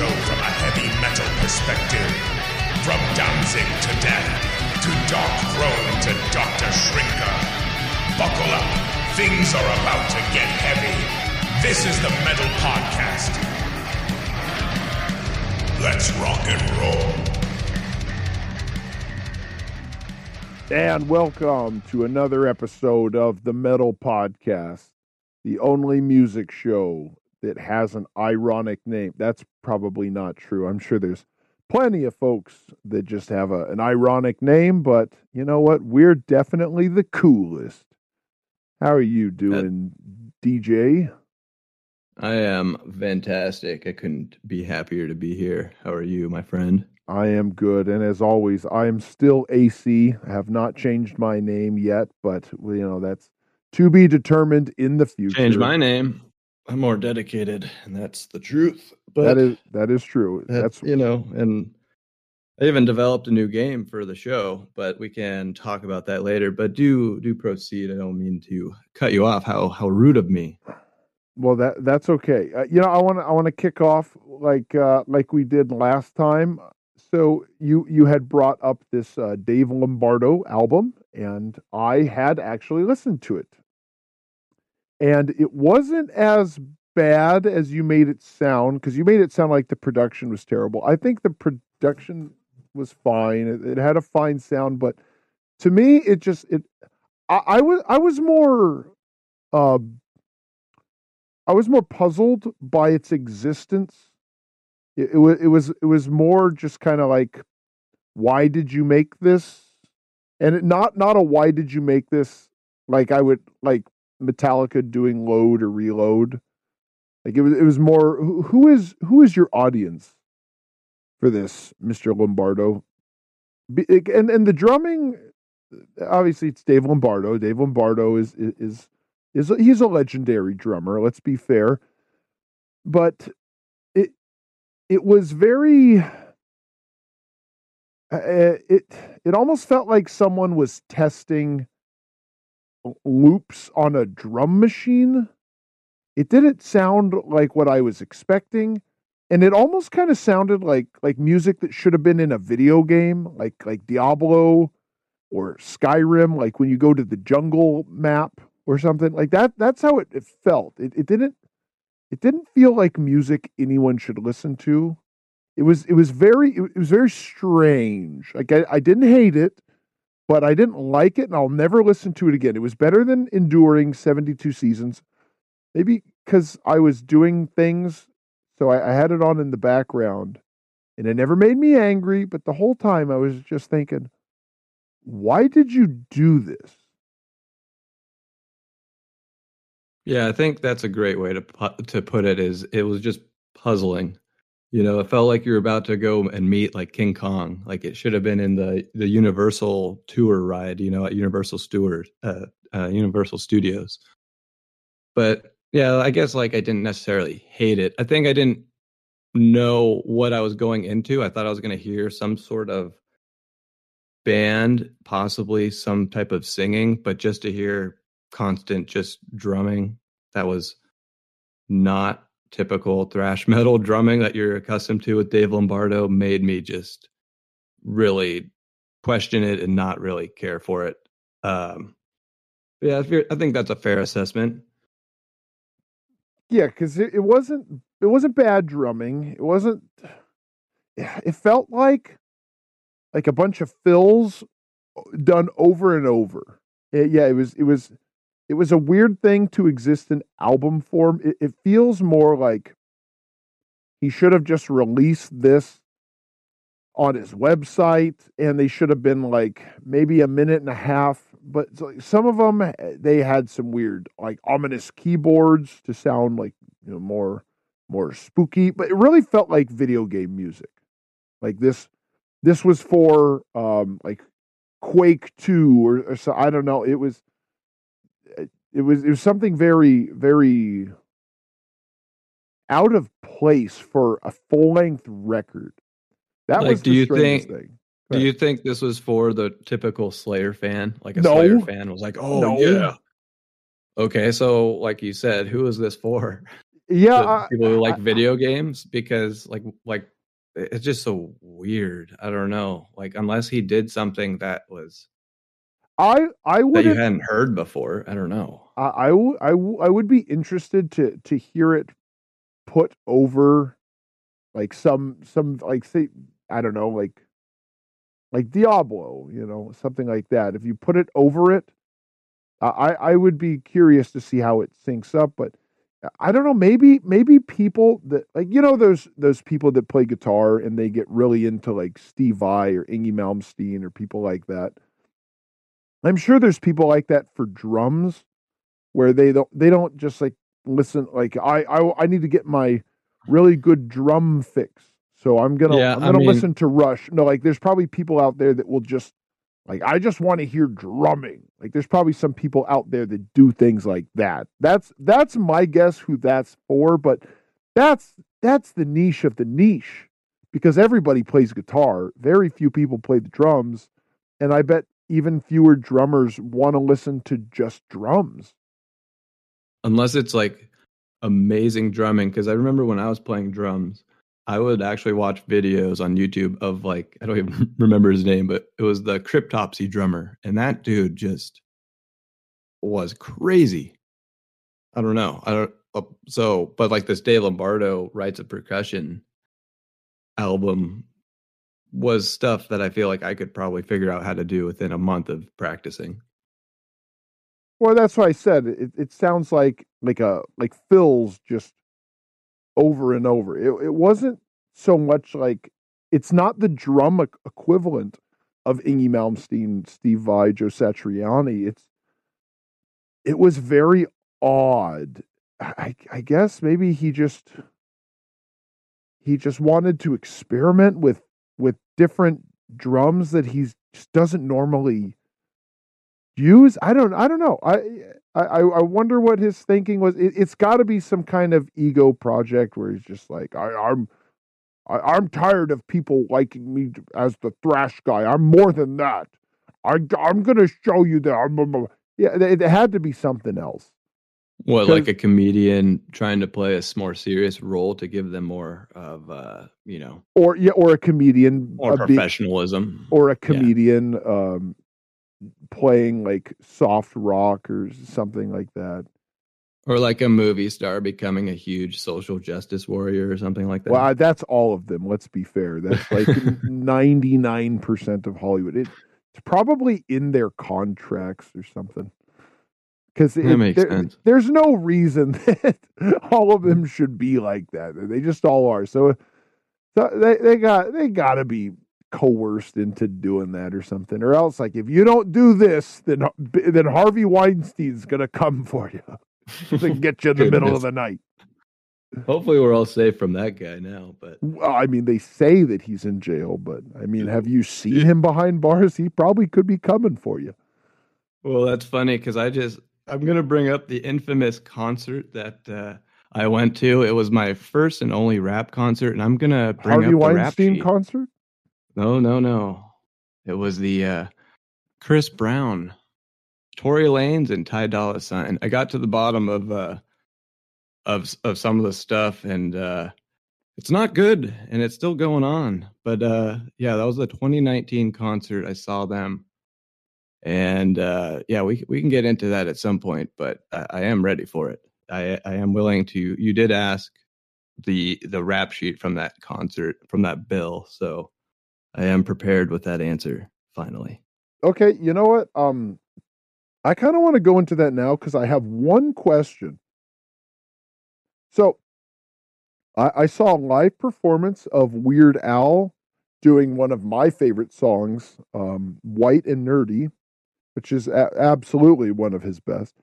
show from a heavy metal perspective. From Danzig to death, to Dark Throne to Dr. Shrinker. Buckle up, things are about to get heavy. This is the Metal Podcast. Let's rock and roll. And welcome to another episode of the Metal Podcast, the only music show that has an ironic name. That's probably not true. I'm sure there's plenty of folks that just have a, an ironic name, but you know what? We're definitely the coolest. How are you doing, DJ? I am fantastic. I couldn't be happier to be here. How are you, my friend? I am good. And as always, I am still AC. I have not changed my name yet, but you know, that's to be determined in the future. Change my name. I'm more dedicated, and that's the truth. But that is that is true. That's you know, and I even developed a new game for the show, but we can talk about that later. But do do proceed. I don't mean to cut you off. How how rude of me. Well, that that's okay. Uh, you know, I want to I want to kick off like uh, like we did last time so you you had brought up this uh, Dave Lombardo album, and I had actually listened to it, and it wasn't as bad as you made it sound because you made it sound like the production was terrible. I think the production was fine; it, it had a fine sound, but to me, it just it. I, I was I was more. Uh, I was more puzzled by its existence it, it was it was it was more just kind of like why did you make this and it, not not a why did you make this like i would like metallica doing load or reload? Like it was it was more who, who is who is your audience for this mr lombardo? And and the drumming obviously it's dave lombardo. Dave lombardo is is is, is he's a legendary drummer let's be fair. But it it was very uh, it it almost felt like someone was testing loops on a drum machine. It didn't sound like what I was expecting, and it almost kind of sounded like like music that should have been in a video game, like like Diablo or Skyrim, like when you go to the jungle map or something like that. That's how it, it felt. It, it didn't it didn't feel like music anyone should listen to. It was it was very it was very strange. Like I, I didn't hate it, but I didn't like it, and I'll never listen to it again. It was better than enduring seventy two seasons. Maybe because I was doing things, so I, I had it on in the background, and it never made me angry. But the whole time I was just thinking, why did you do this? Yeah, I think that's a great way to to put it. Is it was just puzzling. You know, it felt like you were about to go and meet like King Kong. Like it should have been in the the Universal tour ride. You know, at Universal Stewart, uh, uh, Universal Studios. But yeah, I guess like I didn't necessarily hate it. I think I didn't know what I was going into. I thought I was going to hear some sort of band, possibly some type of singing, but just to hear constant just drumming that was not typical thrash metal drumming that you're accustomed to with Dave Lombardo made me just really question it and not really care for it. Um, yeah, I think that's a fair assessment. Yeah, because it, it wasn't it wasn't bad drumming. It wasn't. It felt like like a bunch of fills uh, done over and over. It, yeah, it was it was it was a weird thing to exist in album form. It, it feels more like he should have just released this on his website and they should have been like maybe a minute and a half but some of them eh, they had some weird like ominous keyboards to sound like you know more more spooky but it really felt like video game music like this this was for um like quake 2 or, or so i don't know it was it was it was something very very out of place for a full length record. That like, was do you think? Thing. Do you think this was for the typical Slayer fan? Like a no. Slayer fan was like, "Oh no. yeah." Okay, so like you said, who is this for? yeah, I, people who like I- video games because like like it's just so weird. I don't know. Like unless he did something that was I I that you hadn't heard before. I don't know. I, I, w- I, w- I would be interested to to hear it put over like some some like say I don't know like like Diablo, you know, something like that. If you put it over it, I I I would be curious to see how it syncs up, but I don't know, maybe maybe people that like you know those those people that play guitar and they get really into like Steve Vai or Yngwie Malmsteen or people like that. I'm sure there's people like that for drums where they don't they don't just like listen like I I I need to get my really good drum fix. So I'm gonna Yeah, I'm I gonna mean- listen to Rush. No, like there's probably people out there that will just like I just want to hear drumming. Like there's probably some people out there that do things like that. That's that's my guess who that's for, but that's that's the niche of the niche because everybody plays guitar. Very few people play the drums, and I bet even fewer drummers want to listen to just drums. Unless it's like amazing drumming. Because I remember when I was playing drums, I would actually watch videos on YouTube of like I don't even remember his name, but it was the Cryptopsy drummer, and that dude just was crazy. I don't know. I don't. Uh, so, but like this Dave Lombardo writes a Percussion album was stuff that I feel like I could probably figure out how to do within a month of practicing. Well, that's what I said. It it sounds like like a like fills just over and over. It it wasn't so much like it's not the drum equivalent of Yngwie Malmsteen, Steve Vai, Joe Satriani. It's it was very odd. I I guess maybe he just he just wanted to experiment with with different drums that he just doesn't normally use? I don't i don't know. I i i wonder what his thinking was. It, it's got to be some kind of ego project where he's just like I, i'm I, i'm tired of people liking me as the thrash guy. I'm more than that. I, i'm gonna show you that I'm- yeah it, it had to be something else What, like a comedian trying to play a more serious role to give them more of, uh, you know, or yeah or a comedian uh, be- professionalism. or a comedian um playing like soft rock or something like that or like a movie star becoming a huge social justice warrior or something like that. Well, that's all of them. Let's be fair. That's like ninety nine percent of Hollywood. It, it's probably in their contracts or something. Because That makes sense. there's no reason that all of them should be like that. They just all are. So, so they they got they got to be coerced into doing that or something, or else like if you don't do this, then then Harvey Weinstein's gonna come for you to get you in the middle of the night. Hopefully, we're all safe from that guy now. But Well, I mean, they say that he's in jail, but I mean, have you seen him behind bars? He probably could be coming for you. well, that's funny because I just I'm gonna bring up the infamous concert that uh, I went to. It was my first and only rap concert, and I'm gonna bring Harvey up the rap Weinstein sheet. concert? No, no, no. It was the uh, Chris Brown, Tory Lanez, and Ty Dolla Sign. I got to the bottom of uh, of of some of the stuff, and uh, it's not good, and it's still going on. But uh, yeah, that was the 2019 concert. I saw them, and uh, yeah, we we can get into that at some point. But I, I am ready for it. I I am willing to. You did ask the the rap sheet from that concert from that bill, so. I am prepared with that answer finally. Okay, you know what? Um, I kind of want to go into that now because I have one question. So, I, I saw a live performance of Weird Al doing one of my favorite songs, um, "White and Nerdy," which is a- absolutely one of his best.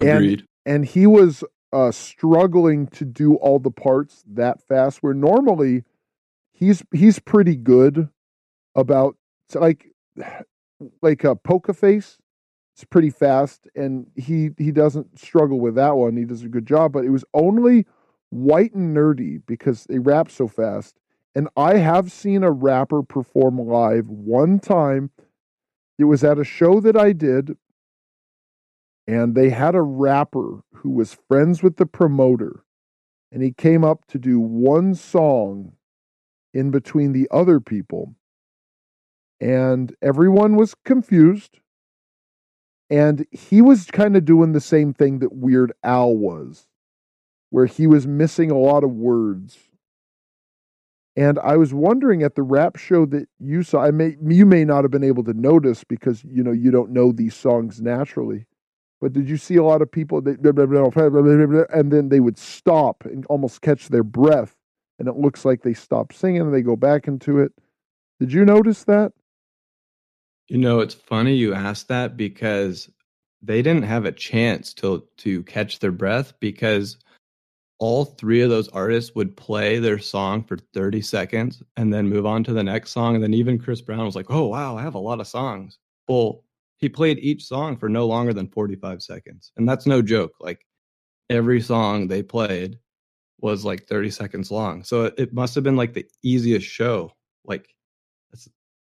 And- Agreed. and he was uh, struggling to do all the parts that fast. Where normally he's he's pretty good about like like a poker face. It's pretty fast, and he he doesn't struggle with that one. He does a good job, but it was only white and nerdy because they rap so fast. And I have seen a rapper perform live one time. It was at a show that I did, and they had a rapper who was friends with the promoter, and he came up to do one song in between the other people, and everyone was confused. And he was kind of doing the same thing that Weird Al was, where he was missing a lot of words. And I was wondering at the rap show that you saw, I may you may not have been able to notice because you know you don't know these songs naturally. But did you see a lot of people that and then they would stop and almost catch their breath and it looks like they stop singing and they go back into it. Did you notice that? You know, it's funny you asked that because they didn't have a chance to to catch their breath because all three of those artists would play their song for 30 seconds and then move on to the next song and then even Chris Brown was like, "Oh, wow, I have a lot of songs." Well, he played each song for no longer than 45 seconds. And that's no joke. Like every song they played was like 30 seconds long. So it, it must have been like the easiest show. Like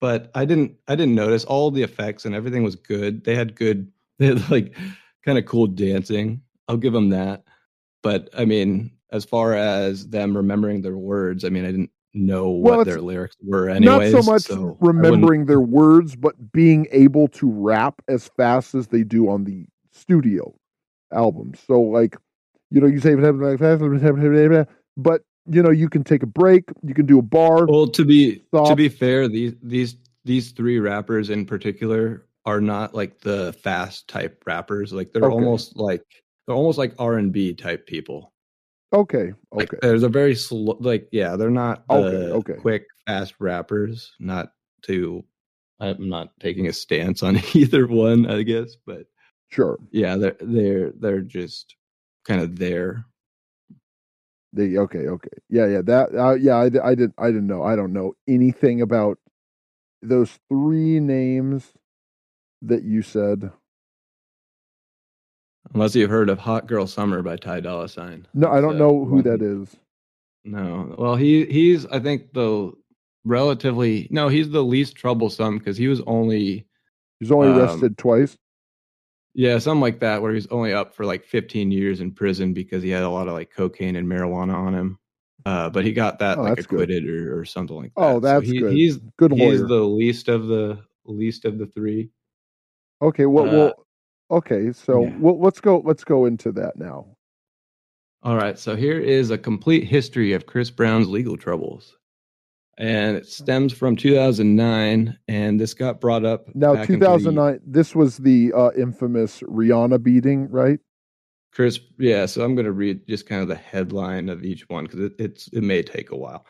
but I didn't I didn't notice all the effects and everything was good. They had good they had like kind of cool dancing. I'll give them that. But I mean, as far as them remembering their words, I mean, I didn't know well, what their lyrics were anyways. Not so much so remembering their words, but being able to rap as fast as they do on the studio album. So like, you know, you say but you know, you can take a break, you can do a bar. Well, to be to be fair, these these these three rappers in particular are not like the fast type rappers. Like they're okay. almost like they're almost like R and B type people. Okay. Okay. Like, there's a very slow, like, yeah, they're not the okay, okay. quick, fast rappers. Not to, I'm not taking a stance on either one, I guess, but sure. Yeah, they're they're they're just kind of there. They okay, okay, yeah, yeah, that, uh, yeah, I, I did, I didn't know, I don't know anything about those three names that you said. Unless you've heard of "Hot Girl Summer" by Ty Dolla Sign. No, I don't know who that is. No, well, he he's I think the relatively no, he's the least troublesome because he was only he's only um, arrested twice. Yeah, something like that, where he's only up for like 15 years in prison because he had a lot of like cocaine and marijuana on him. Uh, but he got that oh, like acquitted or, or, something like that. Oh, that's so he, good. He's good. Lawyer. He's the least of the least of the three. Okay, well, uh, well Okay, so yeah. well, let's go. Let's go into that now. All right. So here is a complete history of Chris Brown's legal troubles, and it stems from 2009. And this got brought up now. 2009. The, this was the uh, infamous Rihanna beating, right? Chris, yeah. So I'm going to read just kind of the headline of each one because it, it's it may take a while.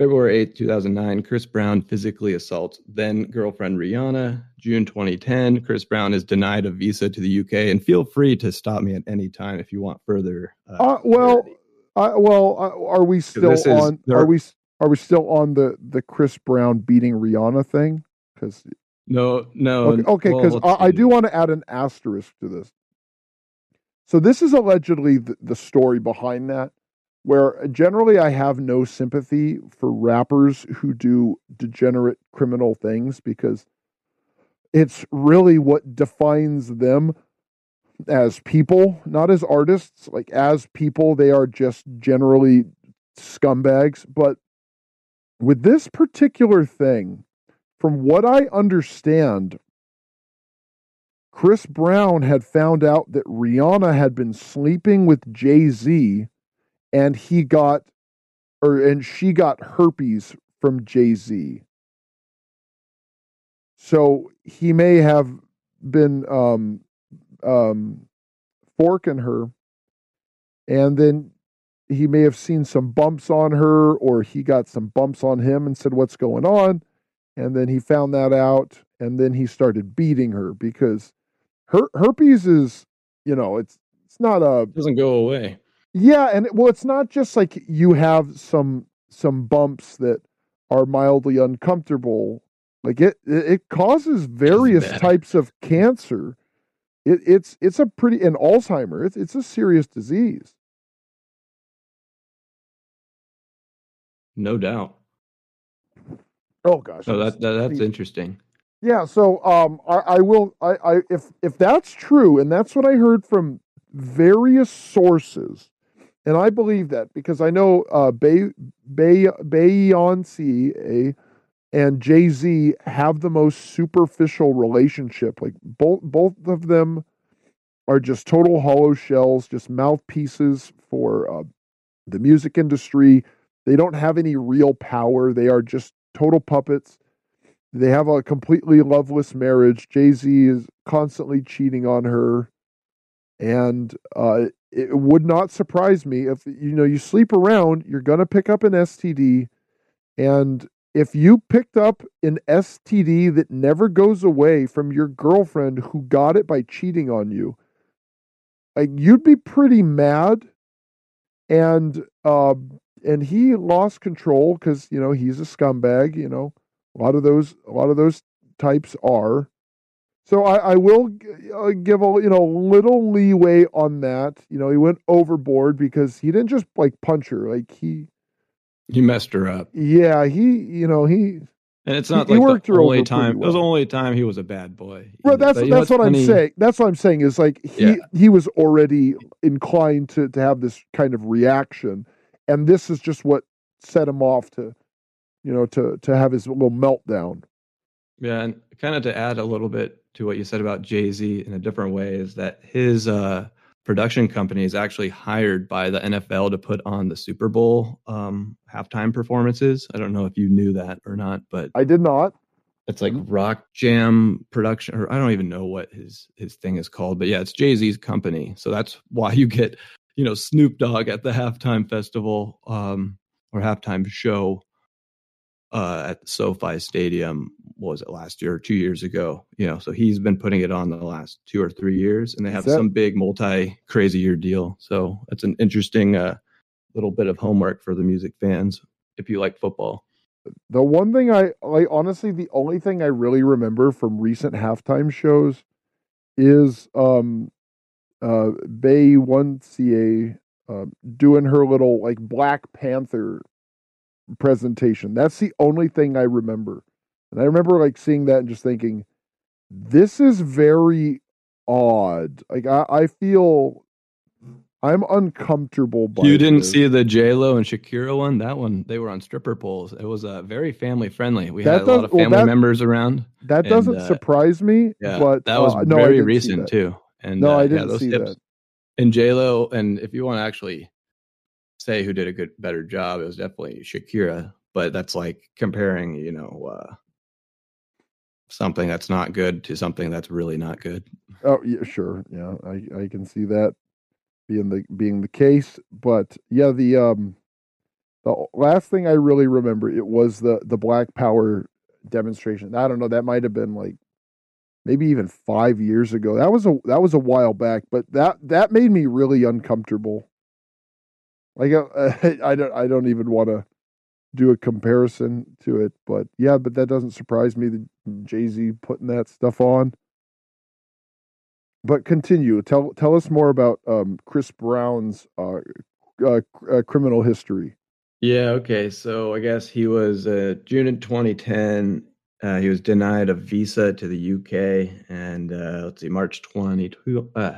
February 8th, 2009, Chris Brown physically assaults then girlfriend Rihanna. June 2010, Chris Brown is denied a visa to the UK. And feel free to stop me at any time if you want further. Uh, uh, well, uh, well, are we still on? Is, are we are we still on the the Chris Brown beating Rihanna thing? Because no, no. Okay, because okay, I, I, do want to add an asterisk to this. So this is allegedly the, the story behind that where generally I have no sympathy for rappers who do degenerate criminal things because it's really what defines them as people, not as artists. Like, as people, they are just generally scumbags. But with this particular thing, from what I understand, Chris Brown had found out that Rihanna had been sleeping with Jay Z and he got or and she got herpes from Jay-Z. So he may have been um um forking her and then he may have seen some bumps on her or he got some bumps on him and said what's going on and then he found that out and then he started beating her because her herpes is you know it's it's not a doesn't go away yeah, and well, it's not just like you have some some bumps that are mildly uncomfortable. Like it, it causes various types of cancer. It, it's it's a pretty and Alzheimer. It's it's a serious disease. No doubt. Oh gosh. Oh, that, that that's interesting. Yeah. So um, I, I will. I, I if if that's true, and that's what I heard from various sources, and I believe that because I know uh, Bay Bay Beyonce and Jay Z have the most superficial relationship. Like both both of them are just total hollow shells, just mouthpieces for uh, the music industry. They don't have any real power. They are just total puppets. They have a completely loveless marriage. Jay Z is constantly cheating on her, and uh, it would not surprise me if you know you sleep around, you're gonna pick up an STD, and if you picked up an STD that never goes away from your girlfriend who got it by cheating on you, like you'd be pretty mad, and uh, and he lost control because you know he's a scumbag. You know, a lot of those a lot of those types are. So I, I will uh, give a you know little leeway on that. You know, he went overboard because he didn't just like punch her; like he he messed her up. Yeah, he you know he and it's not he, like he the only time. Well. It was the only time he was a bad boy. Well, that's but, that's what I'm saying. That's what I'm saying is like he yeah. he was already inclined to to have this kind of reaction, and this is just what set him off to, you know, to to have his little meltdown. Yeah, and kind of to add a little bit to what you said about Jay Z in a different way is that his uh, production company is actually hired by the NFL to put on the Super Bowl um, halftime performances. I don't know if you knew that or not, but I did not. It's like Rock Jam production, or I don't even know what his his thing is called, but yeah, it's Jay Z's company. So that's why you get you know Snoop Dogg at the halftime festival um, or halftime show uh, at SoFi Stadium. Was it last year or two years ago? You know, so he's been putting it on the last two or three years, and they have that, some big multi crazy year deal. So it's an interesting uh, little bit of homework for the music fans if you like football. The one thing I like, honestly, the only thing I really remember from recent halftime shows is um, uh, Beyonce uh, doing her little like Black Panther presentation. That's the only thing I remember. And I remember like seeing that and just thinking, this is very odd. Like I, I feel I'm uncomfortable by You didn't this. see the J Lo and Shakira one? That one they were on stripper poles. It was uh, very family friendly. We that had a lot of family well, that, members around. That and, doesn't uh, surprise me. Yeah, but that was uh, no, very recent too. And no, uh, I didn't yeah, see tips. that. And J Lo, and if you want to actually say who did a good better job, it was definitely Shakira. But that's like comparing, you know, uh, something that's not good to something that's really not good. Oh yeah, sure, yeah, I I can see that being the being the case. But yeah, the um the last thing I really remember it was the the Black Power demonstration. I don't know, that might have been like maybe even five years ago. That was a that was a while back, but that that made me really uncomfortable like uh, I don't I don't even want to do a comparison to it, but yeah, but that doesn't surprise me that Jay Z putting that stuff on. But continue. Tell tell us more about um, Chris Brown's uh, uh, uh, criminal history. Yeah. Okay. So I guess he was uh, June in 2010. Uh, he was denied a visa to the UK, and uh, let's see, March 20, uh,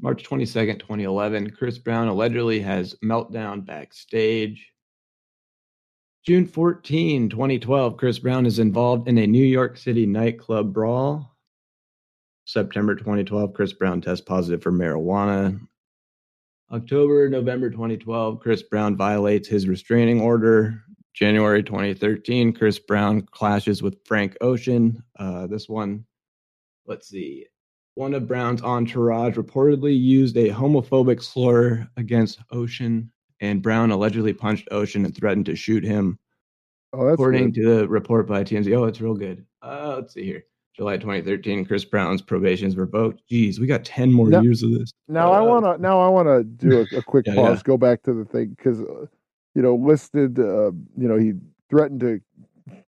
March 22nd, 2011, Chris Brown allegedly has meltdown backstage. June 14, 2012, Chris Brown is involved in a New York City nightclub brawl. September 2012, Chris Brown tests positive for marijuana. October, November 2012, Chris Brown violates his restraining order. January 2013, Chris Brown clashes with Frank Ocean. Uh, this one, let's see, one of Brown's entourage reportedly used a homophobic slur against Ocean, and Brown allegedly punched Ocean and threatened to shoot him. Oh, according good. to the report by TMZ. Oh, it's real good. Uh, let's see here. July 2013, Chris Brown's probation is revoked. Jeez, we got 10 more now, years of this. Now uh, I want to now I want to do a, a quick yeah, pause. Yeah. Go back to the thing cuz uh, you know, listed uh, you know, he threatened to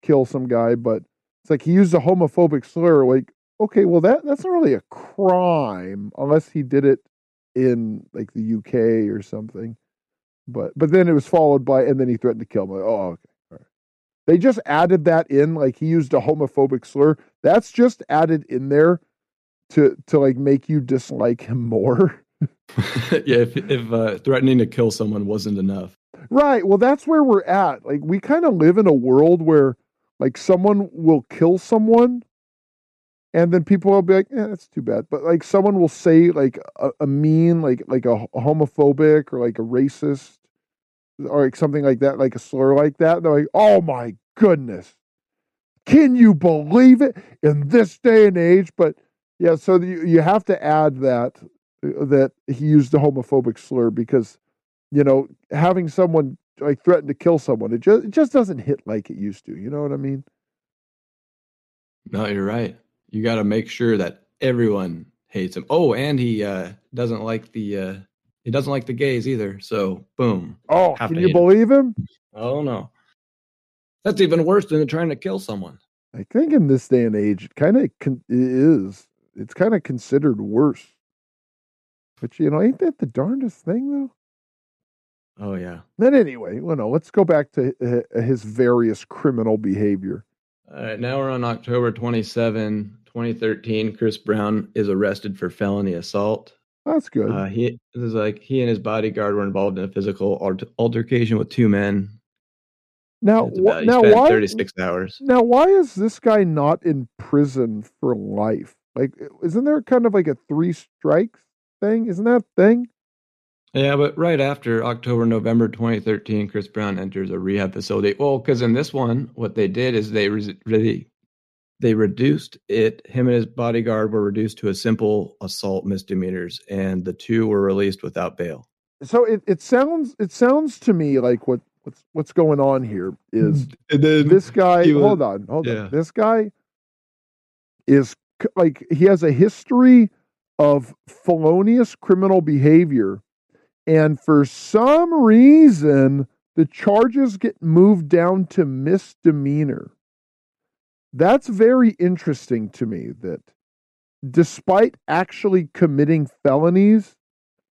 kill some guy, but it's like he used a homophobic slur like okay, well that that's not really a crime unless he did it in like the UK or something. But but then it was followed by and then he threatened to kill him. Like, oh, okay. All right. They just added that in, like he used a homophobic slur. That's just added in there to to like make you dislike him more. yeah, if if uh, threatening to kill someone wasn't enough. Right. Well, that's where we're at. Like we kind of live in a world where like someone will kill someone and then people will be like, "Yeah, that's too bad." But like someone will say like a, a mean like like a homophobic or like a racist or like something like that, like a slur like that. They're like, "Oh my goodness. Can you believe it in this day and age?" But yeah, so you, you have to add that uh, that he used a homophobic slur because you know having someone like threaten to kill someone it just it just doesn't hit like it used to you know what i mean no you're right you got to make sure that everyone hates him. Oh and he uh doesn't like the uh he doesn't like the gays either so boom. Oh can you believe him. him oh no that's even worse than trying to kill someone. I think in this day and age it kind of con- is it's kind of considered worse. But you know ain't that the darndest thing though? Oh yeah. Then anyway, well, no, let's go back to uh, his various criminal behavior. All right, now we're on October 27, 2013. Chris Brown is arrested for felony assault. That's good. Uh, he is like he and his bodyguard were involved in a physical alter- altercation with two men. Now, about, now why 36 hours. Now, why is this guy not in prison for life? Like, isn't there kind of like a three strikes thing? Isn't that thing? Yeah, but right after October, November 2013, Chris Brown enters a rehab facility. Well, because in this one, what they did is they really they reduced it. Him and his bodyguard were reduced to a simple assault misdemeanors, and the two were released without bail. So it, it sounds it sounds to me like what what's what's going on here is this guy. Was, hold on, hold yeah. on. This guy is like he has a history of felonious criminal behavior and for some reason, the charges get moved down to misdemeanor. That's very interesting to me that despite actually committing felonies,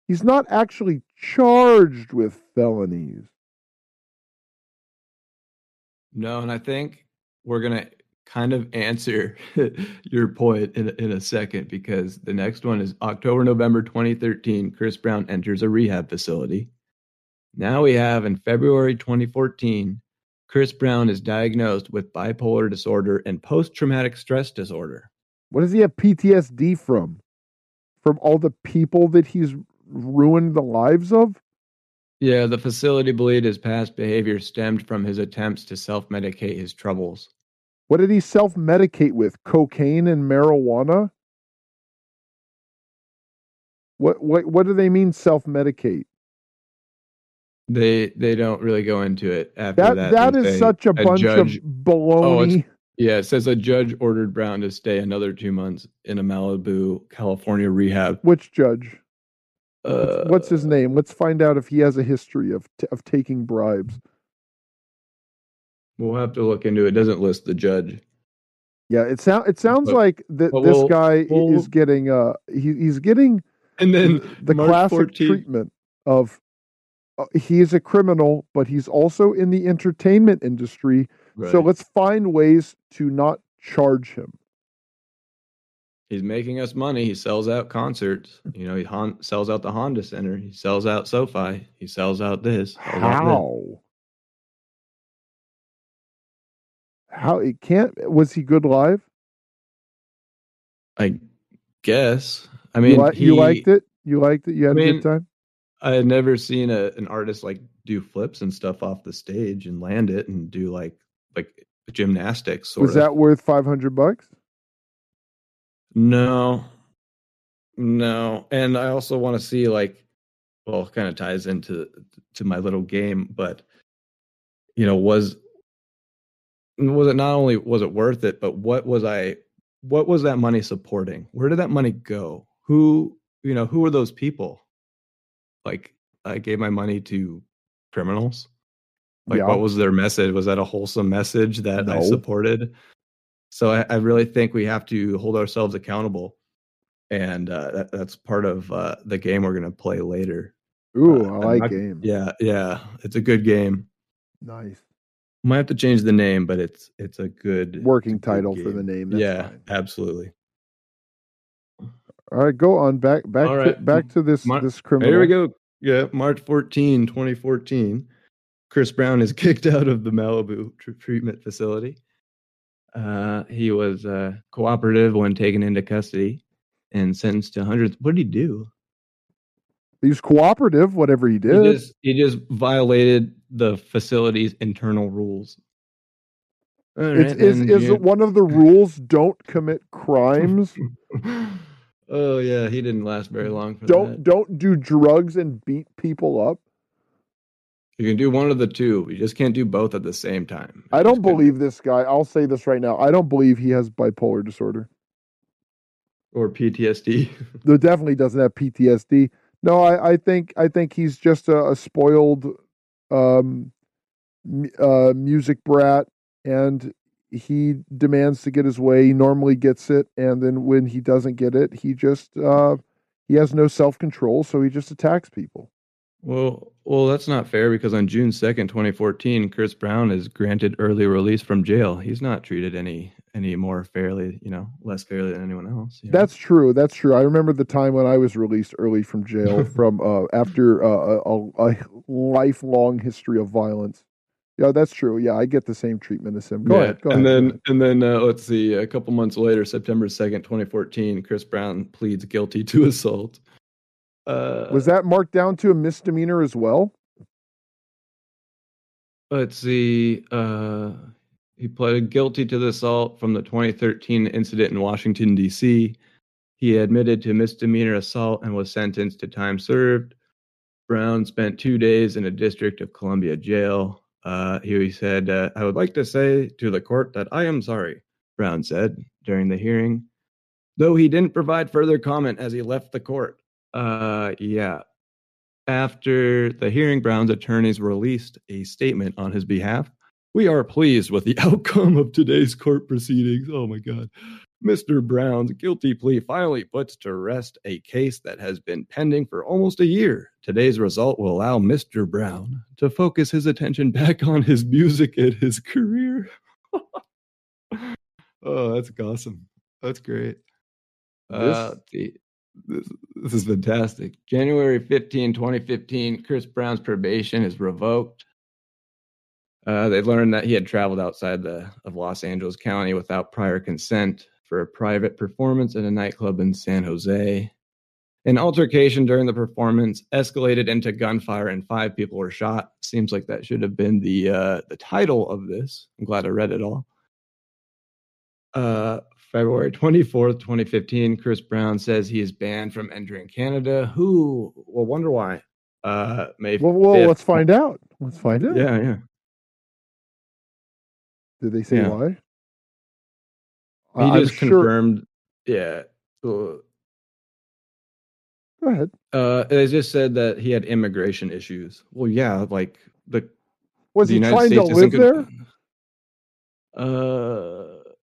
he's not actually charged with felonies. No, and I think we're going to kind of answer your point in, in a second because the next one is October, November 2013. Chris Brown enters a rehab facility. Now we have in February 2014, Chris Brown is diagnosed with bipolar disorder and post traumatic stress disorder. What does he have PTSD from? From all the people that he's ruined the lives of? Yeah, the facility believed his past behavior stemmed from his attempts to self medicate his troubles. What did he self medicate with? Cocaine and marijuana? What what what do they mean self medicate? They they don't really go into it after that. That, that is such a, a bunch judge, of baloney. Oh, yeah, it says a judge ordered Brown to stay another two months in a Malibu, California rehab. Which judge? Uh, what's, what's his name? Let's find out if he has a history of of taking bribes. We'll have to look into it. it doesn't list the judge. Yeah, it sounds it sounds but, like that this we'll, guy we'll, is getting uh he, he's getting and then the March classic 14th. treatment of uh, he's a criminal, but he's also in the entertainment industry. Right. So let's find ways to not charge him. He's making us money. He sells out concerts. You know, he hon- sells out the Honda Center. He sells out SoFi. He sells out this. Sells How? Out this. How it can't was he good live? I guess. I mean, you, li- he, you liked it. You liked it. You had I mean, a good time. I had never seen a, an artist like do flips and stuff off the stage and land it and do like like gymnastics. was of. that worth five hundred bucks? No, no. And I also want to see like, well, kind of ties into to my little game, but you know, was was it not only was it worth it, but what was I what was that money supporting? Where did that money go? Who, you know, who were those people? Like I gave my money to criminals. Like yeah. what was their message? Was that a wholesome message that no. I supported? So I, I, really think we have to hold ourselves accountable. And uh, that, that's part of uh, the game we're going to play later. Ooh, uh, I like game. Yeah, yeah, it's a good game. Nice. Might have to change the name, but it's it's a good working a good title game. for the name. That's yeah, fine. absolutely. All right, go on back back to, back to this Mar- this criminal. Here we go. Yeah, March 14, 2014. Chris Brown is kicked out of the Malibu tr- treatment facility. Uh, he was uh, cooperative when taken into custody and sentenced to hundreds. What did he do? He's cooperative, whatever he He did. just he just violated the facility's internal rules. Right, is is one of the rules? Don't commit crimes. oh yeah, he didn't last very long for don't that. don't do drugs and beat people up. You can do one of the two. You just can't do both at the same time. I don't just couldn't- believe this guy. I'll say this right now. I don't believe he has bipolar disorder. or PTSD. Though definitely doesn't have PTSD. No, I, I think I think he's just a, a spoiled um, uh, music brat, and he demands to get his way. He normally gets it, and then when he doesn't get it, he just uh, he has no self control, so he just attacks people. Well, well, that's not fair because on June second, twenty fourteen, Chris Brown is granted early release from jail. He's not treated any any more fairly, you know, less fairly than anyone else. know? That's true. That's true. I remember the time when I was released early from jail from uh, after uh, a, a lifelong history of violence. Yeah, that's true. Yeah, I get the same treatment as him. Go Yeah, ahead. Go and ahead. then and then uh, let's see. A couple months later, September second, twenty fourteen, Chris Brown pleads guilty to assault. Uh, was that marked down to a misdemeanor as well? Let's see. Uh, he pleaded guilty to the assault from the 2013 incident in Washington, D.C. He admitted to misdemeanor assault and was sentenced to time served. Brown spent two days in a District of Columbia jail. Uh, he said, uh, I would like to say to the court that I am sorry, Brown said during the hearing, though he didn't provide further comment as he left the court. Uh, yeah, after the hearing, Brown's attorneys released a statement on his behalf. We are pleased with the outcome of today's court proceedings. Oh my God. Mr. Brown's guilty plea finally puts to rest a case that has been pending for almost a year. Today's result will allow Mr. Brown to focus his attention back on his music and his career. oh, that's awesome. That's great. Uh, the, this, this is fantastic. January 15, 2015, Chris Brown's probation is revoked. Uh, they learned that he had traveled outside the, of Los Angeles County without prior consent for a private performance at a nightclub in San Jose. An altercation during the performance escalated into gunfire, and five people were shot. Seems like that should have been the uh, the title of this. I'm glad I read it all. Uh, February 24th, 2015, Chris Brown says he is banned from entering Canada. Who will wonder why? Uh, May Well, well 5th. let's find out. Let's find out. Yeah, yeah. Did they say Yeah. why? He I- I'm just sure- confirmed. Yeah. Uh, Go ahead. Uh, they just said that he had immigration issues. Well, yeah, like the Was the he United trying States to live there? Uh,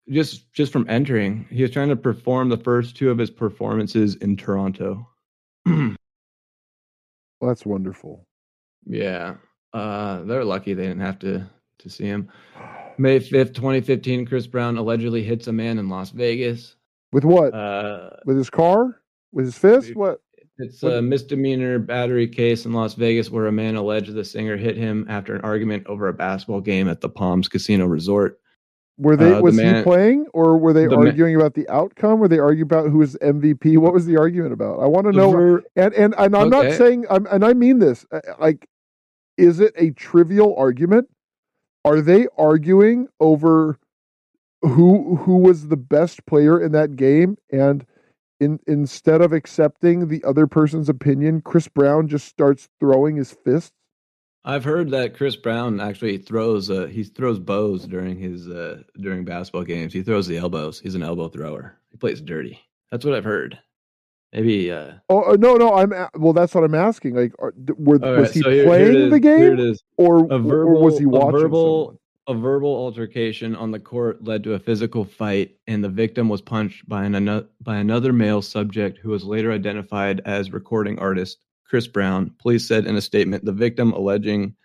just just from entering, he was trying to perform the first two of his performances in Toronto. Well, that's wonderful. yeah, uh, they're lucky they didn't have to to see him. May fifth, twenty fifteen, Chris Brown allegedly hits a man in Las Vegas. With what? Uh, With his car? With his fist? What? It's What- a misdemeanor battery case in Las Vegas where a man alleged the singer hit him after an argument over a basketball game at the Palms Casino Resort. Were they? Uh, the was he playing, or were they the arguing about the outcome? Were they arguing about who was MVP? What was the argument about? I want to know. ver- And and, and I'm not saying, I'm, and I mean this. uh, Like, is it a trivial argument? Are they arguing over who who was the best player in that game? And in instead of accepting the other person's opinion, Chris Brown just starts throwing his fists. I've heard that Chris Brown actually throws uh, he throws bows during his uh, during basketball games. He throws the elbows. He's an elbow thrower. He plays dirty. That's what I've heard. Maybe uh Oh uh, no, no, I'm a- well. That's what I'm asking. Like, are, were, was right, he so here- playing the game, or, A verbal, or was he watching? a verbal, someone? a verbal altercation on the court led to a physical fight, and the victim was punched by an by another male subject who was later identified as recording artist Chris Brown. Police said in a statement, the victim alleging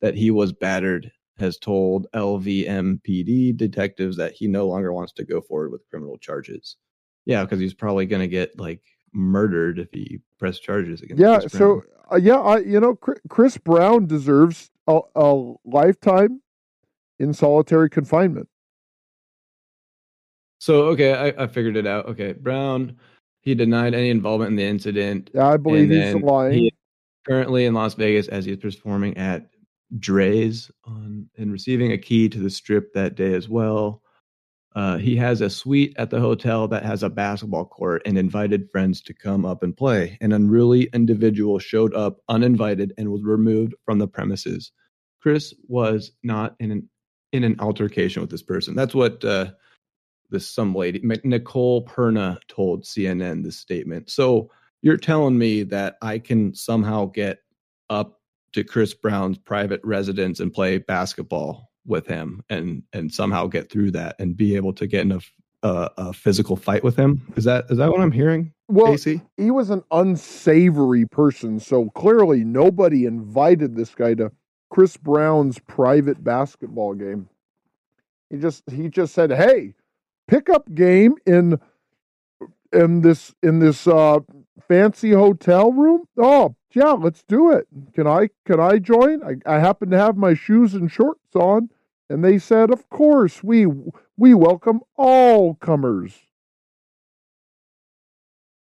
that he was battered has told LVMPD detectives that he no longer wants to go forward with criminal charges. Yeah, because he's probably going to get like murdered if he press charges against. Him. Yeah, so uh, yeah, I you know Chris Brown deserves a, a lifetime in solitary confinement. so okay, I, I figured it out. Okay, Brown, he denied any involvement in the incident. Yeah, I believe he's lying. He currently in Las Vegas as he's performing at Drai's on and receiving a key to the strip that day as well. Uh, he has a suite at the hotel that has a basketball court and invited friends to come up and play. An unruly individual showed up uninvited and was removed from the premises. Chris was not in an in an altercation with this person. That's what uh, this some lady Nicole Perna told CNN this statement. So you're telling me that I can somehow get up to Chris Brown's private residence and play basketball with him and and somehow get through that and be able to get in a, a, a physical fight with him? Is that is that what I'm hearing, well, Casey? he was an unsavory person, so clearly nobody invited this guy to Chris Brown's private basketball game. He just he just said, "Hey, pickup game in in this in this uh fancy hotel room? Oh, yeah, let's do it. Can I can I join? I, I happen to have my shoes and shorts on." And they said, "Of course, we we welcome all comers."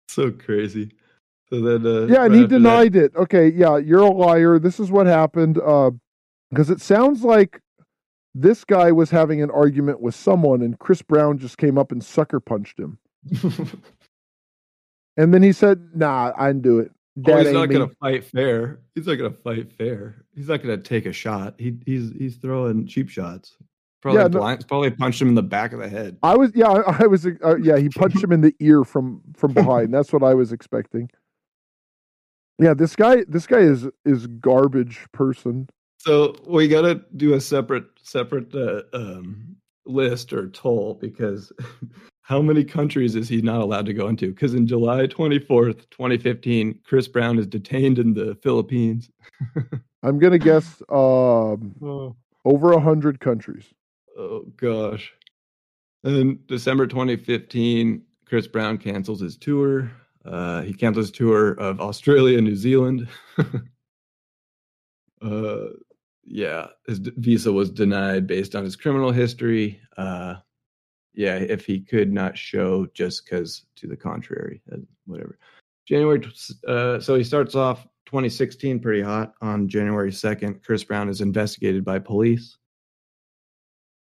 So crazy. So then, uh, Yeah, and he after that- denied it. Okay, yeah, you're a liar. This is what happened. Uh, because it sounds like this guy was having an argument with someone, and Chris Brown just came up and sucker punched him. And then he said, "Nah, I didn't do it. Oh, he's not me." gonna fight fair. He's not gonna fight fair. He's not gonna take a shot. He he's he's throwing cheap shots. Probably Yeah, no- probably punched him in the back of the head. I was, yeah, I, I was, uh, yeah. He punched him in the ear from from behind. That's what I was expecting. Yeah, this guy, this guy is is garbage person. So we got to do a separate separate uh, um, list or toll because how many countries is he not allowed to go into? Because in July twenty fourth, twenty fifteen, Chris Brown is detained in the Philippines. I'm gonna guess um, Oh. over a hundred countries. Oh gosh. And December 2015, Chris Brown cancels his tour. Uh, he cancels his tour of Australia and New Zealand. uh, yeah, his visa was denied based on his criminal history. Uh, yeah, if he could not show just because to the contrary, uh, whatever. January, uh, so he starts off 2016 pretty hot. On January 2nd, Chris Brown is investigated by police.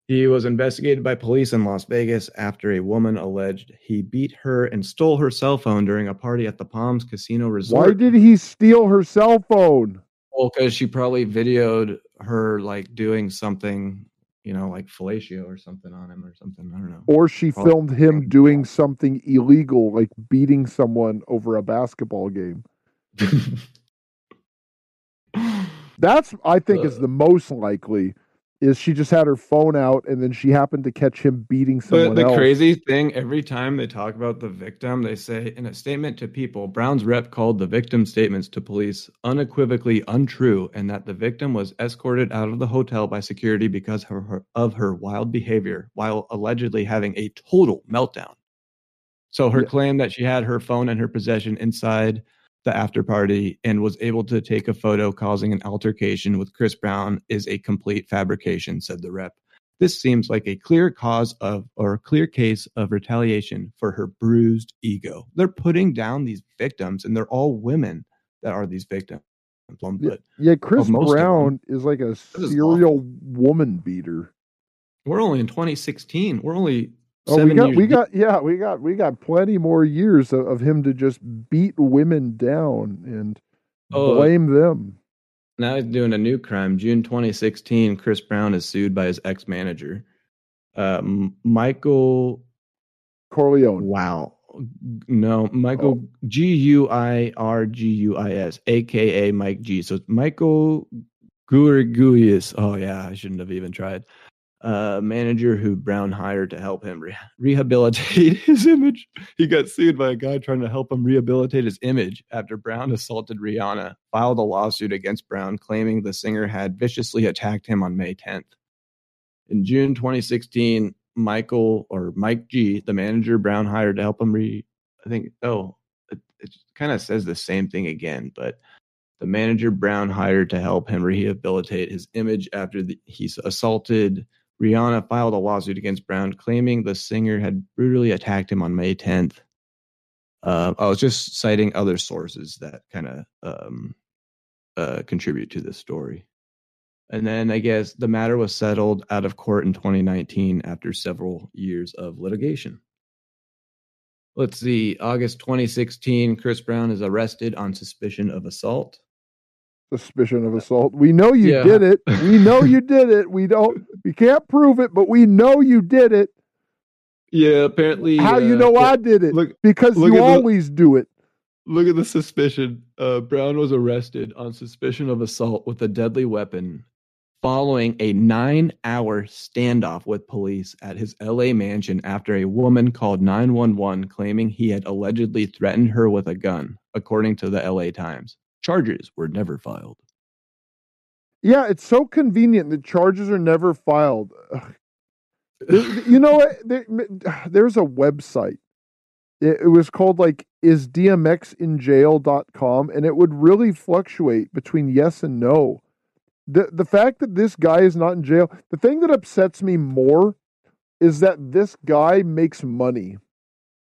He was investigated by police in Las Vegas after a woman alleged he beat her and stole her cell phone during a party at the Palms Casino Resort. Why did he steal her cell phone? Well, because she probably videoed her like doing something, you know, like fellatio or something on him or something. I don't know. Or she Probably. filmed him doing something illegal, like beating someone over a basketball game. That's I think is Uh. the most likely. Is she just had her phone out and then she happened to catch him beating someone But the else? crazy thing, every time they talk about the victim, they say in a statement to people, Brown's rep called the victim's statements to police unequivocally untrue and that the victim was escorted out of the hotel by security because of her, of her wild behavior while allegedly having a total meltdown. So her Yeah. claim that she had her phone in her possession inside the after party and was able to take a photo causing an altercation with Chris Brown is a complete fabrication, said the rep. This seems like a clear cause of or a clear case of retaliation for her bruised ego. They're putting down these victims, and they're all women that are these victims. But Yeah, Chris most of them. Brown is like a serial woman beater. we're only in 2016. We're only Oh, we got we got yeah, we got we got plenty more years of, of him to just beat women down and Oh. blame them. Now he's doing a new crime. June 2016, Chris Brown is sued by his ex manager, uh, Michael. Corleone. Wow, no, Michael G U I R G U I S, aka Mike G. So it's Michael Guirguis. Oh yeah, I shouldn't have even tried. Uh, manager who Brown hired to help him re- rehabilitate his image. He got sued by a guy trying to help him rehabilitate his image after Brown assaulted Rihanna, filed a lawsuit against Brown claiming the singer had viciously attacked him on May 10th. In June 2016, Michael or Mike G, the manager Brown hired to help him re. I think. Oh, it, it kind of says the same thing again, but the manager Brown hired to help him rehabilitate his image after the, he's assaulted Rihanna filed a lawsuit against Brown, claiming the singer had brutally attacked him on May 10th. Uh, I was just citing other sources that kind of um, uh, contribute to this story. And then I guess the matter was settled out of court in 2019 after several years of litigation. Let's see. August 2016, Chris Brown is arrested on suspicion of assault suspicion of assault. We know you yeah. did it. We know you did it. We don't. We can't prove it, but we know you did it. Yeah, apparently. How uh, you know yeah, I did it? Look, because look you always the, do it. Look at the suspicion. Uh, Brown was arrested on suspicion of assault with a deadly weapon following a nine hour standoff with police at his LA mansion after a woman called 911 claiming he had allegedly threatened her with a gun, according to the LA Times. Charges were never filed. Yeah, it's so convenient that charges are never filed. you know what? there's a website. It, was called like is dmxinjail.com and it would really fluctuate between yes and no. The the fact that this guy is not in jail, the thing that upsets me more is that this guy makes money.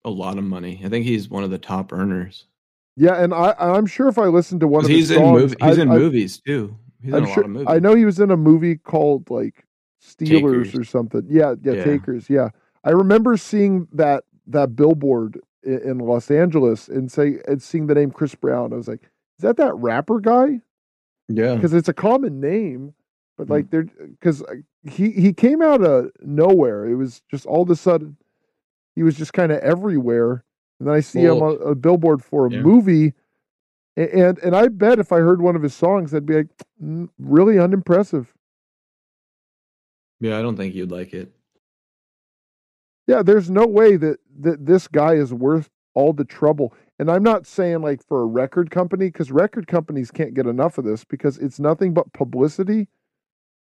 A lot of money. I think he's one of the top earners. Yeah, and I I'm sure if I listened to one of he's his in songs, he's I, in I, movies too. He's I'm in a sure, lot of movies. I know he was in a movie called like Steelers Takers. or something. Yeah, yeah, yeah, Takers. Yeah, I remember seeing that that billboard in, in Los Angeles and say and seeing the name Chris Brown. I was like, is that that rapper guy? Yeah, because it's a common name, but like mm. they're because uh, he he came out of nowhere. It was just all of a sudden he was just kind of everywhere and then I see well, him on a billboard for a yeah. movie, and and I bet if I heard one of his songs, I'd be like, mm, really unimpressive. Yeah, I don't think you'd like it. Yeah, there's no way that that this guy is worth all the trouble. And I'm not saying like for a record company because record companies can't get enough of this because it's nothing but publicity,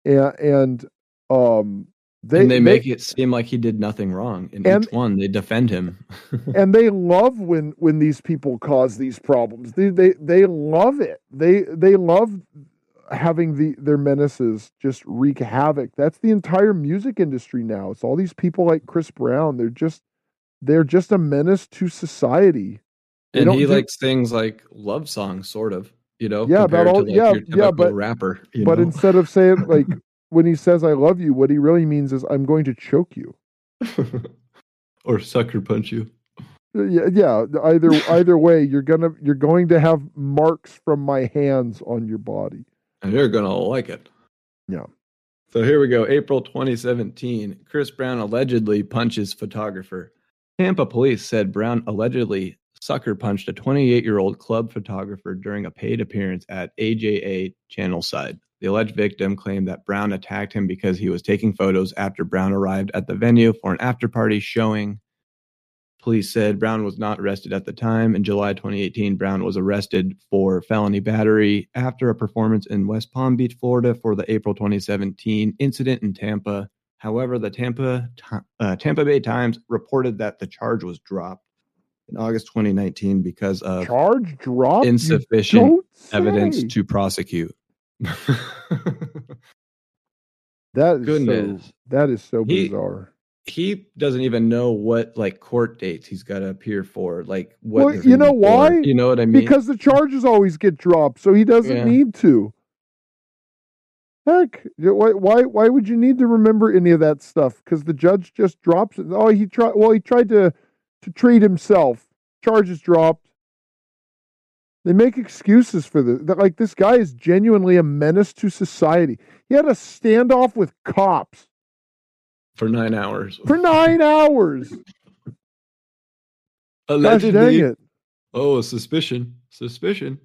and and um they, and they, they make it seem like he did nothing wrong in and, each one. They defend him, and they love when when these people cause these problems. They they they love it. They they love having the their menaces just wreak havoc. That's the entire music industry now. It's all these people like Chris Brown. They're just they're just a menace to society. They and he do, likes things like love songs, sort of. You know, yeah, about all, like yeah, yeah, but rapper. but know? instead of saying like when he says "I love you," what he really means is "I'm going to choke you," or sucker punch you. Uh, yeah, yeah. Either either way, you're gonna you're going to have marks from my hands on your body, and you're gonna like it. Yeah. So here we go. April 2017. Chris Brown allegedly punches photographer. Tampa police said Brown allegedly sucker punched a 28 year old club photographer during a paid appearance at AJA Channelside. The alleged victim claimed that Brown attacked him because he was taking photos after Brown arrived at the venue for an after party showing. Police said Brown was not arrested at the time. In July 2018, Brown was arrested for felony battery after a performance in West Palm Beach, Florida for the April 2017 incident in Tampa. However, the Tampa uh, Tampa Bay Times reported that the charge was dropped in August 2019 because of charge dropped insufficient evidence to prosecute. that is Goodness. so that is so he, bizarre. He doesn't even know what like court dates he's got to appear for. Like what well, you know why? You know what I mean? Because the charges always get dropped, so he doesn't yeah. need to. Heck, why why why would you need to remember any of that stuff? Because the judge just drops it. Oh, he tried. Well, he tried to to treat himself. Charges dropped. They make excuses for this. Like this guy is genuinely a menace to society. He had a standoff with cops for nine hours. For nine hours. Allegedly. Gosh, oh, suspicion. Suspicion.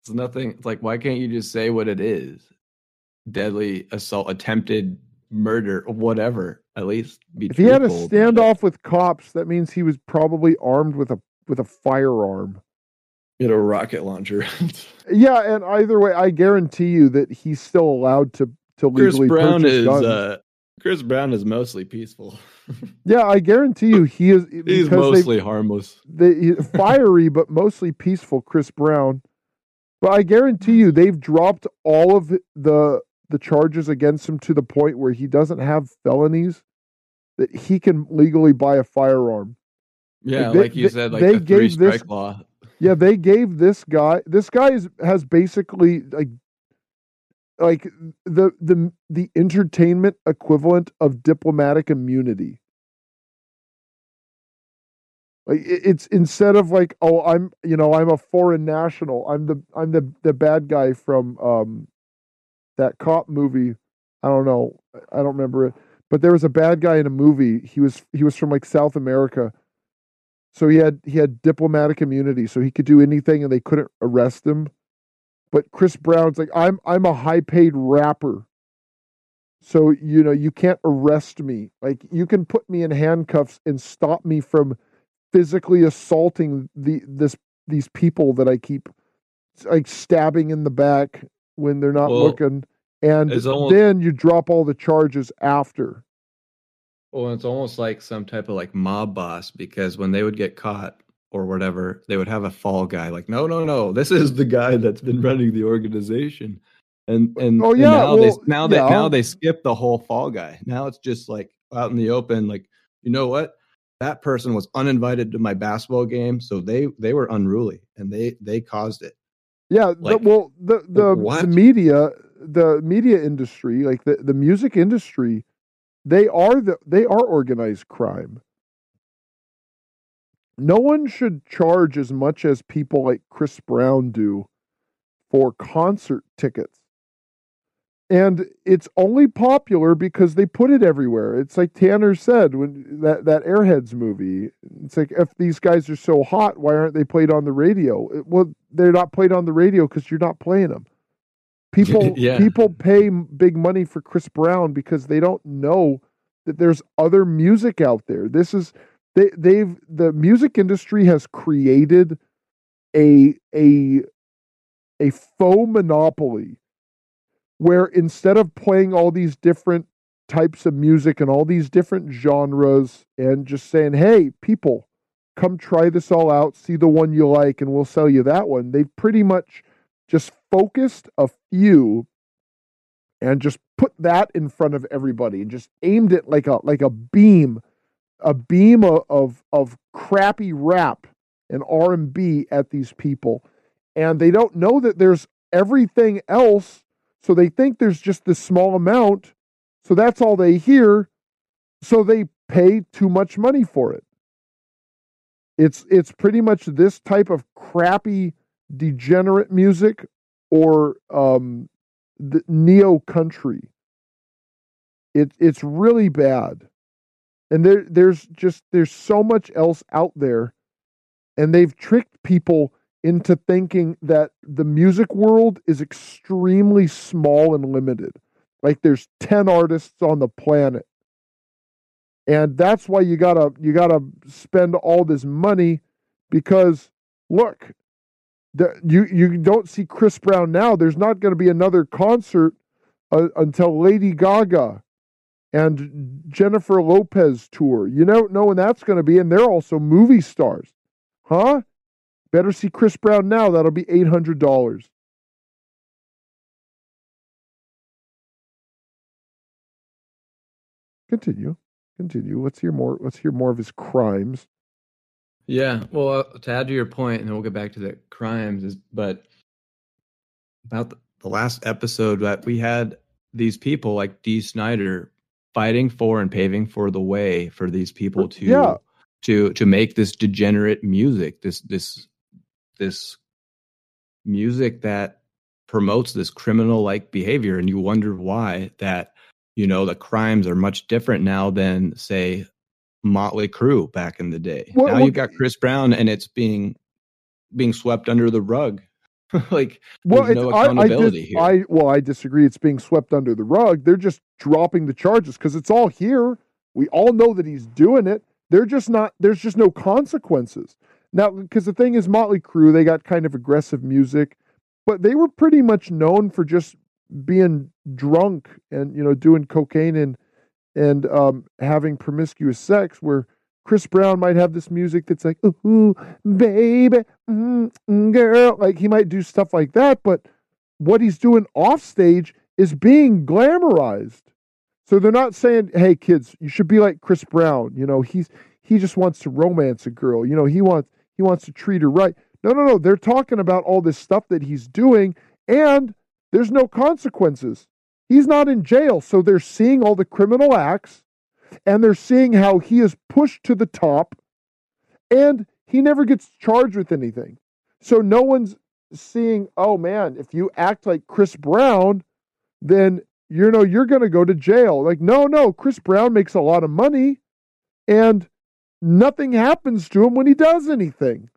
It's nothing. It's like, why can't you just say what it is? Deadly assault, attempted murder, whatever. At least be. If he had a standoff with cops, that means he was probably armed with a with a firearm. Get a rocket launcher. yeah, and either way, I guarantee you that he's still allowed to to legally Chris Brown is uh, Chris Brown is mostly peaceful. yeah, I guarantee you, he is. He's mostly harmless. They, fiery, but mostly peaceful. Chris Brown, but I guarantee you, they've dropped all of the the charges against him to the point where he doesn't have felonies that he can legally buy a firearm. Yeah, like, they, like you said, like they the three strike this, law. Yeah, they gave this guy. This guy is, has basically like like the the the entertainment equivalent of diplomatic immunity. Like it's instead of like oh I'm you know I'm a foreign national I'm the I'm the the bad guy from um that cop movie I don't know I don't remember it but there was a bad guy in a movie he was he was from like South America so he had he had diplomatic immunity so he could do anything and they couldn't arrest him but Chris Brown's like, I'm I'm a high paid rapper. So, you know, you can't arrest me. Like you can put me in handcuffs and stop me from physically assaulting the this these people that I keep like stabbing in the back when they're not well, looking. And almost, then you drop all the charges after. Well, it's almost like some type of like mob boss because when they would get caught, or whatever, they would have a fall guy. Like, no, no, no, this is the guy that's been running the organization. And and, oh, yeah, and now well, they now they yeah. now they skip the whole fall guy. Now it's just like out in the open. Like, you know what? That person was uninvited to my basketball game, so they they were unruly and they they caused it. Yeah, like, the, well, the the, the media, the media industry, like the the music industry, they are the they are organized crime no one should charge as much as people like Chris Brown do for concert tickets. And it's only popular because they put it everywhere. It's like Tanner said when that, that Airheads movie. It's like if these guys are so hot, why aren't they played on the radio? Well, they're not played on the radio because you're not playing them. People yeah. people pay big money for Chris Brown because they don't know that there's other music out there. This is they they've the music industry has created a a a faux monopoly where instead of playing all these different types of music and all these different genres and just saying hey people come try this all out see the one you like and we'll sell you that one they've pretty much just focused a few and just put that in front of everybody and just aimed it like a like a beam a beam of, of, of crappy rap and R&B at these people. And they don't know that there's everything else so they think there's just this small amount so that's all they hear so they pay too much money for it. It's it's pretty much this type of crappy degenerate music or um the neo country. It it's really bad. And there there's just there's so much else out there and they've tricked people into thinking that the music world is extremely small and limited. Like there's 10 artists on the planet. And that's why you gotta you gotta spend all this money because look you you don't see chris brown now there's not going to be another concert uh, until lady gaga and Jennifer Lopez tour. You don't know when that's going to be, and they're also movie stars. Huh? Better see Chris Brown now. That'll be $800. Continue. Continue. Let's hear more. Let's hear more of his crimes. Yeah. Well, uh, to add to your point, and then we'll get back to the crimes, is but about the, the last episode that we had these people like Dee Snider fighting for and paving for the way for these people to yeah. to to make this degenerate music this this this music that promotes this criminal like behavior and you wonder why that you know the crimes are much different now than say Motley Crue back in the day. Well, now well, you've got Chris Brown and it's being being swept under the rug like well, no accountability I, I, dis- here. I well, I disagree. It's being swept under the rug. They're just dropping the charges because it's all here. We all know that he's doing it. They're just not. There's just no consequences now. Because the thing is, Motley Crue, they got kind of aggressive music, but they were pretty much known for just being drunk and you know doing cocaine and and um, having promiscuous sex where Chris Brown might have this music that's like, ooh, baby, mm, girl. Like he might do stuff like that, but what he's doing off stage is being glamorized. So they're not saying, hey, kids, you should be like Chris Brown. You know, he's he just wants to romance a girl. You know, he wants he wants to treat her right. No, no, no. They're talking about all this stuff that he's doing, and there's no consequences. He's not in jail. So they're seeing all the criminal acts and they're seeing how he is pushed to the top and he never gets charged with anything. So no one's seeing, oh man, if you act like Chris Brown, then you know you're going to go to jail. Like no, no, Chris Brown makes a lot of money and nothing happens to him when he does anything.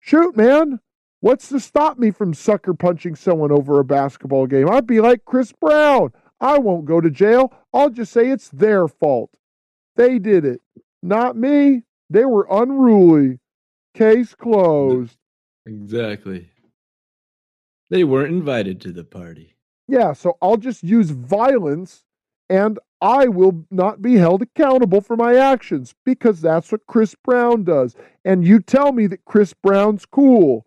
Shoot, man. What's to stop me from sucker punching someone over a basketball game? I'd be like Chris Brown. I won't go to jail. I'll just say it's their fault. They did it, not me. They were unruly. Case closed. Exactly. They weren't invited to the party. Yeah, so I'll just use violence and I will not be held accountable for my actions because that's what Chris Brown does. And you tell me that Chris Brown's cool.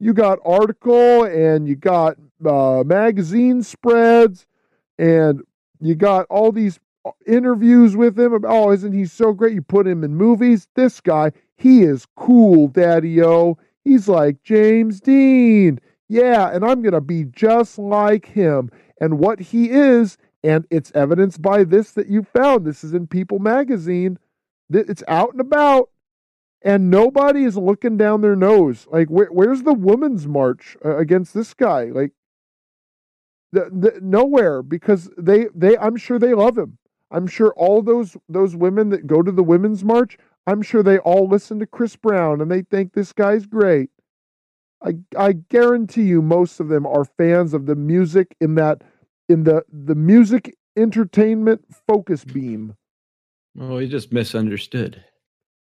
You got article and you got uh, magazine spreads and you got all these uh, interviews with him. Oh, isn't he so great? You put him in movies. This guy, he is cool, Daddy O. He's like James Dean. Yeah, and I'm going to be just like him. And what he is, and it's evidenced by this that you found. This is in People magazine. It's out and about, and nobody is looking down their nose. Like, where, where's the women's march uh, against this guy? Like, the, the, nowhere because they they I'm sure they love him. I'm sure all those those women that go to the women's march, I'm sure they all listen to Chris Brown and they think this guy's great. I I guarantee you most of them are fans of the music in that in the the music entertainment focus beam. Oh, he just misunderstood.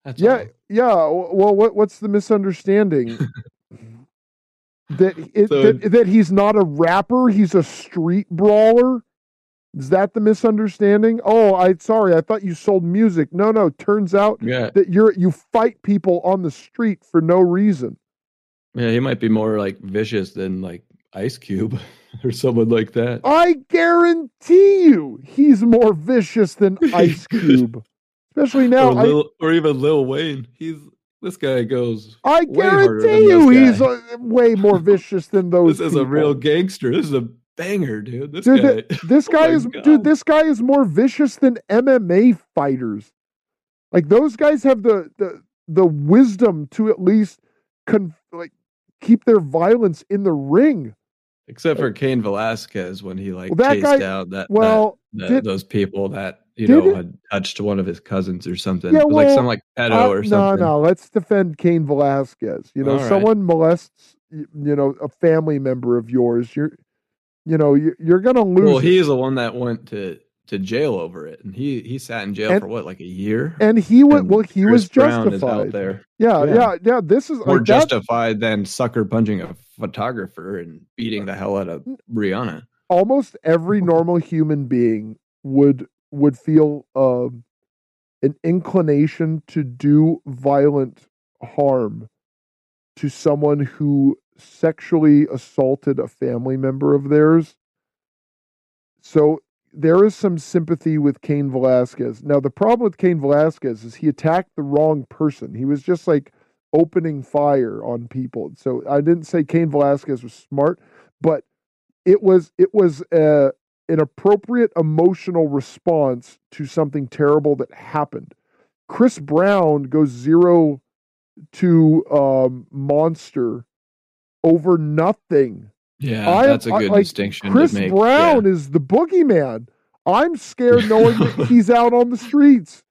That's yeah, all. yeah. Well, what what's the misunderstanding? that, it, so, that that he's not a rapper, he's a street brawler. Is that the misunderstanding? Oh, I sorry, I thought you sold music. No, no, turns out yeah. that you're you fight people on the street for no reason. Yeah, he might be more like vicious than like Ice Cube or someone like that. I guarantee you he's more vicious than Ice Cube. Especially now. Or, Lil, I, or even Lil Wayne. He's this guy goes. I guarantee you, he's uh, way more vicious than those. this is people. a real gangster. This is a banger, dude. This dude, guy. this oh guy oh is, God. dude. This guy is more vicious than MMA fighters. Like those guys have the the the wisdom to at least con- like keep their violence in the ring. Except for Cain Velasquez when he like well, chased guy, out that well that, that, did, those people that you Did know, it? had touched one of his cousins or something. Yeah, well, like some like pedo uh, or something. No, no, let's defend Cain Velasquez. You know, someone molests, you know, a family member of yours. You're, you know, you're, you're gonna lose. Well, he's the one that went to to jail over it, and he he sat in jail and, for what, like a year. And he went. Well, he Chris was justified there. Yeah, yeah, yeah, yeah, This is more like justified that, than sucker punching a photographer and beating the hell out of Rihanna. Almost every normal human being would would feel uh, an inclination to do violent harm to someone who sexually assaulted a family member of theirs. So there is some sympathy with Cain Velasquez. Now, the problem with Cain Velasquez is he attacked the wrong person. He was just like opening fire on people. So I didn't say Cain Velasquez was smart, but it was it was uh, an appropriate emotional response to something terrible that happened. Chris Brown goes zero to um, Monster over nothing. Yeah, I, that's a good I, like, distinction. Chris Brown yeah. is the boogeyman. I'm scared knowing that he's out on the streets.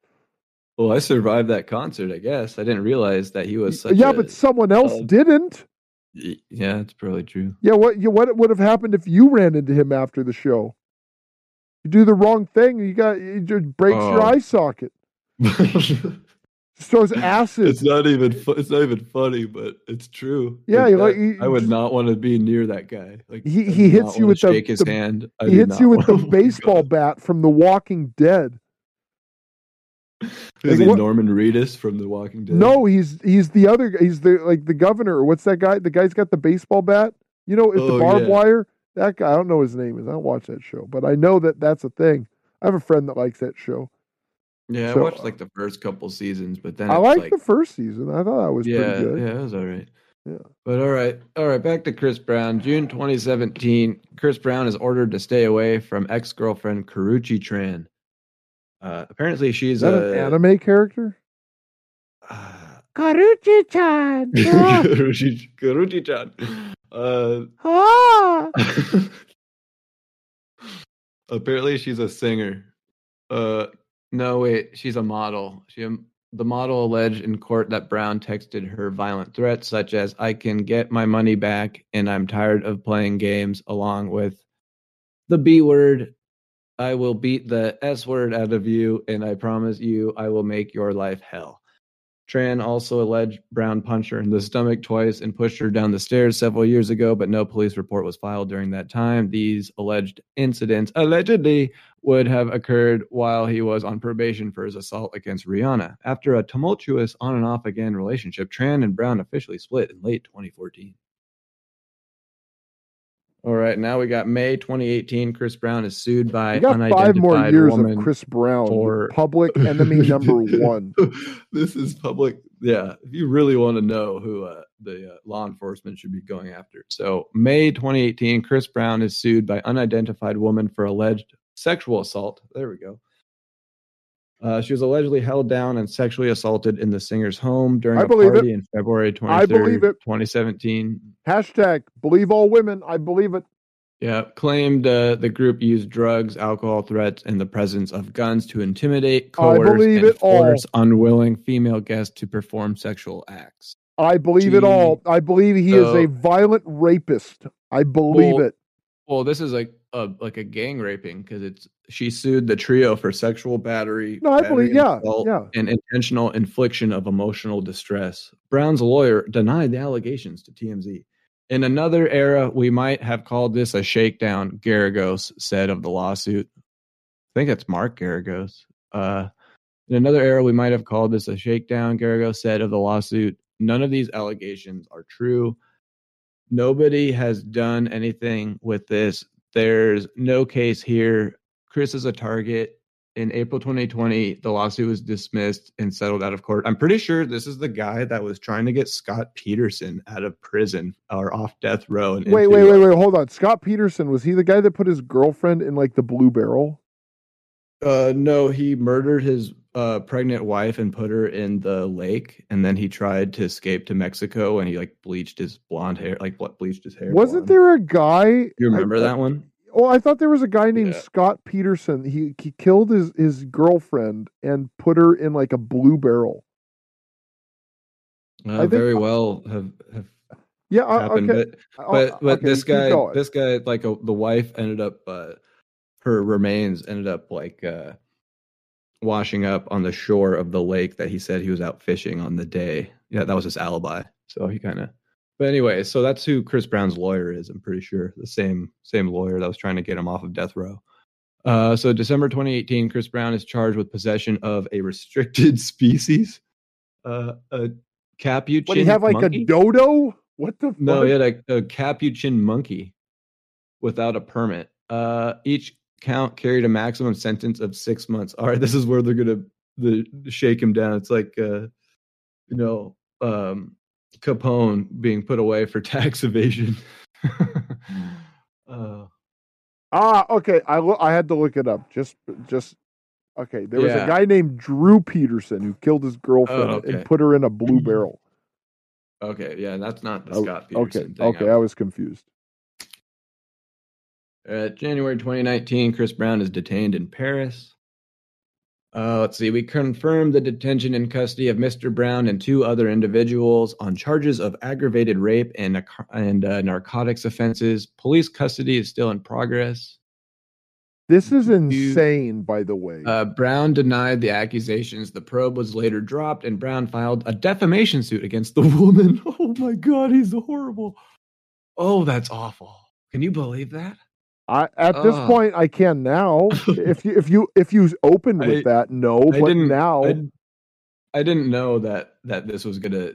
Well, I survived that concert. I guess I didn't realize that he was. yeah, a, but someone else uh, didn't. Yeah, that's probably true. Yeah, what what would have happened if you ran into him after the show? You do the wrong thing, you got it just breaks oh. your eye socket. Throws acid. It's not even. Fu- it's not even funny, but it's true. Yeah, Like like, he- I would not want to be near that guy. Like He- he hits you with the- shake his the- hand. I he hits you with the oh baseball bat from The Walking Dead. Is Like, he what- Norman Reedus from The Walking Dead? No, he's he's the other. He's the like the governor. What's that guy? The guy's got the baseball bat. You know, it's the Oh, barbed yeah. wire. That guy. I don't know what his name is. I don't watch that show, but I know that that's a thing. I have a friend that likes that show. Yeah, So, I watched like the first couple seasons, but then I liked like, the first season. I thought that was yeah, pretty good. yeah, it was all right. Yeah. But all right, all right. Back to Chris Brown. June 2017. Chris Brown is ordered to stay away from ex-girlfriend Karrueche Tran. Uh, apparently, she's Is that a an anime character? uh, Karuchi-chan. Karuchi Karuchi-chan. Uh, ah. apparently, she's a singer. Uh, no, wait, she's a model. She the model alleged in court that Brown texted her violent threats such as "I can get my money back" and "I'm tired of playing games," along with the B word. I will beat the S word out of you, and I promise you, I will make your life hell. Tran also alleged Brown punched her in the stomach twice and pushed her down the stairs several years ago, but no police report was filed during that time. These alleged incidents allegedly would have occurred while he was on probation for his assault against Rihanna. After a tumultuous on and off again relationship, Tran and Brown officially split in late 2014. All right, now we got May 2018. Chris Brown is sued by We got unidentified five more years woman of Chris Brown, for- public enemy number one. this is public. Yeah, if you really want to know who uh, the uh, law enforcement should be going after. So, May 2018, Chris Brown is sued by unidentified woman for alleged sexual assault. There we go. Uh, she was allegedly held down and sexually assaulted in the singer's home during I a believe it. party in February 23rd, I believe it. 2017. Hashtag believe all women. I believe it. Yeah, claimed uh, the group used drugs, alcohol threats, and the presence of guns to intimidate, coerce, and it all. force unwilling female guests to perform sexual acts. I believe it all. I believe he is a violent rapist. I believe Well, it. Well, this is like a like a gang raping because it's she sued the trio for sexual battery. No, I battery believe- yeah, yeah. and intentional infliction of emotional distress. Brown's lawyer denied the allegations to TMZ. In another era, we might have called this a shakedown. Geragos said of the lawsuit. I think it's Mark Geragos. Uh, in another era, we might have called this a shakedown. Geragos said of the lawsuit. None of these allegations are true. Nobody has done anything with this. There's no case here. Chris is a target. In April 2020, the lawsuit was dismissed and settled out of court. I'm pretty sure this is the guy that was trying to get Scott Peterson out of prison or off death row. And Wait, wait, wait, wait. Hold on. Scott Peterson was he the guy that put his girlfriend in like the blue barrel? Uh, no, he murdered his uh, pregnant wife and put her in the lake, and then he tried to escape to Mexico, and he like bleached his blonde hair, like ble- bleached his hair. Wasn't blonde. there a guy? You remember I, that one? Oh, I thought there was a guy named Yeah. Scott Peterson. He he killed his his girlfriend and put her in like a blue barrel. Uh, think- very well have have Yeah, happened, okay. but but but okay, this guy this guy like uh, the wife ended up uh, her remains ended up like uh, washing up on the shore of the lake that he said he was out fishing on the day. Yeah, that was his alibi. So he kind of. But anyway, so that's who Chris Brown's lawyer is. I'm pretty sure the same same lawyer that was trying to get him off of death row. Uh, so December 2018, Chris Brown is charged with possession of a restricted species, uh, a capuchin. What do you have like monkey? a dodo? What the No, fuck? he had a, a capuchin monkey without a permit. Uh, each count carried a maximum sentence of six months. All right, this is where they're gonna the shake him down. It's like uh, you know, um, Capone being put away for tax evasion. uh, Ah, okay. I lo- I had to look it up. Just just okay. There was Yeah. a guy named Drew Peterson who killed his girlfriend Oh, okay. and put her in a blue barrel. okay, yeah, that's not the Oh, Scott okay, thing. okay. I was confused. Uh, January 2019, Chris Brown is detained in Paris. Uh, let's see. We confirmed the detention and custody of Mr. Brown and two other individuals on charges of aggravated rape and and uh, narcotics offenses. Police custody is still in progress. This is insane, by the way. Uh, Brown denied the accusations. The probe was later dropped, and Brown filed a defamation suit against the woman. Oh my God, he's horrible. Oh, that's awful. Can you believe that? I, at this uh, point, I can now. if you if you if you opened with I, that, no. I but now, I, I didn't know that that this was gonna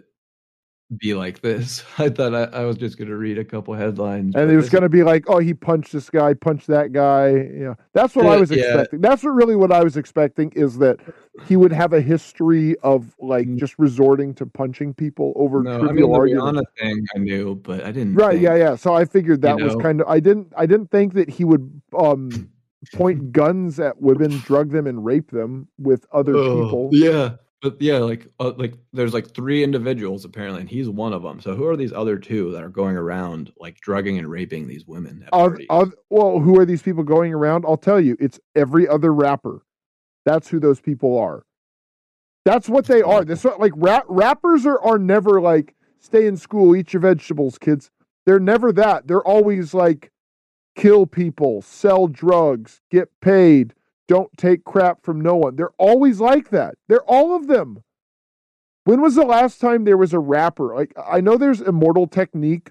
be like this. I thought I, I was just going to read a couple headlines. And it was going to be like, oh, he punched this guy, punched that guy. Yeah, that's what yeah, I was expecting. That's what really what I was expecting is that he would have a history of like mm. just resorting to punching people over no, trivial I mean, arguments. thing I knew, but I didn't. Right? Think, yeah, yeah. So I figured that was know? kind of. I didn't. I didn't think that he would um point guns at women, drug them, and rape them with other oh, people. Yeah. But yeah, like uh, like there's like three individuals apparently, and he's one of them. So who are these other two that are going around like drugging and raping these women? Uh, uh, well, who are these people going around? I'll tell you, it's every other rapper. That's who those people are. That's what they are. This like rap, rappers are are never like stay in school, eat your vegetables, kids. They're never that. They're always like kill people, sell drugs, get paid don't take crap from no one. They're always like that. They're all of them. When was the last time there was a rapper? Like I know there's Immortal Technique,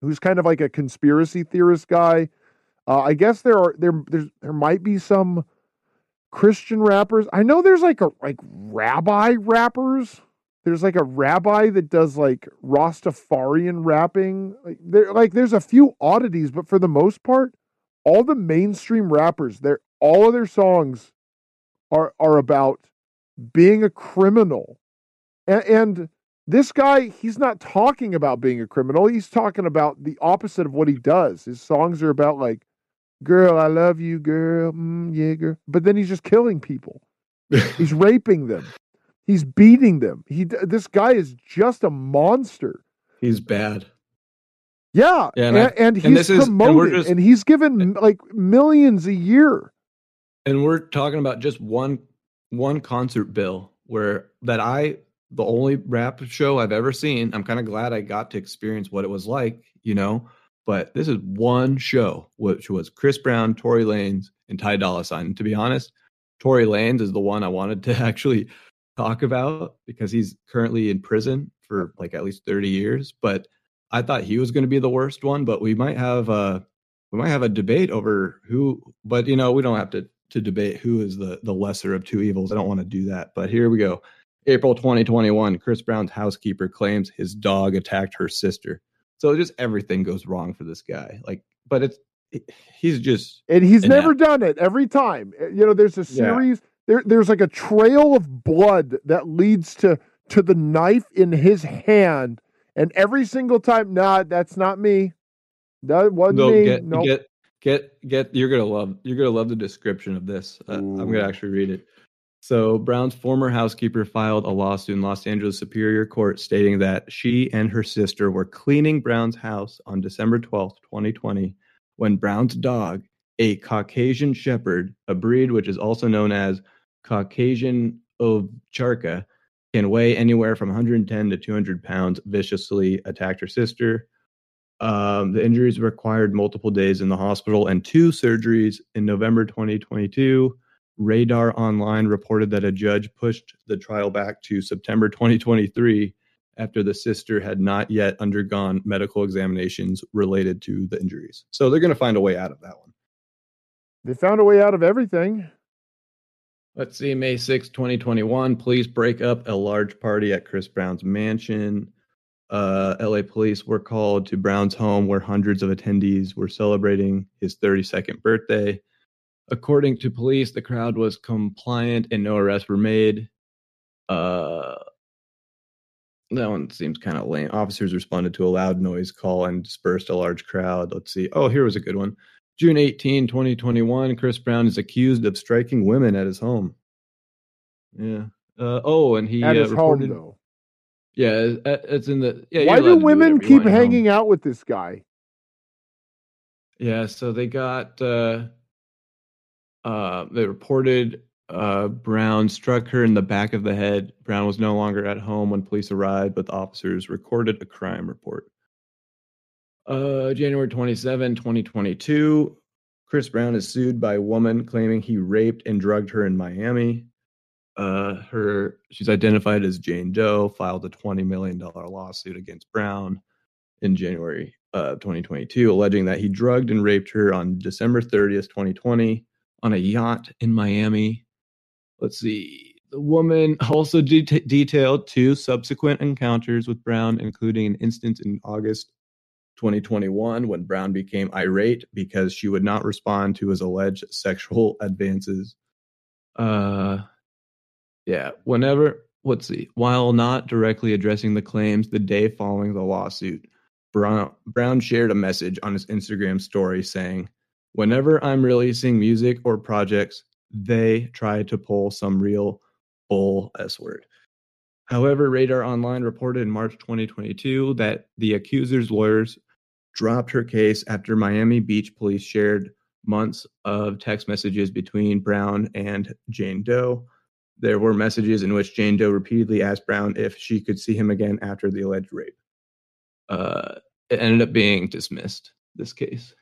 who's kind of like a conspiracy theorist guy. Uh, I guess there are there there's there might be some Christian rappers. I know there's like a like rabbi rappers. There's like a rabbi that does like Rastafarian rapping. Like there like there's a few oddities, but for the most part, all the mainstream rappers, they're all of their songs are are about being a criminal. And, and this guy, he's not talking about being a criminal. He's talking about the opposite of what he does. His songs are about like, "Girl, I love you, girl, mm, yeah, girl." But then he's just killing people. he's raping them. He's beating them. He this guy is just a monster. He's bad. Yeah, yeah and, and, and he's and promoted, and, just, and he's given like millions a year and we're talking about just one one concert bill where that I the only rap show I've ever seen. I'm kind of glad I got to experience what it was like, you know. But this is one show, which was Chris Brown, Tory Lanez, and Ty Dolla Sign. And to be honest, Tory Lanez is the one I wanted to actually talk about because he's currently in prison for like at least 30 years. But I thought he was going to be the worst one. But we might have a we might have a debate over who. But you know, we don't have to to debate who is the the lesser of two evils. I don't want to do that, but here we go. April 2021, Chris Brown's housekeeper claims his dog attacked her sister. So just everything goes wrong for this guy. Like, but it's he's just and he's never done it every time. Eh, you know, there's a series. Yeah. There, there's like a trail of blood that leads to to the knife in his hand, and every single time, nah, that's not me. That wasn't no, me. Get, nope. get Get get you're gonna love you're gonna love the description of this. Uh, I'm gonna actually read it. So Brown's former housekeeper filed a lawsuit in Los Angeles Superior Court stating that she and her sister were cleaning Brown's house on December 12th, 2020, when Brown's dog, a Caucasian Shepherd, a breed which is also known as Caucasian Ovcharka, can weigh anywhere from 110 to 200 pounds, viciously attacked her sister. Um, the injuries required multiple days in the hospital and two surgeries in November 2022. Radar Online reported that a judge pushed the trial back to September 2023 after the sister had not yet undergone medical examinations related to the injuries. So they're going to find a way out of that one. They found a way out of everything. Let's see, May 6, 2021. Police break up a large party at Chris Brown's mansion uh, LA police were called to Brown's home where hundreds of attendees were celebrating his 32nd birthday. According to police, the crowd was compliant and no arrests were made. Uh, that one seems kind of lame. Officers responded to a loud noise call and dispersed a large crowd. Let's see. Oh, here was a good one. June 18, 2021, Chris Brown is accused of striking women at his home. Yeah. Uh, oh, and he at his uh, reported, home, though. Yeah, it's in the. Yeah, Why do women do keep hanging out with this guy? Yeah, so they got. uh uh They reported uh Brown struck her in the back of the head. Brown was no longer at home when police arrived, but the officers recorded a crime report. Uh, January 27, 2022, Chris Brown is sued by a woman claiming he raped and drugged her in Miami. Uh, her she's identified as Jane Doe. Filed a twenty million dollar lawsuit against Brown in January uh, 2022, alleging that he drugged and raped her on December 30th, 2020, on a yacht in Miami. Let's see. The woman also de- detailed two subsequent encounters with Brown, including an instance in August 2021 when Brown became irate because she would not respond to his alleged sexual advances. Uh, yeah, whenever, let's see, while not directly addressing the claims the day following the lawsuit, Brown, Brown shared a message on his Instagram story saying, Whenever I'm releasing music or projects, they try to pull some real bull S word. However, Radar Online reported in March 2022 that the accuser's lawyers dropped her case after Miami Beach police shared months of text messages between Brown and Jane Doe. There were messages in which Jane Doe repeatedly asked Brown if she could see him again after the alleged rape. Uh, it ended up being dismissed, this case.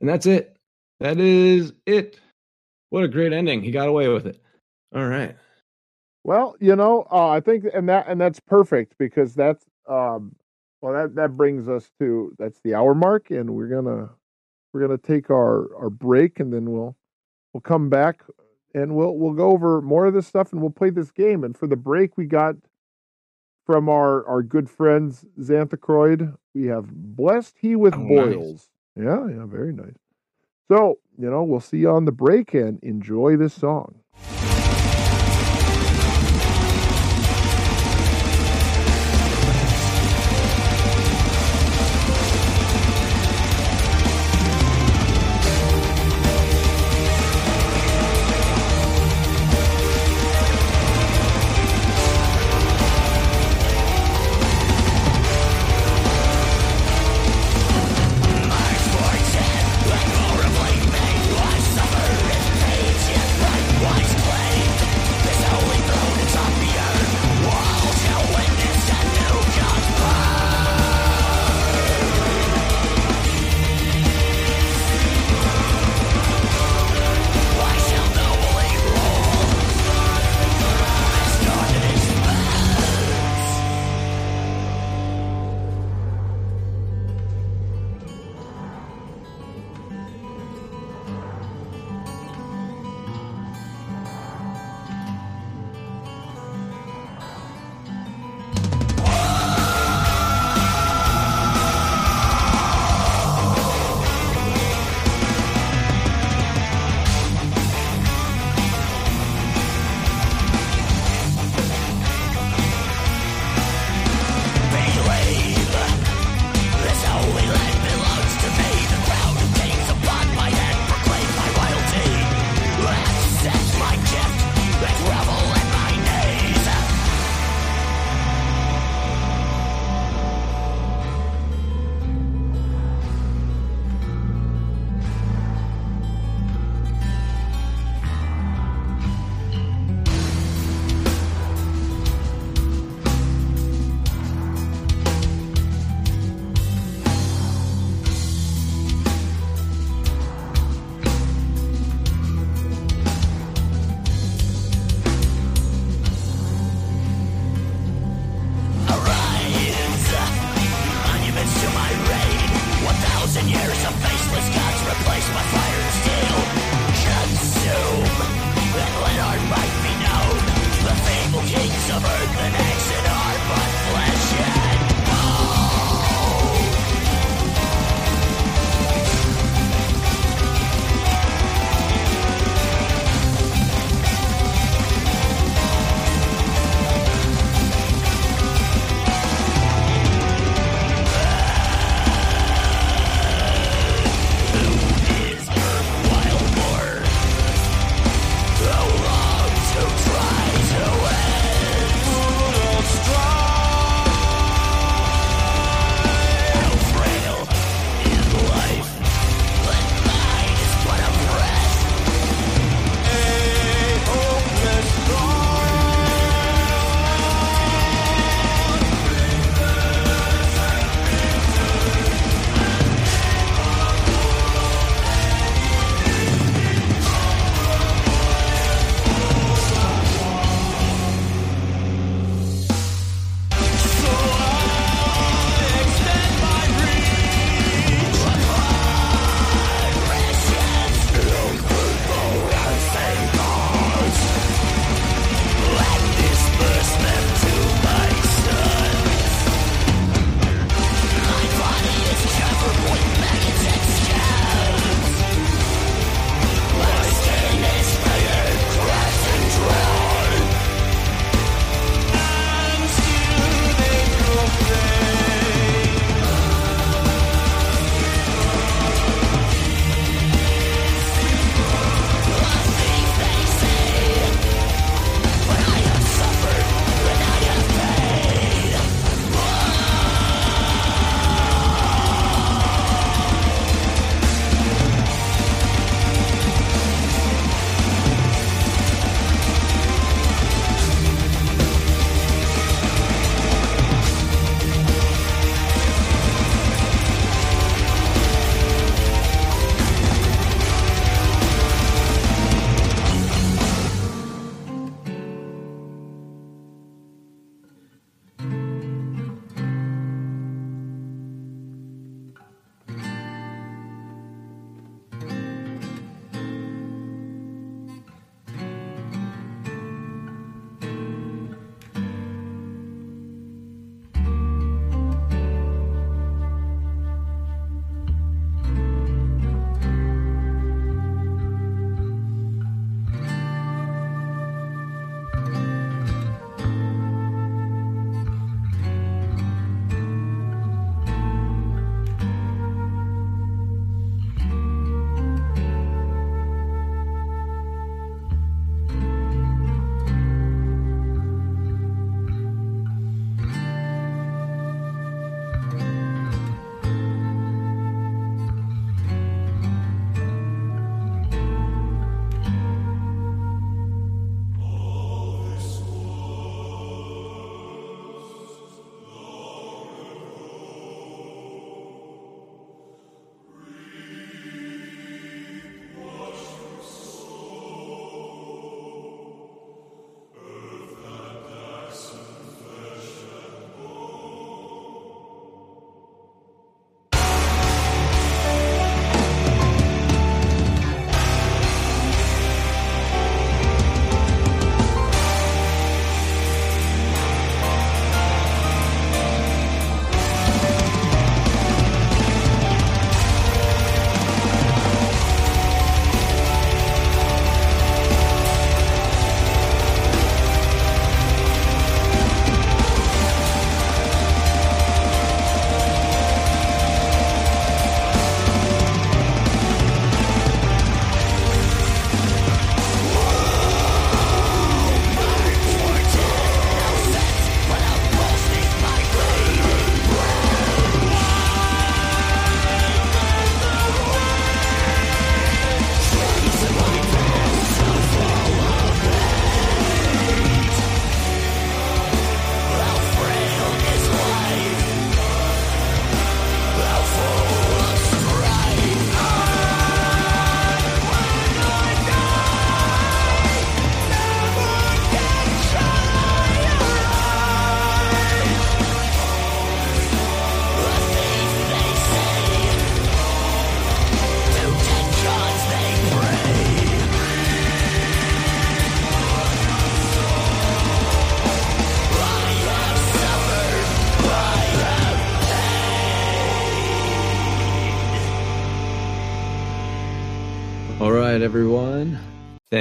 And that's it. That is it. What a great ending. He got away with it. All right. Well, you know, uh, I think, and that and that's perfect because that's um, well, that that brings us to that's the hour mark, and we're gonna we're gonna take our our break, and then we'll we'll come back and we'll we'll go over more of this stuff, and we'll play this game. And for the break, we got from our our good friends Xanthochroid, we have blessed he with oh, boils. Nice. Yeah, yeah, very nice. So you know, we'll see you on the break, and enjoy this song.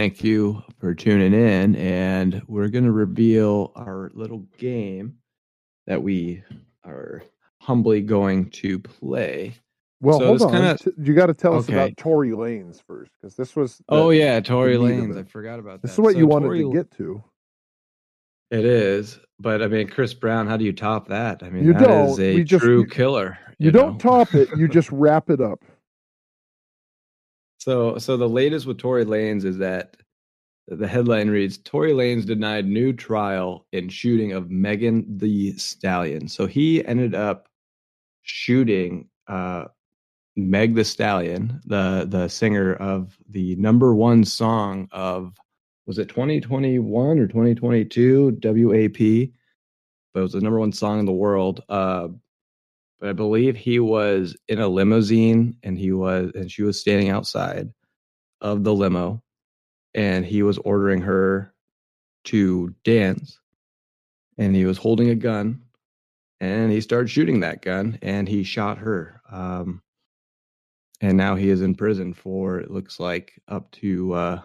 Thank you for tuning in. And we're going to reveal our little game that we are humbly going to play. Well, So hold on. kinda- you got to tell us about Tory Lanez first, because this was. the- Oh, yeah, Tory Lanez. I forgot about This that. is what So you wanted Tory- to get to. It is. But I mean, Chris Brown, how do you top that? I mean, You that is a just- true you- killer. You, don't top it. You just wrap it up. So, so the latest with Tory Lanez is that the headline reads: Tory Lanez denied new trial in shooting of Megan Thee Stallion. So he ended up shooting uh, Meg Thee Stallion, the the singer of the number one song of was it 2021 or 2022 WAP, but it was the number one song in the world. Uh, but I believe he was in a limousine and he was and she was standing outside of the limo and he was ordering her to dance and he was holding a gun and he started shooting that gun and he shot her um and now he is in prison for it looks like up to uh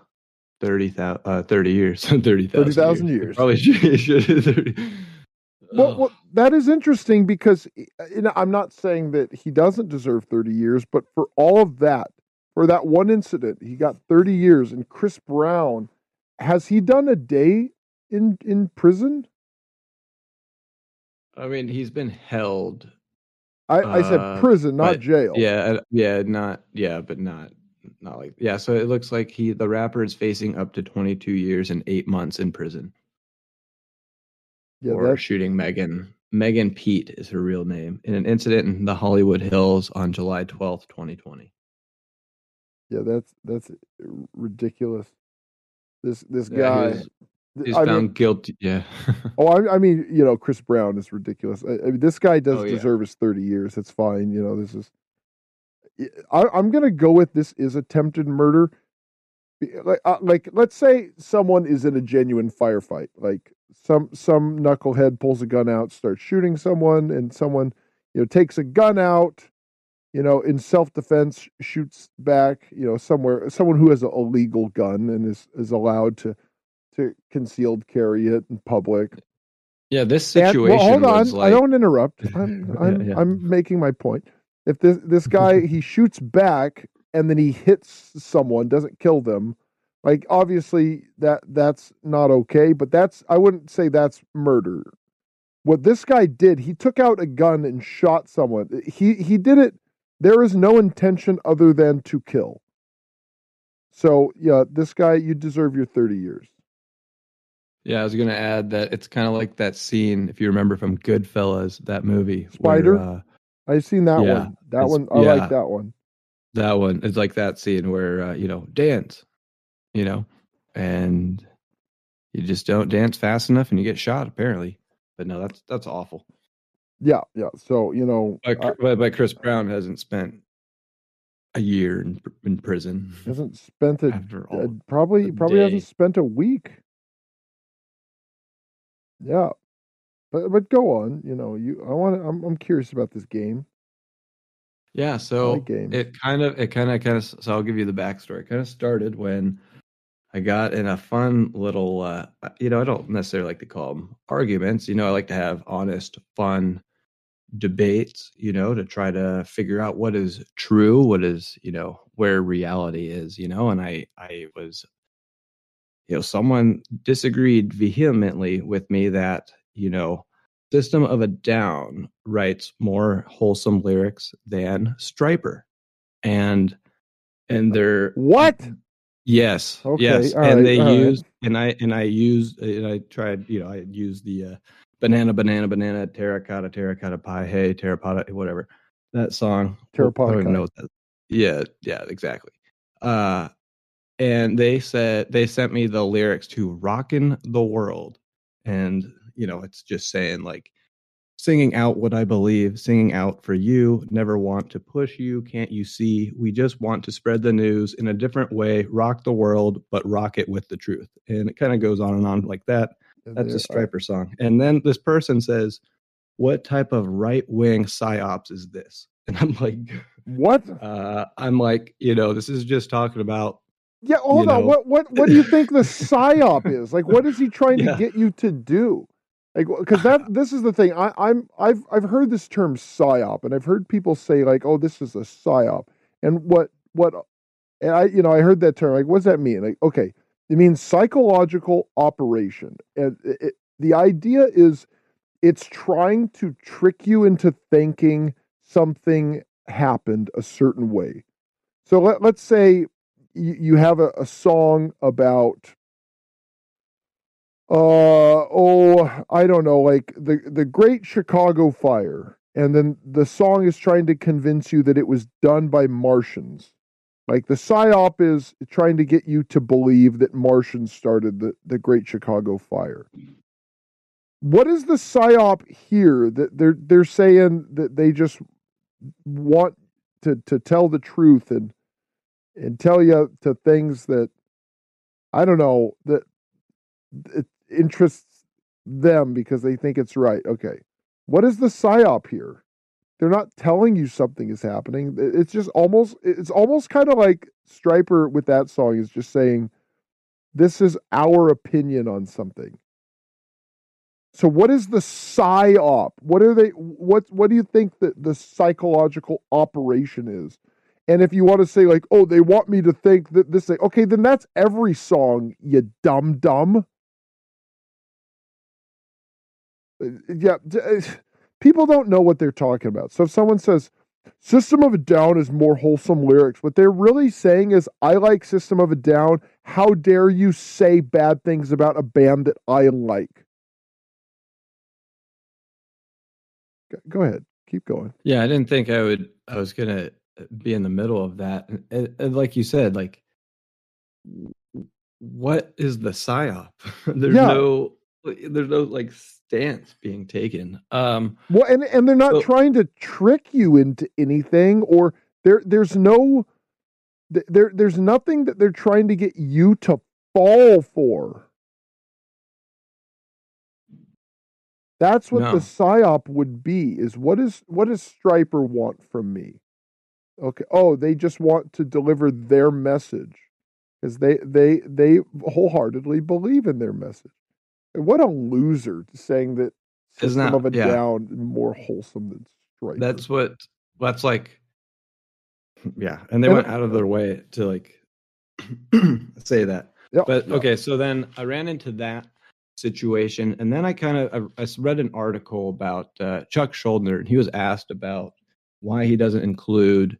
30,000 uh 30 years 30,000 30,000 years. Probably should, should 30. Well, Ugh. That is interesting because you know, I'm not saying that he doesn't deserve 30 years, but for all of that, for that one incident, he got 30 years. And Chris Brown, has he done a day in in prison? I mean, he's been held. I, I said Uh, prison, not but- jail. Yeah, uh, yeah, not yeah, but not not like yeah. So it looks like he the rapper is facing up to 22 years and eight months in prison yeah, that's shooting Megan. Megan Pete is her real name in an incident in the Hollywood Hills on July 12th, 2020. yeah, that's that's ridiculous. This this Yeah, guy. he was- he's I found mean, guilty. Yeah. oh, I, I mean, you know, Chris Brown is ridiculous. I, I mean, this guy does Oh, yeah. deserve his 30 years. It's fine. You know, this is. I, I'm going to go with this is attempted murder. Like, uh, like, let's say someone is in a genuine firefight. Like some some knucklehead pulls a gun out, starts shooting someone, and someone, you know, takes a gun out. You know, in self defense, shoots back. You know, somewhere someone who has a legal gun and is is allowed to to concealed carry it in public. yeah, this And- situation well, hold on. like I don't interrupt. I'm I'm, yeah. I'm making my point. If this this guy he shoots back and then he hits someone, doesn't kill them, like obviously that that's not okay. But that's I wouldn't say that's murder. What this guy did, he took out a gun and shot someone. He he did it. There is no intention other than to kill. So yeah, this guy, you deserve your thirty years. Yeah, I was gonna add that it's kind of like that scene, if you remember from Goodfellas, that movie. Spider? Where, uh, I've seen that Yeah, one. That one, I yeah. like that one. That one it's like that scene where uh, you know dance you know and you just don't dance fast enough and you get shot apparently but no that's that's awful Yeah, yeah. So you know, but, uh, but, chris brown hasn't spent a year in, in prison hasn't spent after probably probably day. hasn't spent a week. Yeah, but but go on. You know, you I want. I'm I'm curious about this game. Yeah so like it kind of it kind of kind of so i'll give you the backstory. It kind of started when i got in a fun little uh you know i don't necessarily like to call them arguments you know i like to have honest fun debates you know to try to figure out what is true what is you know where reality is you know and i i was you know someone disagreed vehemently with me that you know system of a down writes more wholesome lyrics than stryper and and they're What? Yes. Okay, Yes. and right, they all right. used and I and I used and I tried, you know, I used the uh banana, banana, banana, terracotta, terracotta pie, hey, terracotta, whatever. That song. Terracotta I don't even know what that Yeah, yeah, exactly. Uh and they said they sent me the lyrics to Rockin' the World. And, you know, it's just saying like singing out what I believe, singing out for you, never want to push you, can't you see? We just want to spread the news in a different way, rock the world, but rock it with the truth. And it kind of goes on and on like that. That's a Stryper song. And then this person says, What type of right wing psyops is this? And I'm like, What? uh, I'm like, you know, this is just talking about Yeah, hold on. know? What what what do you think the psyop is? Like, what is he trying Yeah. to get you to do? Like, because that this is the thing. I, I'm I've I've heard this term psyop, and I've heard people say like, "Oh, this is a psyop," and what what, and I you know I heard that term. Like, what does that mean? Like, okay, it means psychological operation, and it, it, the idea is it's trying to trick you into thinking something happened a certain way. So let, let's say you, you have a, a song about uh oh I don't know like the the Great Chicago Fire and then the song is trying to convince you that it was done by Martians. Like the psyop is trying to get you to believe that Martians started the, the Great Chicago Fire. What is the psyop here that they're they're saying that they just want to to tell the truth and and tell you to things that I don't know that it interests them because they think it's right. Okay. What is the psyop here? They're not telling you something is happening. It's just almost it's almost kind of like Stryper with that song is just saying this is our opinion on something. So what is the psyop? What are they what what do you think that the psychological operation is? And if you want to say like, oh, they want me to think that this thing, okay, then that's every song, you dumb dumb. Yeah, uh, people don't know what they're talking about. So if someone says System of a Down is more wholesome lyrics, what they're really saying is, I like System of a Down. How dare you say bad things about a band that I like? Go- ahead, keep going. Yeah, I didn't think I would. I was gonna be in the middle of that, and, and- and like you said, like, what is the psyop? there's Yeah. no, there's no like stance being taken. Um, Well, and and they're not So- trying to trick you into anything, or there there's no there there's nothing that they're trying to get you to fall for. That's what No. the psyop would be. Is what is what does Stryper want from me? Okay. Oh, they just want to deliver their message because they they they wholeheartedly believe in their message. What a loser saying that that- of a yeah. Down more wholesome than Stryper. that's what. That's like, yeah, and they And- went out of their way to like say that. Yeah, But yeah. okay, so then I ran into that situation, and then I kind of I, I read an article about uh, Chuck Schuldiner, and he was asked about why he doesn't include,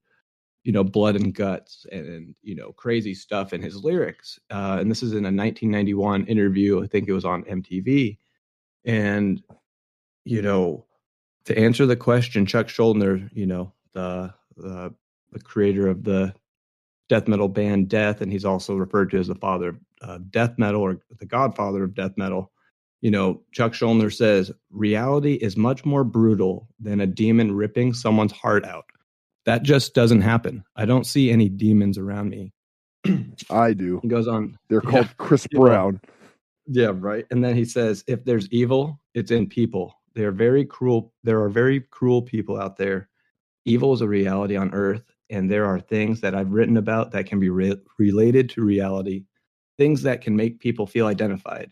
you know, blood and guts and, and you know crazy stuff in his lyrics. Uh, and this is in a 1991 interview. I think it was on MTV, and you know, to answer the question, Chuck Schuldiner, you know, the the the creator of the death metal band Death, and he's also referred to as the father of death metal or the godfather of death metal. You know, Chuck Schuldiner says reality is much more brutal than a demon ripping someone's heart out. That just doesn't happen. I don't see any demons around me. I do. He goes on, They're Yeah. called Chris Yeah. Brown. yeah, right. And then he says, if there's evil, it's in people. They're very cruel. There are very cruel people out there. Evil is a reality on earth. And there are things that I've written about that can be re- related to reality, things that can make people feel identified.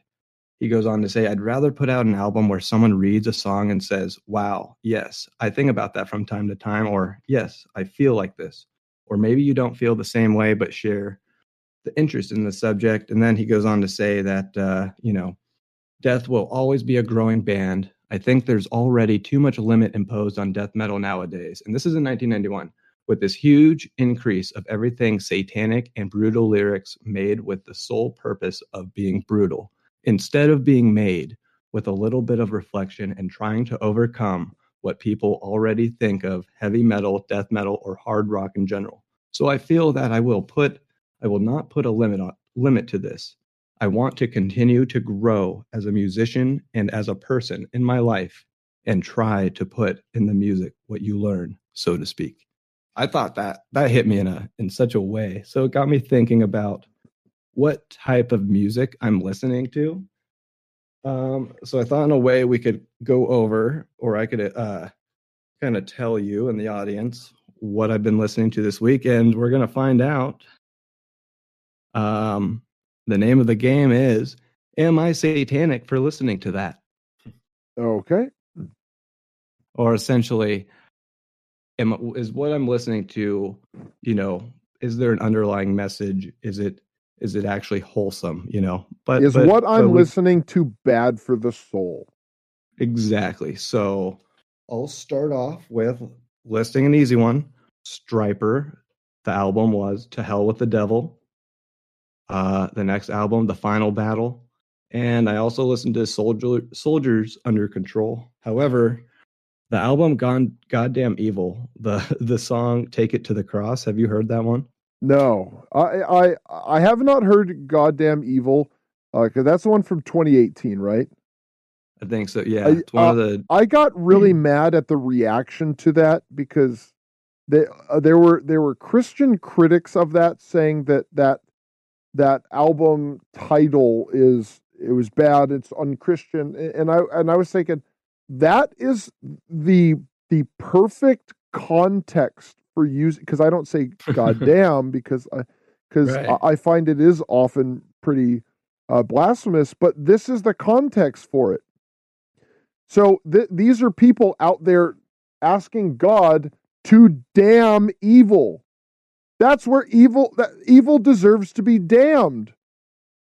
He goes on to say, I'd rather put out an album where someone reads a song and says, Wow, yes, I think about that from time to time, or Yes, I feel like this. Or maybe you don't feel the same way, but share the interest in the subject. And then he goes on to say that, uh, you know, death will always be a growing band. I think there's already too much limit imposed on death metal nowadays. And this is in 1991 with this huge increase of everything satanic and brutal lyrics made with the sole purpose of being brutal instead of being made with a little bit of reflection and trying to overcome what people already think of heavy metal, death metal, or hard rock in general. So I feel that I will put I will not put a limit on limit to this. I want to continue to grow as a musician and as a person in my life and try to put in the music what you learn, so to speak. I thought that that hit me in a in such a way. So it got me thinking about what type of music I'm listening to. Um, so I thought in a way we could go over, or I could uh, kind of tell you and the audience what I've been listening to this week, and we're gonna find out Um, the name of the game is Am I Satanic for listening to that? Okay. Or essentially, am, is what I'm listening to, you know, is there an underlying message? Is it is it actually wholesome? You know, but is but, what I'm but we- listening to bad for the soul? Exactly. So I'll start off with listing an easy one. Stryper. The album was To Hell with the Devil. Uh, the next album, The Final Battle. And I also listened to Soldier, Soldiers Under Control. However, the album Gone Goddamn Evil, the the song Take It to the Cross. Have you heard that one? No, I I I have not heard "Goddamn Evil" because that's the one from 2018, right? I think so. Yeah. I- one of uh, the I got really mad at the reaction to that because they, uh, there were there were Christian critics of that saying that that that album title is it was bad, it's unchristian, and I and I was thinking that is the the perfect context for use because I don't say goddamn because I because Right. I, I find it is often pretty uh, blasphemous, but this is the context for it. So th- these are people out there asking God to damn evil. That's where evil that evil deserves to be damned.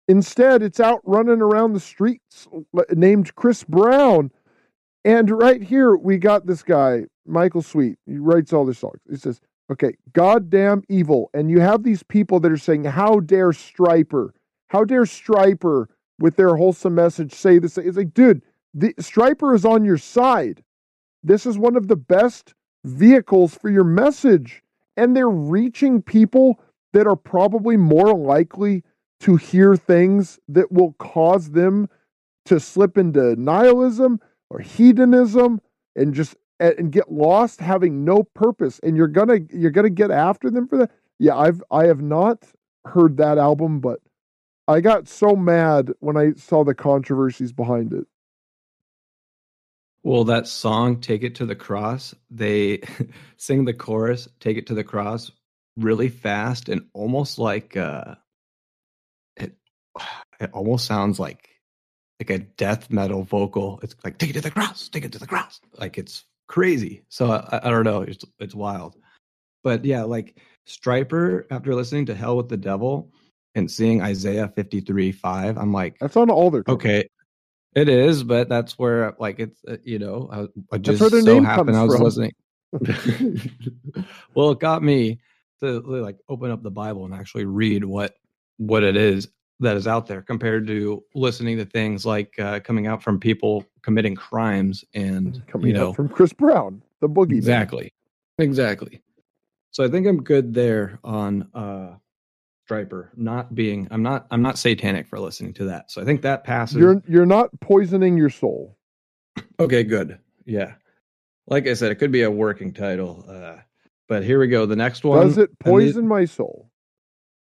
Instead, it's out running around the streets named Chris Brown. And right here we got this guy, Michael Sweet. He writes all the songs. He says, "Okay, goddamn evil." And you have these people that are saying, "How dare Stryper? How dare Stryper with their wholesome message say this?" It's like, dude, the Stryper is on your side. This is one of the best vehicles for your message. And they're reaching people that are probably more likely to hear things that will cause them to slip into nihilism or hedonism and just and get lost having no purpose and you're gonna you're gonna get after them for that yeah i've i have not heard that album but i got so mad when i saw the controversies behind it Well, that song, Take It to the Cross, they sing the chorus, Take It to the Cross, really fast and almost like uh it it almost sounds like like a death metal vocal. It's like take it to the cross, take it to the cross. Like it's crazy. So I, I don't know, it's it's wild. But yeah, like Stryper, after listening to Hell with the Devil and seeing Isaiah 53 5, I'm like, that's on all their covers. Okay, it is, but that's where like it's uh, you know I, I just so happened I was from. listening. well, it got me to like open up the Bible and actually read what what it is that is out there compared to listening to things like uh, coming out from people committing crimes and coming you know up from chris brown the boogie exactly exactly. So I think I'm good there on uh Stryper not being I'm not I'm not satanic for listening to that. So I think that passes. you're you're not poisoning your soul Okay, good. Yeah. Like I said, it could be a working title. Uh, but here we go. The next one. does it poison my soul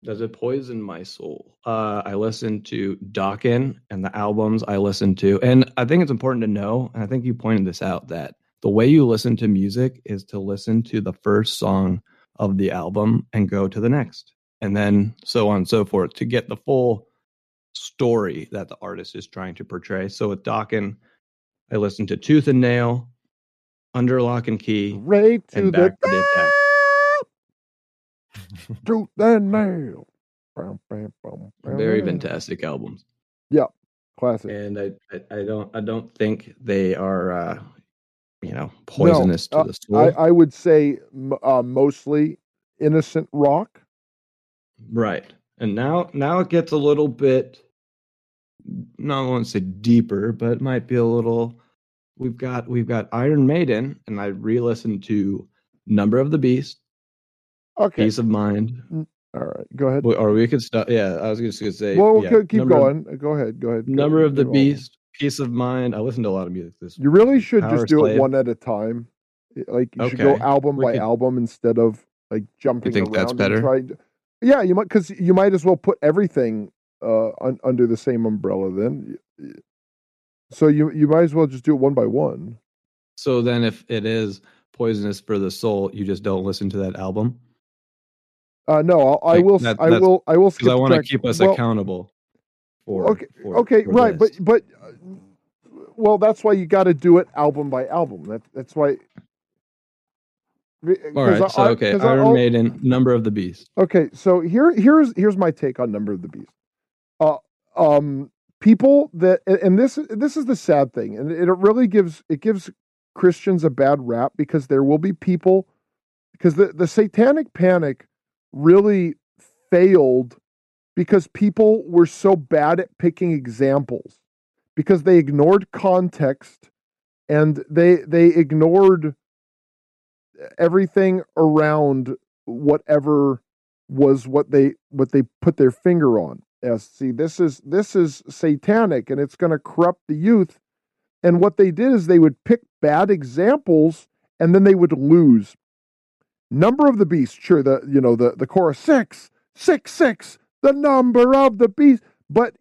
does it poison my soul? Uh, I listen to Dokken and the albums I listen to. And I think it's important to know, and I think you pointed this out, that the way you listen to music is to listen to the first song of the album and go to the next. And then so on and so forth to get the full story that the artist is trying to portray. So with Dokken, I listened to Tooth and Nail, Under Lock and Key, right to and the Back for the Attack. Tooth and nail Very fantastic albums. Yeah, classic and I, I I don't I don't think they are uh you know poisonous uh, to the soul. I, I would say uh, mostly innocent rock right. And now now it gets a little bit not want to say deeper, but it might be a little we've got we've got Iron Maiden and I re-listened to Number of the Beast, okay Piece of Mind. all right go ahead Or we could start yeah, I was just gonna say well yeah, keep of- going go ahead go ahead go- Number of the. Beast, Peace of Mind. I listened to a lot of music this you really should just do Slave. it one at a time like you should go album We by could- album instead of like jumping think around that's better? to- yeah you might because you might as well put everything uh un, under the same umbrella then so you you might as well just do it one by one So then, if it is poisonous for the soul, you just don't listen to that album. Uh, no, I'll, I will. that- I will. I will. Because I want to keep us Well, accountable. For, okay, for- okay, for right, this. but but uh, well, that's why you got to do it album by album. That that's why. all right. So okay, Iron Maiden, Number of the Beast. Okay, so here here's here's my take on Number of the Beast. Uh, um, people that and- and this this is the sad thing, and it really gives it gives Christians a bad rap because there will be people because the the Satanic Panic really failed because people were so bad at picking examples because they ignored context and they they ignored everything around whatever was what they what they put their finger on. Yes see this is this is satanic and it's going to corrupt the youth. And what they did is they would pick bad examples and then they would lose number of the beast sure the you know the the chorus six six six the number of the beast. But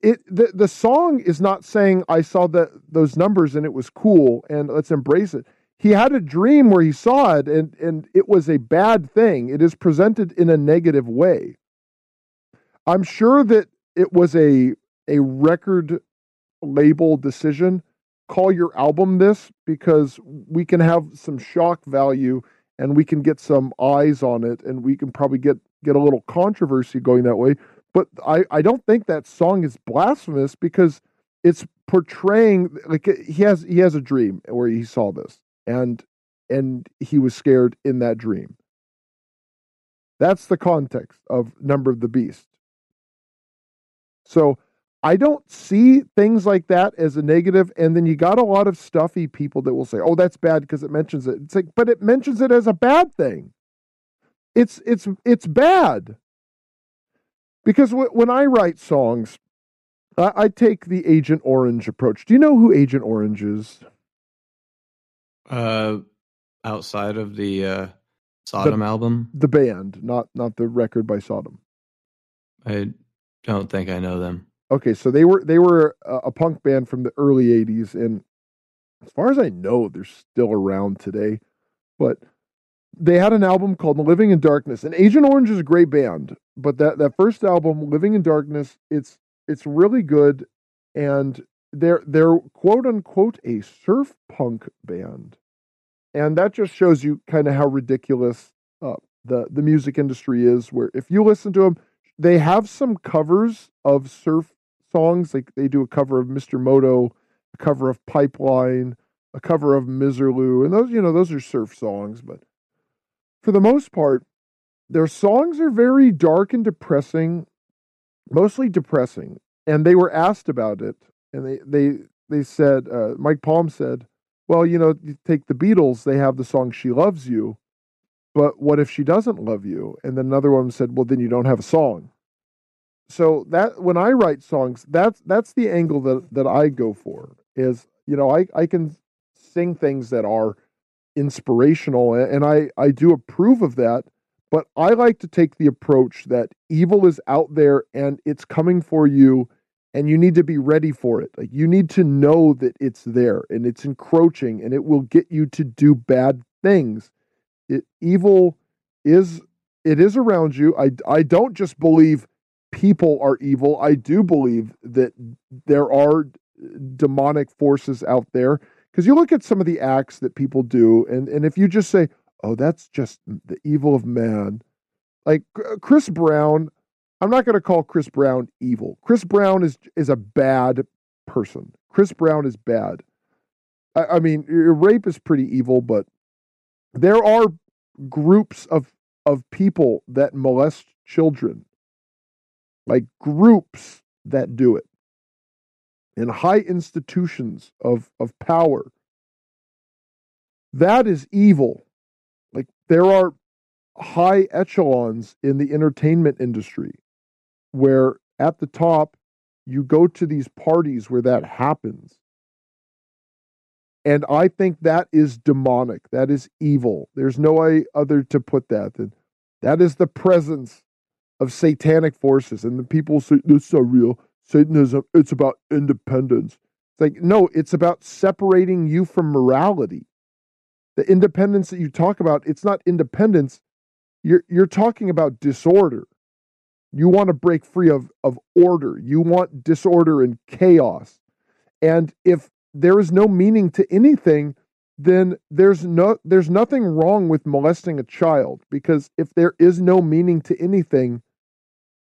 it the, the song is not saying i saw the those numbers and it was cool and let's embrace it. He had a dream where he saw it and and it was a bad thing. It is presented in a negative way. I'm sure that it was a a record label decision. Call your album this because we can have some shock value and we can get some eyes on it and we can probably get get a little controversy going that way. But i i don't think that song is blasphemous because it's portraying like eh, he has he has a dream where he saw this and and he was scared in that dream. That's the context of number of the beast. So i don't see things like that as a negative. and then you got a lot of stuffy people that will say oh that's bad because it mentions it it's like but it mentions it as a bad thing it's it's it's bad because w- when i write songs I, I take the agent orange approach do you know who agent orange is Uh, outside of the uh, Sodom album, the band, not not the record by Sodom. I don't think I know them. Okay, so they were they were a, a punk band from the early '80s, and as far as I know, they're still around today. But they had an album called "Living in Darkness," and Agent Orange is a great band. But that that first album, "Living in Darkness," it's it's really good, and they're they're quote unquote a surf punk band, and that just shows you kind of how ridiculous uh, the the music industry is. Where if you listen to them, they have some covers of surf songs, like they do a cover of Mr. Moto, a cover of Pipeline, a cover of Miserlou, and those you know those are surf songs, but for the most part, their songs are very dark and depressing, mostly depressing. And they were asked about it, and they they they said uh, Mike Palm said, "Well, you know, you take the Beatles; they have the song "She Loves You." But what if she doesn't love you? And then another one said, "Well, then you don't have a song." So that when I write songs, that's that's the angle that that I go for. Is you know I I can sing things that are inspirational, and I I do approve of that. But I like to take the approach that evil is out there and it's coming for you, and you need to be ready for it. Like you need to know that it's there and it's encroaching, and it will get you to do bad things. It evil is it is around you. I I don't just believe people are evil. I do believe that there are demonic forces out there. Because you look at some of the acts that people do and and if you just say oh that's just the evil of man like chris brown i'm not going to call chris brown evil. Chris brown is is a bad person. Chris brown is bad. I, I mean rape is pretty evil but there are groups of of people that molest children like groups that do it in high institutions of, of power. That is evil. Like there are high echelons in the entertainment industry where at the top you go to these parties where that happens. And I think that is demonic. That is evil. There's no way other to put that. And that is the presence of satanic forces. And the people say, this is real. Satanism, it's about independence. It's like, no, it's about separating you from morality. The independence that you talk about, it's not independence, you're you're talking about disorder. You want to break free of of order. You want disorder and chaos. And if there is no meaning to anything, then there's no there's nothing wrong with molesting a child because if there is no meaning to anything,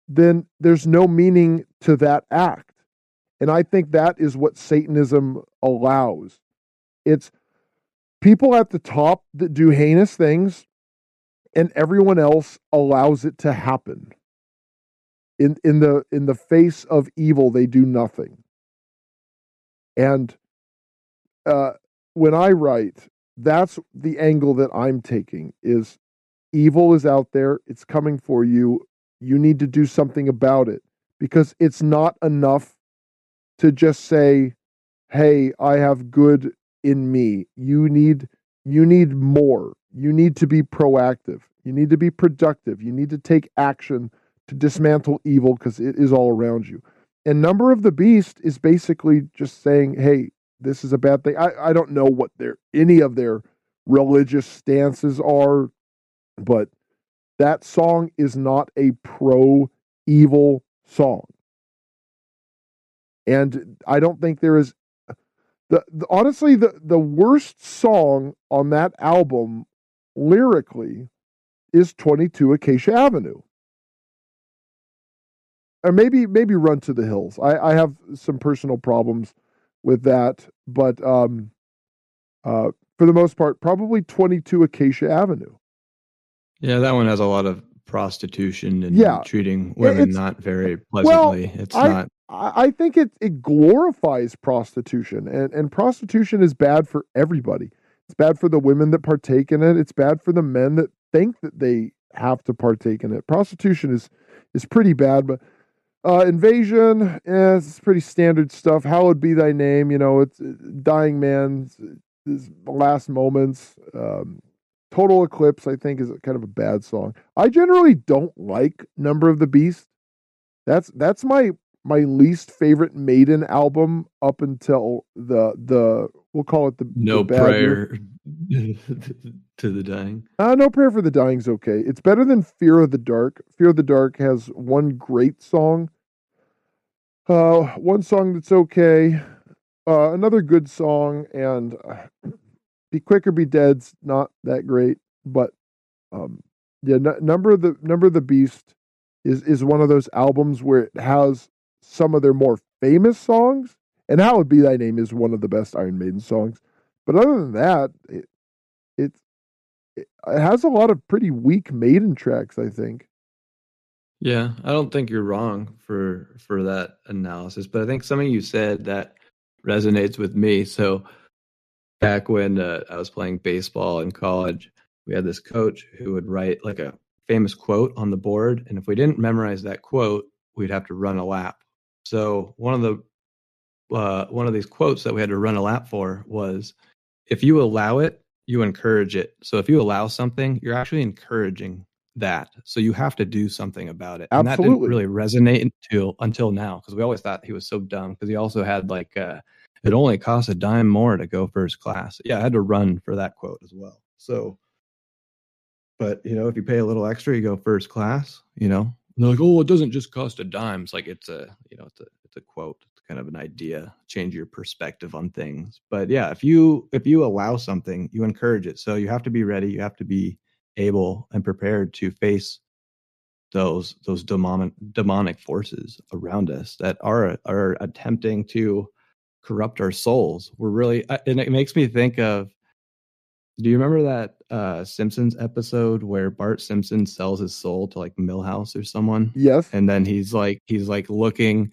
then there's no meaning to that act. And I think that is what Satanism allows. It's people at the top that do heinous things, and everyone else allows it to happen. In in the in the face of evil, they do nothing. And uh, when I write, that's the angle that I'm taking is evil is out there, it's coming for you. You need to do something about it because it's not enough to just say, "Hey, I have good in me." You need you need more. You need to be proactive. You need to be productive. You need to take action to dismantle evil because it is all around you. And number of the beast is basically just saying, "Hey, this is a bad thing." I I don't know what their any of their religious stances are, but that song is not a pro evil song. And I don't think there is the, the, honestly the the worst song on that album lyrically is 22 Acacia Avenue. Or maybe maybe Run to the Hills. I, I have some personal problems with that, but um, uh, for the most part, probably 22 Acacia Avenue. Yeah, that one has a lot of prostitution and yeah, treating women not very pleasantly. Well, it's I, not I think it it glorifies prostitution, and and prostitution is bad for everybody. It's bad for the women that partake in it. It's bad for the men that think that they have to partake in it. Prostitution is is pretty bad, but uh, invasion, yeah, it's pretty standard stuff. Hallowed be thy name. You know, it's dying man's last moments. Um, Total Eclipse, I think, is kind of a bad song. I generally don't like Number of the Beast. That's that's my my least favorite Maiden album up until the the we'll call it the no the prayer to the dying. Uh, no prayer for the dying's okay. It's better than Fear of the Dark. Fear of the Dark has one great song. Uh, one song that's okay. Uh, another good song, and uh, "Be Quick or Be Dead's not that great, but um, yeah, n- number of the number of the beast is is one of those albums where it has some of their more famous songs. And Hallowed Be Thy Name is one of the best Iron Maiden songs. But other than that, it, it, it has a lot of pretty weak Maiden tracks, I think. Yeah, I don't think you're wrong for for that analysis, but I think something you said that resonates with me. So back when uh, I was playing baseball in college, we had this coach who would write like a famous quote on the board, and if we didn't memorize that quote, we'd have to run a lap. So one of the uh, one of these quotes that we had to run a lap for was, "If you allow it, you encourage it." So if you allow something, you're actually encouraging that. So you have to do something about it. Absolutely. And that didn't really resonate until until now because we always thought he was so dumb because he also had like uh, it only costs a dime more to go first class. Yeah, I had to run for that quote as well. So, but you know, if you pay a little extra, you go first class. You know, and they're like, oh, it doesn't just cost a dime. It's like it's a, you know, it's a, it's a quote. It's kind of an idea. Change your perspective on things. But yeah, if you if you allow something, you encourage it. So you have to be ready. You have to be able and prepared to face those those demonic demonic forces around us that are are attempting to corrupt our souls. We're really, and it makes me think of do you remember that uh, Simpsons episode where Bart Simpson sells his soul to like Milhouse or someone? Yes. And then he's like he's like looking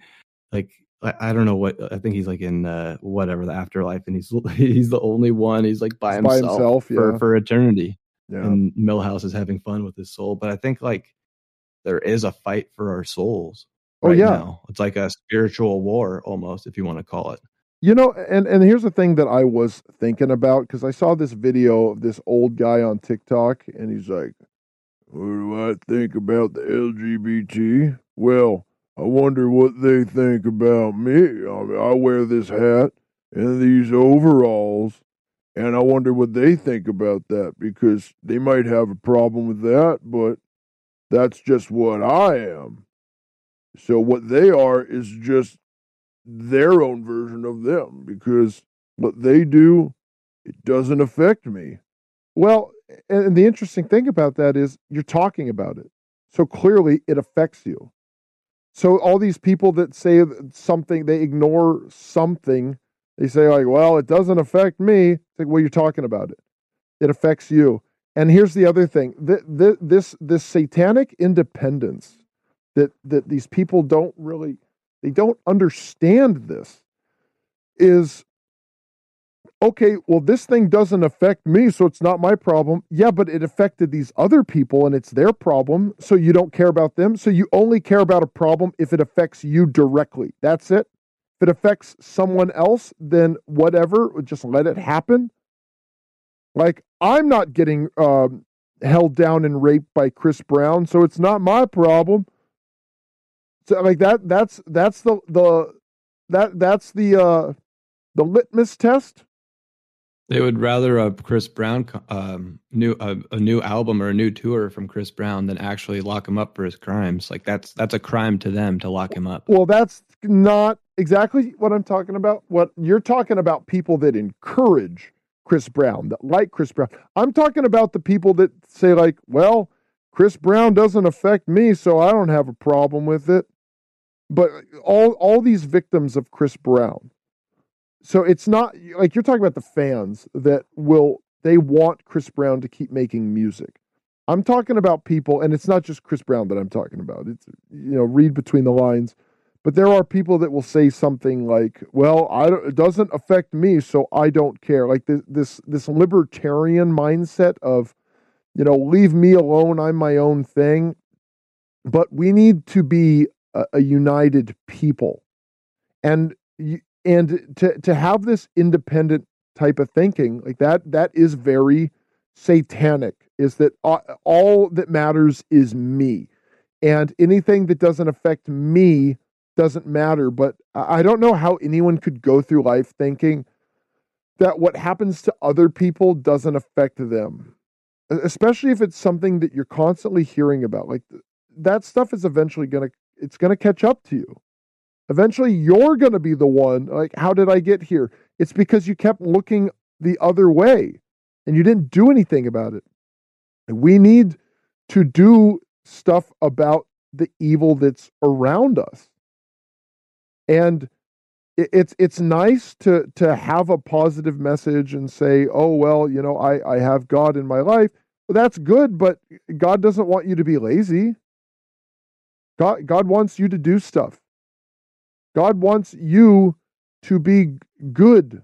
like I, don't know what I think he's like in uh, whatever the afterlife, and he's he's the only one. He's like by, himself, by himself, for yeah. for eternity. Yeah. And Milhouse is having fun with his soul, but I think like there is a fight for our souls. Oh right yeah, now. it's like a spiritual war almost, if you want to call it. You know, and and here's the thing that I was thinking about because I saw this video of this old guy on TikTok, and he's like, "What do I think about the LGBT? Well, I wonder what they think about me. I, mean, I wear this hat and these overalls, And I wonder what they think about that because they might have a problem with that, but that's just what I am. So what they are is just their own version of them because what they do, it doesn't affect me. Well, and the interesting thing about that is you're talking about it. So clearly it affects you. So all these people that say something, they ignore something, they say like, "Well, it doesn't affect me." It's like, "Well, you're talking about it. It affects you." And here's the other thing: this this satanic independence that that these people don't really they don't understand this is okay, well, this thing doesn't affect me, so it's not my problem. Yeah, but it affected these other people and it's their problem, so you don't care about them. So you only care about a problem if it affects you directly. That's it. If it affects someone else, then whatever, just let it happen. Like, I'm not getting um, held down and raped by Chris Brown, so it's not my problem. So like that that's that's the the that that's the uh the litmus test they would rather a Chris Brown um, new a, a, new album or a new tour from Chris Brown than actually lock him up for his crimes. Like that's that's a crime to them to lock him up. Well, that's not exactly what I'm talking about. What you're talking about people that encourage Chris Brown, that like Chris Brown. I'm talking about the people that say like, well, Chris Brown doesn't affect me, so I don't have a problem with it. But all all these victims of Chris Brown so it's not like you're talking about the fans that will they want Chris Brown to keep making music. I'm talking about people, and it's not just Chris Brown that I'm talking about. It's you know read between the lines, but there are people that will say something like, "Well, I don't, it doesn't affect me, so I don't care." Like this this this libertarian mindset of, you know, leave me alone, I'm my own thing. But we need to be a, a united people, and and to to have this independent type of thinking like that that is very satanic is that all that matters is me. And anything that doesn't affect me doesn't matter. But i don't know how anyone could go through life thinking that what happens to other people doesn't affect them especially if it's something that you're constantly hearing about. Like that stuff is eventually going to it's going to catch up to you Eventually, you're going to be the one. Like, how did I get here? It's because you kept looking the other way and you didn't do anything about it. We need to do stuff about the evil that's around us. And it's it's nice to to have a positive message and say, oh well, you know, I I have God in my life. Well, that's good, but God doesn't want you to be lazy. God God wants you to do stuff. God wants you to be good.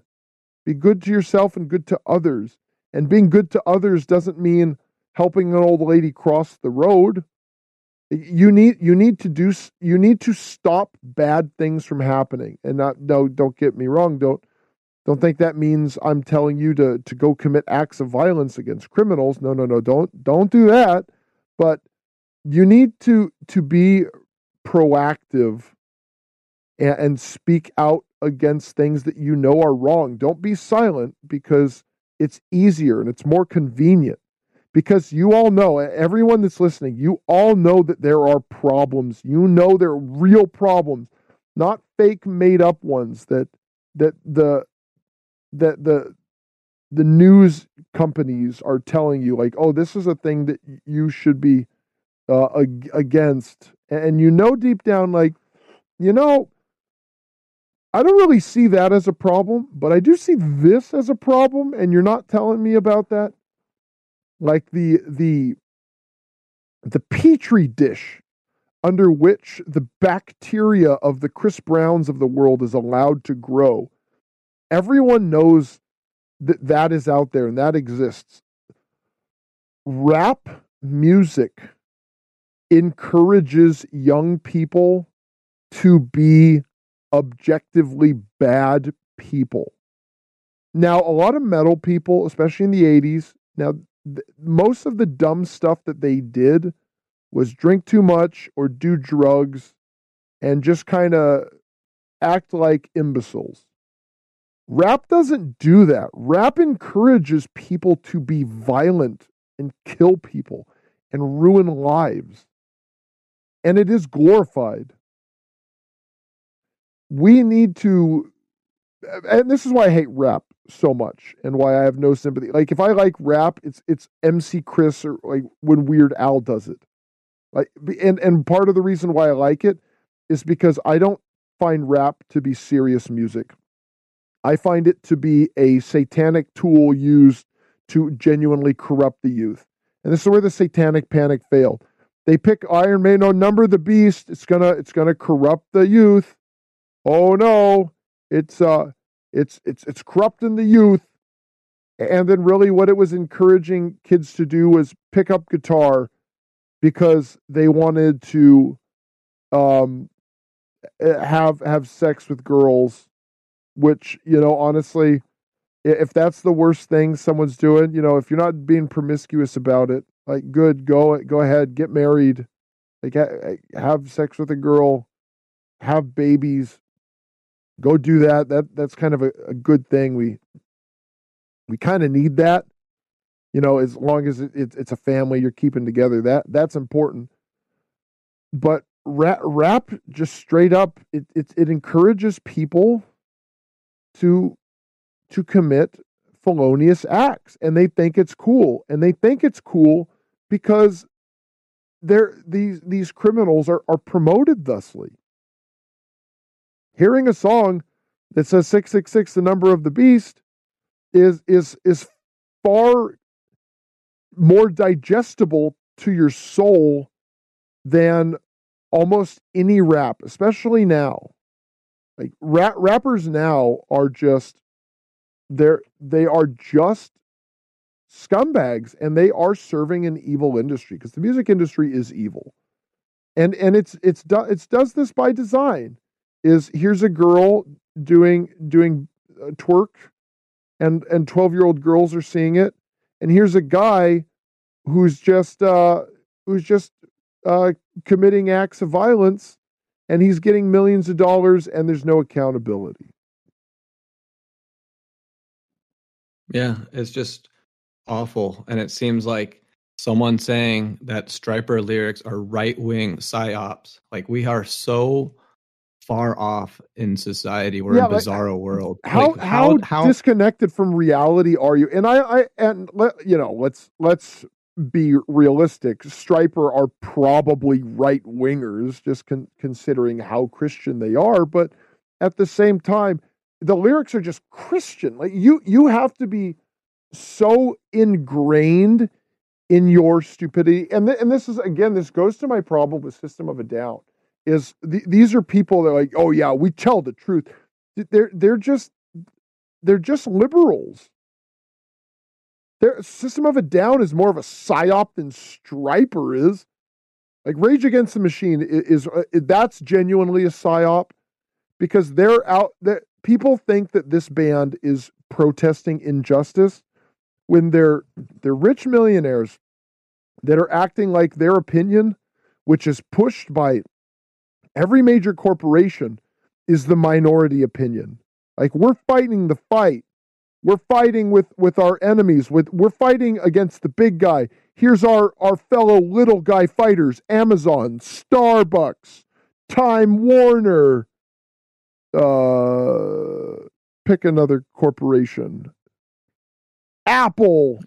Be good to yourself and good to others. And being good to others doesn't mean helping an old lady cross the road. You need you need to do you need to stop bad things from happening. And not no don't get me wrong, don't don't think that means I'm telling you to to go commit acts of violence against criminals. No, no, no, don't don't do that. But you need to to be proactive and, and speak out against things that you know are wrong. Don't be silent because it's easier and it's more convenient. Because you all know, everyone that's listening, you all know that there are problems. You know there are real problems, not fake made up ones that that the that the the news companies are telling you like oh this is a thing that you should be uh, against and you know deep down like you know I don't really see that as a problem, but I do see this as a problem, and you're not telling me about that. Like the the the petri dish under which the bacteria of the Chris Browns of the world is allowed to grow. Everyone knows that that is out there and that exists. Rap music encourages young people to be objectively bad people. Now, a lot of metal people, especially in the 80s, now, th- most of the dumb stuff that they did was drink too much or do drugs and just kind of act like imbeciles. Rap doesn't do that. Rap encourages people to be violent and kill people and ruin lives. And it is glorified. We need to, and this is why I hate rap so much and why I have no sympathy. Like if I like rap, it's it's MC Chris or like when Weird Al does it. Like and and part of the reason why I like it is because I don't find rap to be serious music. I find it to be a satanic tool used to genuinely corrupt the youth. And this is where the satanic panic failed. They pick Iron Maiden, no number the beast. It's gonna it's gonna corrupt the youth. Oh no, it's uh it's it's it's corrupting the youth. And then really what it was encouraging kids to do was pick up guitar because they wanted to um have have sex with girls which you know honestly if that's the worst thing someone's doing you know if you're not being promiscuous about it like good go go ahead get married like eh, have sex with a girl have babies go do that that that's kind of a, a good thing we we kind of need that you know as long as it, it's it's a family you're keeping together that that's important. But rap, rap just straight up it, it it encourages people to to commit felonious acts and they think it's cool and they think it's cool because they're these these criminals are, are promoted thusly. Hearing a song that says 666 the number of the beast is is is far more digestible to your soul than almost any rap especially now. Like rap, rappers now are just they're they are just scumbags and they are serving an evil industry because the music industry is evil. And and it's it's do, it's does this by design. Is here's a girl doing doing uh, twerk and and 12-year-old girls are seeing it and here's a guy who's just uh who's just uh committing acts of violence and he's getting millions of dollars and there's no accountability. Yeah, it's just awful. And it seems like someone saying that Stryper lyrics are right wing psyops. Like we are so far off in society. We're yeah, in a bizarro like, world. How, like, how, how disconnected from reality are you? And I I and let you know, let's let's be realistic. Stryper are probably right wingers, just con- considering how Christian they are. But at the same time, the lyrics are just Christian. Like you, you have to be so ingrained in your stupidity. And th- and this is again, this goes to my problem with System of a Down. Is th- these are people that are like, oh yeah, we tell the truth. They're they're just they're just liberals. Their System of a Down is more of a psyop than Stryper is. Like Rage Against the Machine is, is uh, that's genuinely a psyop because they're out. That people think that this band is protesting injustice when they're they're rich millionaires that are acting like their opinion, which is pushed by every major corporation, is the minority opinion. Like we're fighting the fight we're fighting with, with our enemies. With we're fighting against the big guy. Here's our, our fellow little guy fighters: Amazon, Starbucks, Time Warner. Uh, pick another corporation. Apple,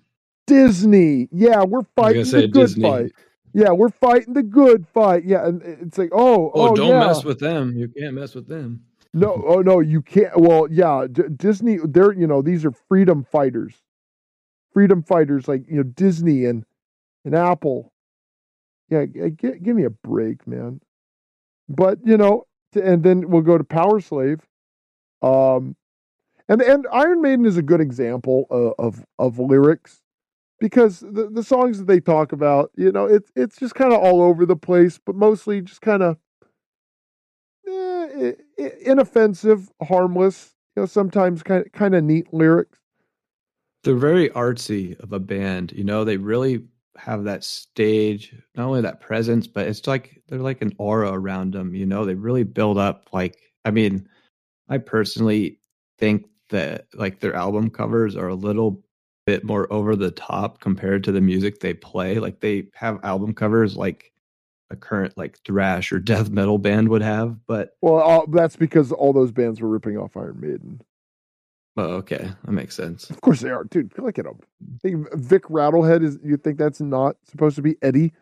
Disney. Yeah, we're fighting the good Disney. fight. Yeah, we're fighting the good fight. Yeah, and it's like, oh, oh, oh don't yeah. mess with them. You can't mess with them. No, oh no, you can't. Well, yeah, D- Disney. They're you know these are freedom fighters, freedom fighters like you know Disney and and Apple. Yeah, g- give me a break, man. But you know, and then we'll go to Powerslave. Um, and and Iron Maiden is a good example of of, of lyrics because the the songs that they talk about, you know, it's it's just kind of all over the place, but mostly just kind of eh, inoffensive, harmless. You know, sometimes kind kind of neat lyrics. They're very artsy of a band. You know, they really have that stage, not only that presence, but it's like they're like an aura around them. You know, they really build up. Like, I mean, I personally think that like their album covers are a little bit more over the top compared to the music they play. Like they have album covers like a current like thrash or death metal band would have, but Well, uh, that's because all those bands were ripping off Iron Maiden. Oh, okay, that makes sense. Of course they are, dude. Look at them. Think Vic Rattlehead is. You think that's not supposed to be Eddie?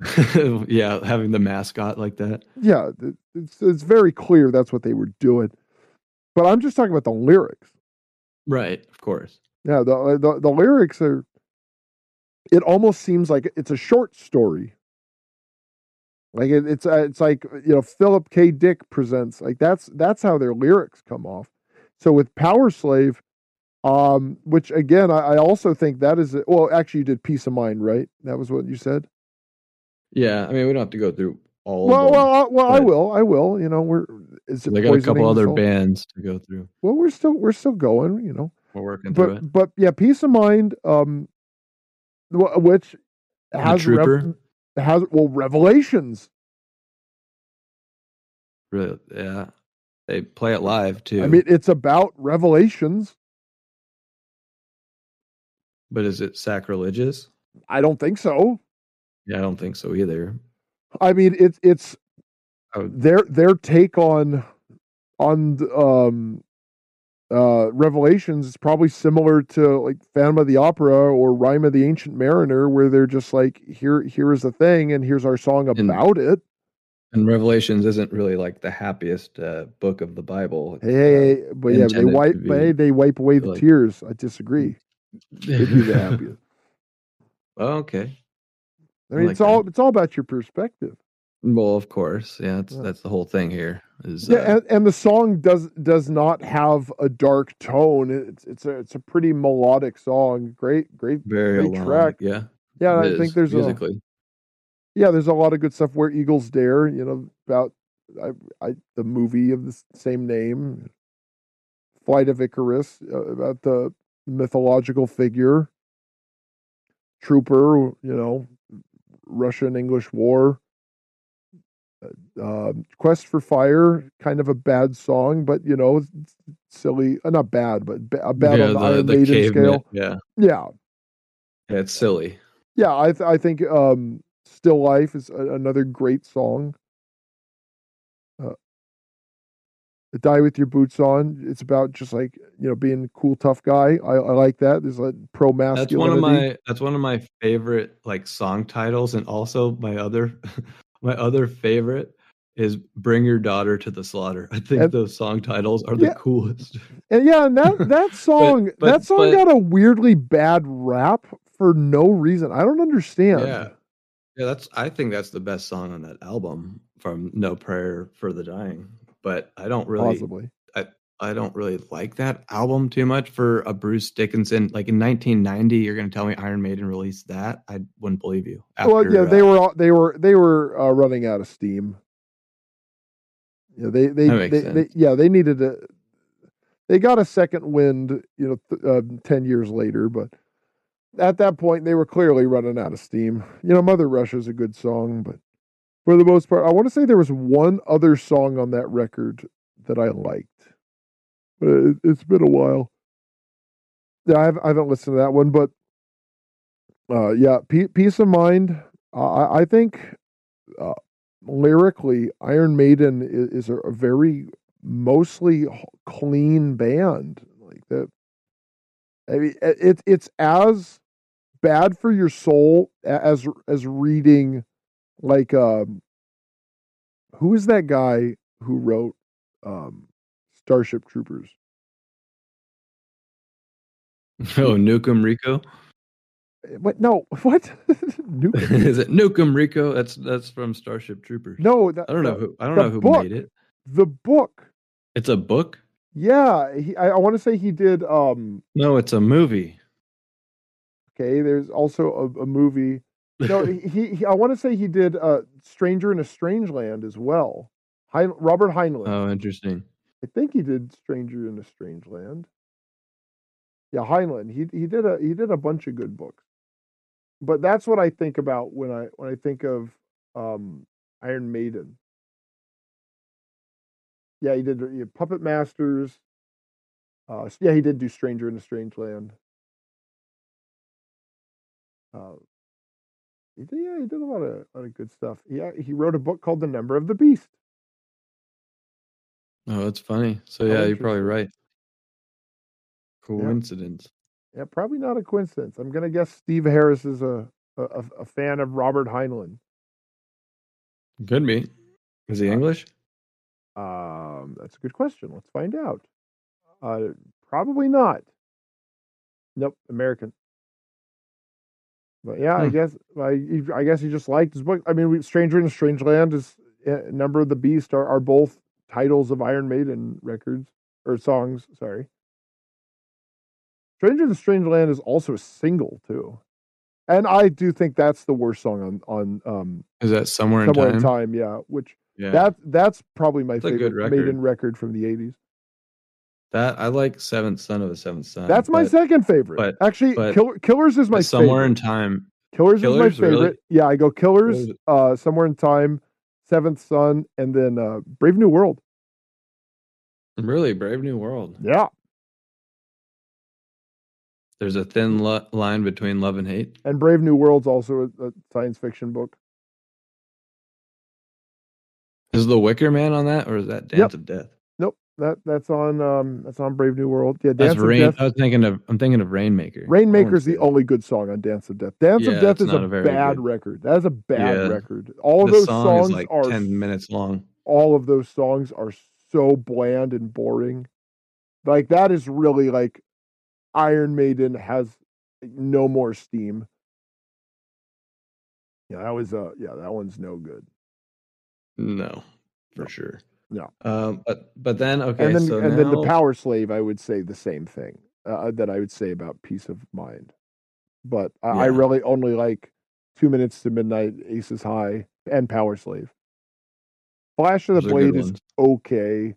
yeah, having the mascot like that. Yeah, it's it's very clear that's what they were doing. But I'm just talking about the lyrics. Right, of course. Yeah, the the, the lyrics are. It almost seems like it's a short story. Like it, it's it's like you know Philip K. Dick presents like that's that's how their lyrics come off. So with Power Slave, um, which again I, I also think that is well actually you did Piece of Mind right? That was what you said. Yeah, I mean we don't have to go through all Well, of them. well, I, well, I will, I will. You know, we're is it I got a couple other Soul? bands to go through. Well, we're still we're still going. You know, We're working through it. but but yeah, Piece of Mind, um, which has Trooper? has well Revelations. Really, yeah. They play it live too. I mean, it's about Revelations. but is it sacrilegious? I don't think so. Yeah, I don't think so either. I mean, it's it's would- their their take on on um uh revelations is probably similar to like phantom of the opera or rhyme of the ancient mariner where they're just like here here is the thing and here's our song And- about it And Revelations isn't really like the happiest uh, book of the Bible. hey, hey, hey, but yeah they wipe be, but hey, they wipe away the like- tears i disagree it'd be the happiest oh, okay. i mean like it's all that. it's all about your perspective Well, of course. Yeah, that's Yeah. that's the whole thing here. Is yeah uh, and, and the song does does not have a dark tone it's it's a it's a pretty melodic song great great very great along. track. Yeah, yeah i think is, there's a musically. Yeah, there's a lot of good stuff where Eagles Dare, you know, about I, I the movie of the same name, Flight of Icarus, uh, about the mythological figure, Trooper, you know, Russian English War, uh, um, Quest for Fire, kind of a bad song, but you know, silly, uh, not bad, but ba- a bad yeah, on the, Iron the Maiden scale. Yeah, Yeah, yeah, it's silly. yeah, I th- I think um, "Still Life" is a- another great song. Uh, "Die with Your Boots On." It's about just like you know being a cool, tough guy. I, I like that. There's like pro masculinity. That's one of my that's one of my favorite like song titles, and also my other my other favorite is "Bring Your Daughter to the Slaughter." I think And- those song titles are the coolest. and yeah, and that that song but- that song but- got a weirdly bad rap for no reason. I don't understand. Yeah. Yeah, that's I think that's the best song on that album from No Prayer for the Dying. But I don't really possibly. I I don't really like that album too much for a Bruce Dickinson. Like in 1990, you're going to tell me Iron Maiden released that? I wouldn't believe you. well, After, yeah, they uh, were all- they were they were uh, running out of steam. Yeah, they they, they, they yeah they needed a they got a second wind, you know, th- uh, ten years later, but at that point they were clearly running out of steam. You know, Mother Russia is a good song, but for the most part, I want to say there was one other song on that record that I liked, it, it's been a while. Yeah, I, have, I haven't listened to that one, but uh, yeah, Pe- piece of mind. Uh, I, think uh, lyrically, Iron Maiden is, a, a very mostly clean band. Like that, I mean, it it's as bad for your soul as as reading like um, who is that guy who wrote um, Starship Troopers? Oh, Nukem Rico? What? No, what? Nuke- Is it Nukem Rico? That's that's from Starship Troopers. no, that, I don't know the- who I don't know who book. made it. the book. It's a book? Yeah, he, I, I want to say he did. Um, No, it's a movie. Okay, there's also a, a movie. No, he, he, he- I want to say he did uh, Stranger in a Strange Land as well. Hein, Robert Heinlein. oh, interesting. I think he did Stranger in a Strange Land. Yeah, Heinlein. He he did a he did a bunch of good books. But that's what I think about when I when I think of um, Iron Maiden. Yeah, he did uh, Puppet Masters. Uh, yeah, he did do Stranger in a Strange Land. Uh, he did, yeah, he did a lot of, lot of good stuff. Yeah, he wrote a book called The Number of the Beast. Oh, that's funny. So yeah, you're probably right. Coincidence. Yeah, probably not a coincidence. I'm gonna guess Steve Harris is a a, a fan of Robert Heinlein. Could be. Is he Uh, English? Um, that's a good question. Let's find out. Uh, probably not. Nope, American. But yeah, I Hmm. guess I, I guess he just liked his book. I mean, we, "Stranger in a Strange Land" is uh, "Number of the Beast" are, are both titles of Iron Maiden records or songs. Sorry, "Stranger in a Strange Land" is also a single too, and I do think that's the worst song on on um, Is that somewhere in time? in Time." Yeah, which Yeah. that that's probably my It's favorite Maiden record. record from the '80s. That I like Seventh Son of a Seventh Son. That's my but- second favorite. but- Actually, but- Kill, Killers is my somewhere favorite. in time. Killers, Killers, is my really? favorite. Yeah, I go Killers, uh, Somewhere in Time, Seventh Son, and then uh, Brave New World. Really, Brave New World. Yeah, There's a thin lo- line between love and hate. and Brave New World's also a, a science fiction book. Is the Wicker Man on that, or is that Dance Yep. of Death? That that's on um, that's on Brave New World. Yeah, That's Dance of Rain. Death. I was thinking of. I'm thinking of Rainmaker. Rainmaker's the only good song on Dance of Death. Dance Yeah, of Death is a bad good- record. That is a bad Yeah. record. All the those song songs like are ten minutes long. all of those songs are so bland and boring. Like that is really like Iron Maiden has no more steam. Yeah, that was uh yeah, that one's no good. No, for No. sure. No. Um, but but then okay, and then so and then the Power Slave, I would say the same thing uh, that I would say about Piece of Mind. But I, I really only like Two Minutes to Midnight, Aces High, and Power Slave. Flash of the Those Blade is okay.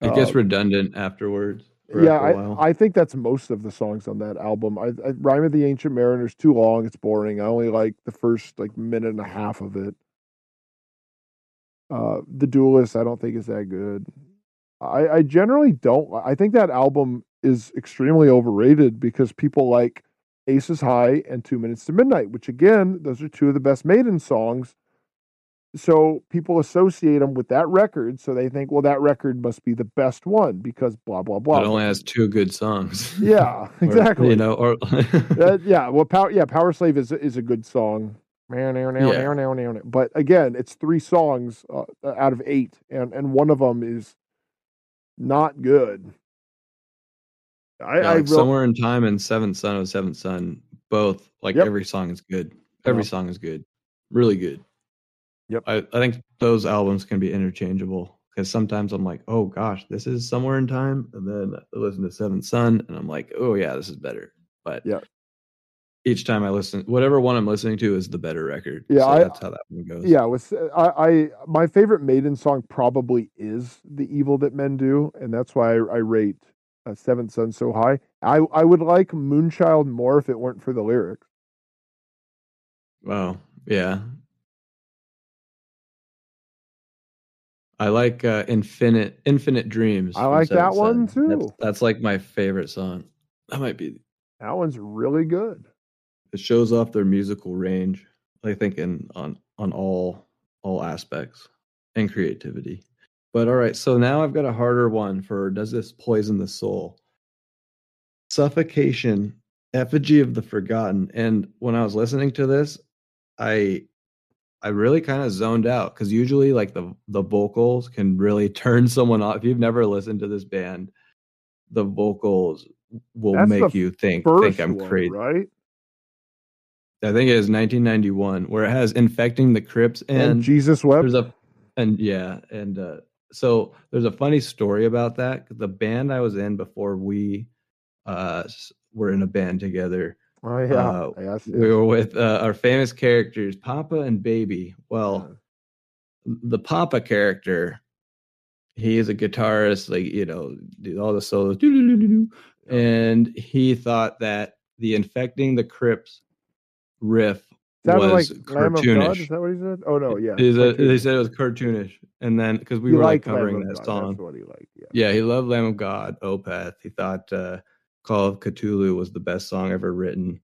It gets uh, redundant afterwards. yeah, after a while. I, I think that's most of the songs on that album. I, I Rhyme of the Ancient Mariner is too long. It's boring. I only like the first like minute and a half of it. Uh, the Duelist, I don't think is that good. I, I generally don't. I think that album is extremely overrated because people like Aces High and Two Minutes to Midnight, which again, those are two of the best Maiden songs. So people associate them with that record. So they think, well, that record must be the best one because blah blah blah. it only has two good songs. Yeah, Or, exactly. you know, or Uh, yeah, well, power. Yeah, Power Slave is is a good song. Yeah. But again, it's three songs uh, out of eight, and and one of them is not good. I, Yeah, I like somewhere in time and Seventh Son of Seventh Son, both like Yep. every song is good. Every Yep. song is good, really good. Yep. I, I think those albums can be interchangeable because sometimes I'm like, oh gosh, this is somewhere in time, and then I listen to Seventh Son, and I'm like, oh yeah, this is better. But Yeah. Each time I listen, whatever one I'm listening to is the better record. Yeah, so I- that's how that one goes. yeah, with I, I my favorite Maiden song probably is "The Evil That Men Do," and that's why I, I rate uh, Seventh Son so high. I I would like Moonchild more if it weren't for the lyrics. Wow. Yeah. I like uh, Infinite Infinite Dreams. I like that one, Son. That's, too. that's like my favorite song. That might be. That one's really good. It shows off their musical range. I think in on on all all aspects and creativity. But all right, so now I've got a harder one for does this poison the soul? Suffocation, effigy of the forgotten. And when I was listening to this, I I really kind of zoned out because usually like the the vocals can really turn someone off. If you've never listened to this band, the vocals will That's make you think think I'm one, crazy. right? I think it is 1991 where it has infecting the crypts And, and Jesus wept. there's a and yeah and uh so there's a funny story about that the band i was in before we uh were in a band together Oh yeah, uh, yes, we were with uh, our famous characters papa and baby well the papa character he is a guitarist like you know do all the solos. Yeah. and he thought that the infecting the crypts riff Sounded like was of God. Is that what he said? Oh no, yeah. That- they said it was cartoonish, and then because we He were like liked Lamb covering that song, That's what he liked. Yeah. Yeah, he loved Lamb of God, Opeth. He thought uh, Call of Cthulhu was the best song ever written.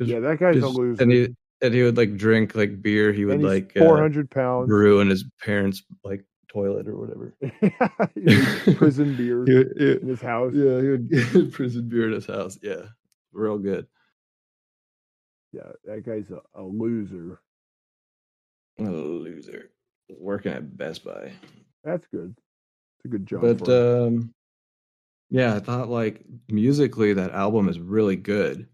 Just- Yeah, that guy's a loser. And he and he would like drink like beer. He would like four hundred uh, pounds. brew in his parents' like toilet or whatever. Prison beer He would- he- in his house. yeah, he would prison beer in his house. Yeah, real good. Yeah, that guy's a, a loser. A loser working at Best Buy. That's good. It's a good job. but um yeah i thought like musically that album is really good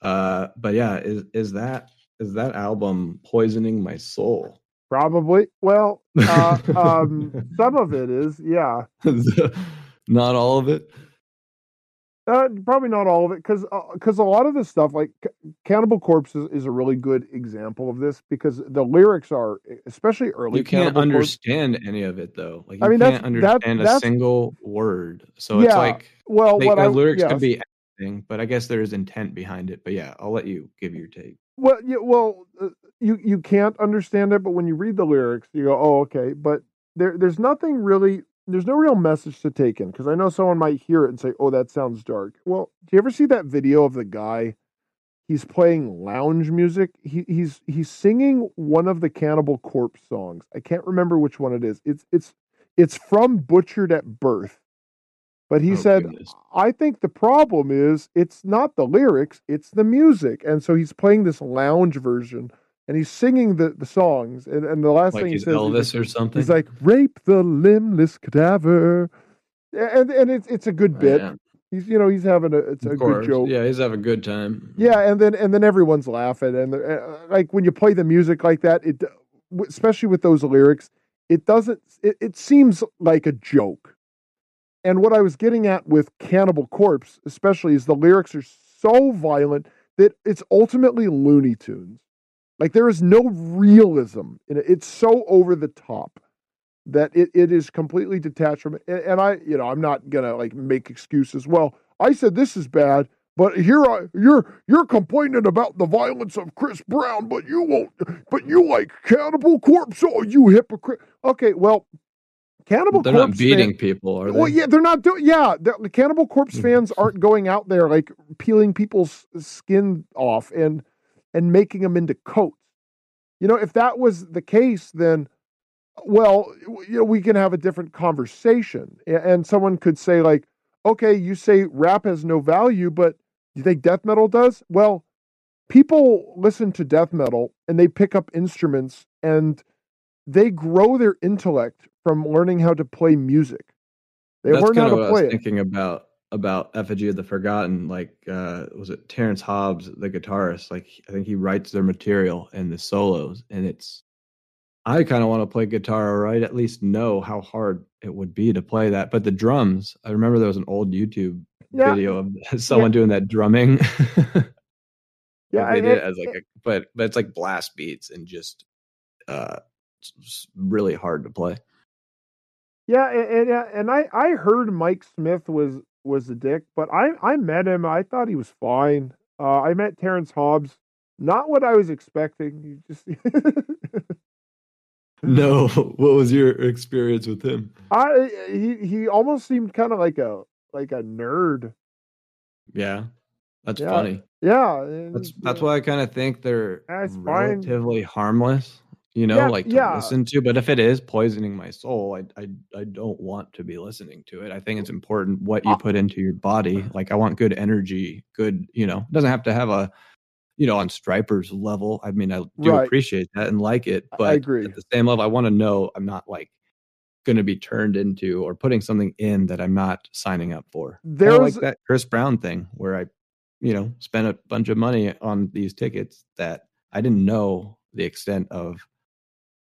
uh but yeah is is that is that album poisoning my soul probably. Well, uh, um, some of it is, yeah. not all of it Uh, probably not all of it, because because a lot of this stuff, like C- Cannibal Corpse, is, is a really good example of this because the lyrics are, especially early. you can't Cannibal Corpse- understand any of it though like you I mean, that's- can't that- understand a that's- single word so it's like Well, they, the I lyrics yes. could be anything but i guess there's intent behind it but yeah i'll let you give your take Well, yeah, well, uh, you you can't understand it, but when you read the lyrics, you go, "Oh, okay." But there there's nothing really. There's no real message to take in because I know someone might hear it and say, "Oh, that sounds dark." Well, do you ever see that video of the guy? He's playing lounge music. He he's he's singing one of the Cannibal Corpse songs. I can't remember which one it is. It's it's it's from Butchered at Birth. But he Oh, said, goodness. I think the problem is it's not the lyrics, it's the music. And so he's playing this lounge version and he's singing the, the songs. And, and the last like thing he says, elvis or something he's like, rape the limbless cadaver. And and it's it's a good bit. Yeah, He's you know he's having a it's a of good joke. yeah he's having a good time Yeah, and then and then everyone's laughing, and uh, like when you play the music like that, it especially with those lyrics, it doesn't. It, it seems like a joke. And what I was getting at with Cannibal Corpse, especially, is the lyrics are so violent that it's ultimately Looney Tunes. Like there is no realism in it. It's so over the top that it, it is completely detached from it. And, and I, you know, I'm not gonna like make excuses. Well, I said this is bad, but here I you're you're complaining about the violence of Chris Brown, but you won't but you like Cannibal Corpse. Oh, you hypocrite. Okay, well, Cannibal corpse they're not beating fan- people are they well, yeah, they're not doing. Yeah, the, the Cannibal Corpse hmm. fans aren't going out there like peeling people's skin off and and making them into coats. You know, if that was the case, then well, you know, we can have a different conversation, and someone could say like, okay, you say rap has no value, but you think death metal does? Well, people listen to death metal and they pick up instruments and they grow their intellect from learning how to play music. They That's learn how to what I play was it. thinking about about effigy of the forgotten. Like, uh, was it Terrance Hobbs, the guitarist? Like, I think he writes their material and the solos, and it's. I kind of want to play guitar, I'd at least know how hard it would be to play that. But the drums, I remember there was an old YouTube Yeah. video of someone doing that drumming. Yeah, they did it as like a, but but it's like blast beats and just uh, it's- really hard to play. Yeah, and, and yeah, and I I heard Mike Smith was was a dick, but I I met him. I thought he was fine. Uh, I met Terrance Hobbs. Not what I was expecting. You just No, what was your experience with him? I he he almost seemed kind of like a like a nerd. Yeah, that's Yeah, funny. Yeah, That's that's uh, why I kind of think they're That's fine. relatively harmless. You know, Yeah, like to yeah. listen to. But if it is poisoning my soul, I I I don't want to be listening to it. I think it's important what you put into your body. Like I want good energy, good. You know, it doesn't have to have a, you know, on Stryper's level. I mean, I do Right. appreciate that and like it, but I agree. at the same level, I want to know I'm not like going to be turned into or putting something in that I'm not signing up for. There's like that Chris Brown thing where I, you know, spent a bunch of money on these tickets that I didn't know the extent of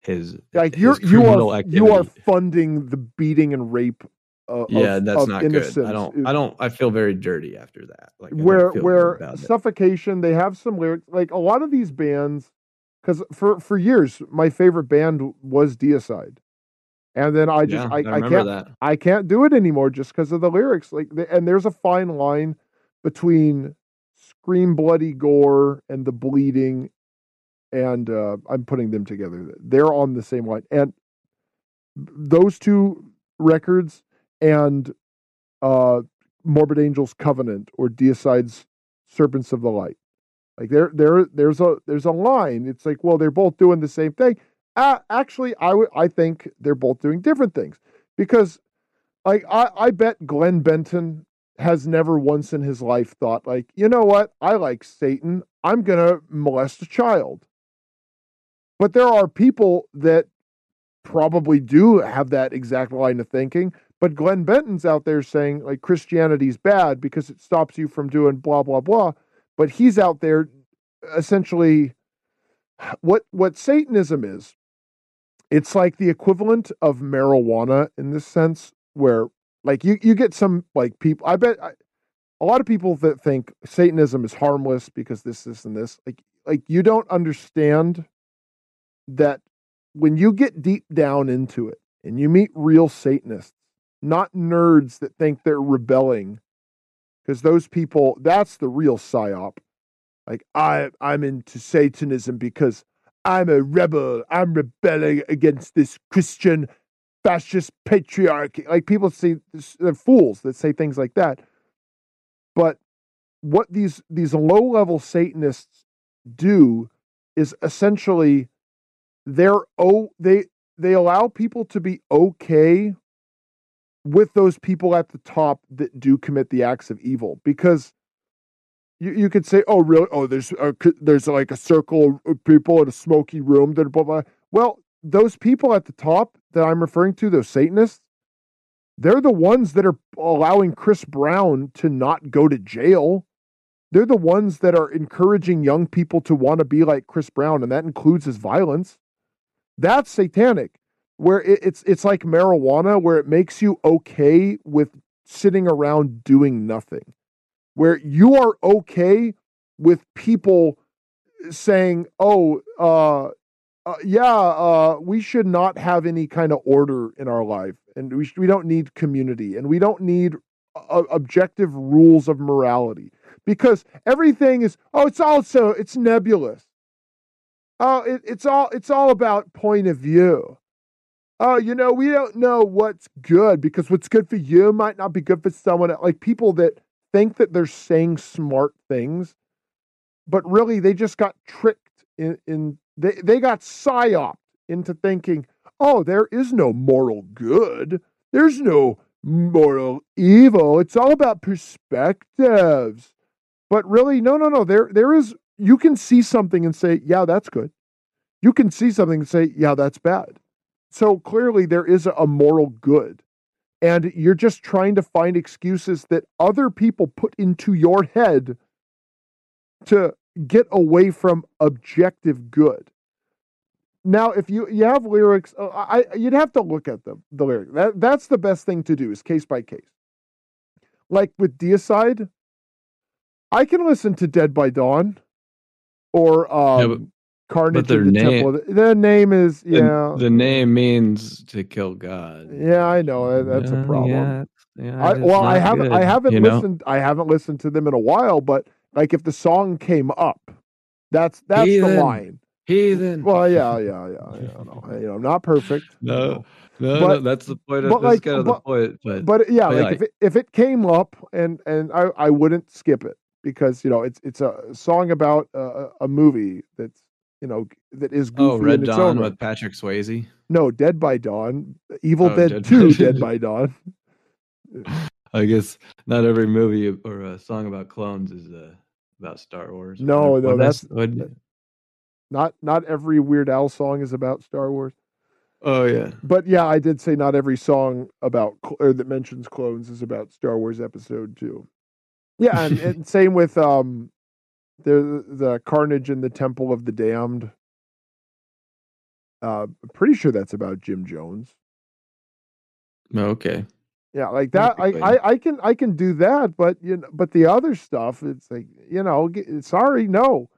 his like you're you criminal are you are funding the beating and rape. Uh, yeah, of, that's of not good. I don't. I don't. I feel very dirty after that. Like I where where about it. suffocation they have some lyrics like a lot of these bands because for for years my favorite band was deicide and then i just yeah, I, I, I, can't that. i can't do it anymore just because of the lyrics like and there's a fine line between scream bloody gore and the bleeding and uh, I'm putting them together. They're on the same line, and those two records and uh, Morbid Angel's Covenant or Deicide's Serpents of the Light. Like there, there, there's a there's a line. It's like, well, they're both doing the same thing. Uh, actually, I would I think they're both doing different things because, like, I I bet Glenn Benton has never once in his life thought like, you know what, I like Satan. I'm gonna molest a child. But there are people that probably do have that exact line of thinking. But Glenn Benton's out there saying like Christianity's bad because it stops you from doing blah blah blah. But he's out there essentially what what Satanism is. It's like the equivalent of marijuana in this sense, where like you you get some like people. I bet I, a lot of people that think Satanism is harmless because this this and this. Like like you don't understand that when you get deep down into it and you meet real Satanists, not nerds that think they're rebelling, because those people, that's the real psyop. Like I, I'm into Satanism because I'm a rebel. I'm rebelling against this Christian fascist patriarchy. Like people say, they're fools that say things like that. But what these these low level Satanists do is essentially they're oh they they allow people to be okay with those people at the top that do commit the acts of evil because you, you could say oh really? Oh there's a, there's like a circle of people in a smoky room that blah blah. Well those people at the top that i'm referring to those satanists they're the ones that are allowing chris brown to not go to jail. They're the ones that are encouraging young people to want to be like chris brown and that includes his violence that's satanic. Where it, it's it's like marijuana, where it makes you okay with sitting around doing nothing. Where you are okay with people saying, "Oh, uh, uh, yeah, uh, we should not have any kind of order in our life, and we sh- we don't need community, and we don't need uh, objective rules of morality because everything is oh, it's also it's nebulous. Oh, it, it's all it's all about point of view. Oh, you know, we don't know what's good because what's good for you might not be good for someone else. Like people that think that they're saying smart things, but really they just got tricked in, in they, they got psyoped into thinking, oh, there is no moral good. There's no moral evil. It's all about perspectives. But really, no, no, no. There there is you can see something and say, yeah, that's good. You can see something and say, yeah, that's bad. So clearly there is a moral good. And you're just trying to find excuses that other people put into your head to get away from objective good. Now, if you, you have lyrics, uh, I, you'd have to look at them, the lyric. That, that's the best thing to do is case by case. Like with Deicide, I can listen to Dead by Dawn or um, yeah, but, Carnage but the name, Temple. The name is yeah. The, the, name means to kill God. Yeah, I know that's a problem. Yeah, yeah, I, well, I haven't. Good, I haven't listened. Know? I haven't listened to them in a while. But like, if the song came up, that's that's Heathen. the line. Heathen. Well, yeah, yeah, yeah. yeah no, you know, not perfect. No. Know. No, but, no, that's the point. Of, but like, kind of but, the point. But, but yeah, but like, like, if it, if it came up and and I I wouldn't skip it because you know it's it's a song about a, a movie that's you know that is oh Red Dawn with Patrick Swayze. No, Dead by Dawn, Evil oh, Dead, Dead Two, Dead by Dawn. I guess not every movie or a song about clones is uh, about Star Wars. No, no, that's, not not every Weird Al song is about Star Wars. Oh yeah, but yeah, I did say not every song about or that mentions clones is about Star Wars Episode Two. Yeah, and, and same with um, the the Carnage in the Temple of the Damned. Uh, pretty sure that's about Jim Jones. Okay. Yeah, like that. I, I, I can I can do that, but you know, but the other stuff, it's like you know, sorry, no,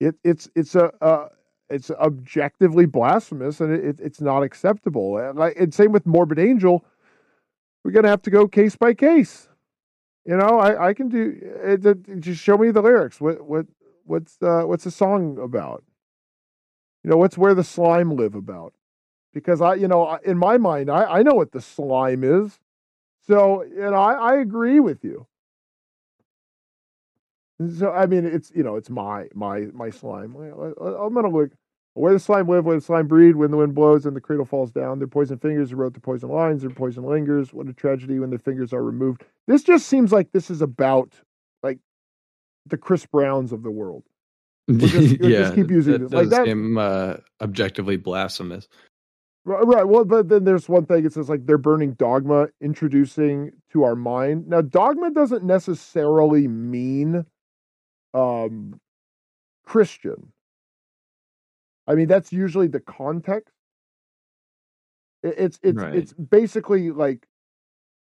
it it's it's a uh, it's objectively blasphemous and it, it's not acceptable. And like and same with Morbid Angel, we're gonna have to go case by case. You know, I, I can do it, it, Just show me the lyrics. What what what's uh, what's the song about? You know, what's where the slime live about? Because I, you know, in my mind, I, I know what the slime is. So, you know, I, I agree with you. So, I mean, it's you know, it's my my my slime. I'm gonna look where the slime live, where the slime breed, when the wind blows and the cradle falls down. Their poison fingers wrote the poison lines. Their poison lingers. What a tragedy when their fingers are removed. This just seems like this is about like the Chris Browns of the world. Just, yeah, just keep using that this. Like that seem uh, objectively blasphemous. Right, right. Well, but then there's one thing. It says like they're burning dogma, introducing to our mind. Now, dogma doesn't necessarily mean um Christian. I mean, that's usually the context. It's it's right. it's basically like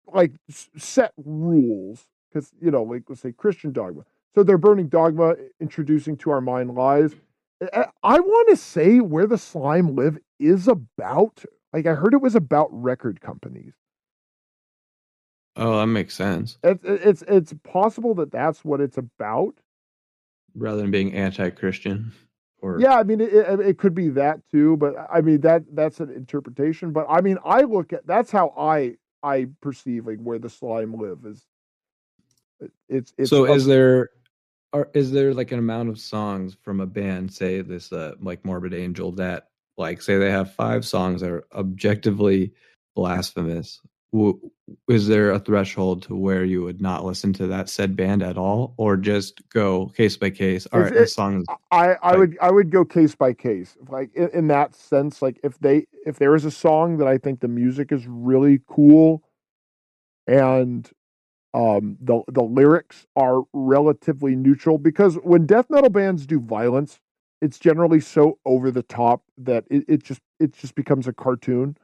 like set rules because you know, like let's say Christian dogma. So they're burning dogma, introducing to our mind lies. I want to say where the slime live is about. Like I heard it was about record companies. Oh, that makes sense. It's it's it's possible that that's what it's about, rather than being anti-Christian. Or yeah, I mean it, it, could be that too, but I mean that that's an interpretation. But I mean, I look at that's how I I perceive like where the slime live is. It's it's so. is there are is there like an amount of songs from a band, say this uh like Morbid Angel, that like say they have five songs that are objectively blasphemous is there a threshold to where you would not listen to that said band at all? Or just go case by case? All right, this song i i like, would i would go case by case. Like in, in, that sense like if they if there is a song that i think the music is really cool and um the the lyrics are relatively neutral because when death metal bands do violence it's generally so over the top that it, it just it just becomes a cartoon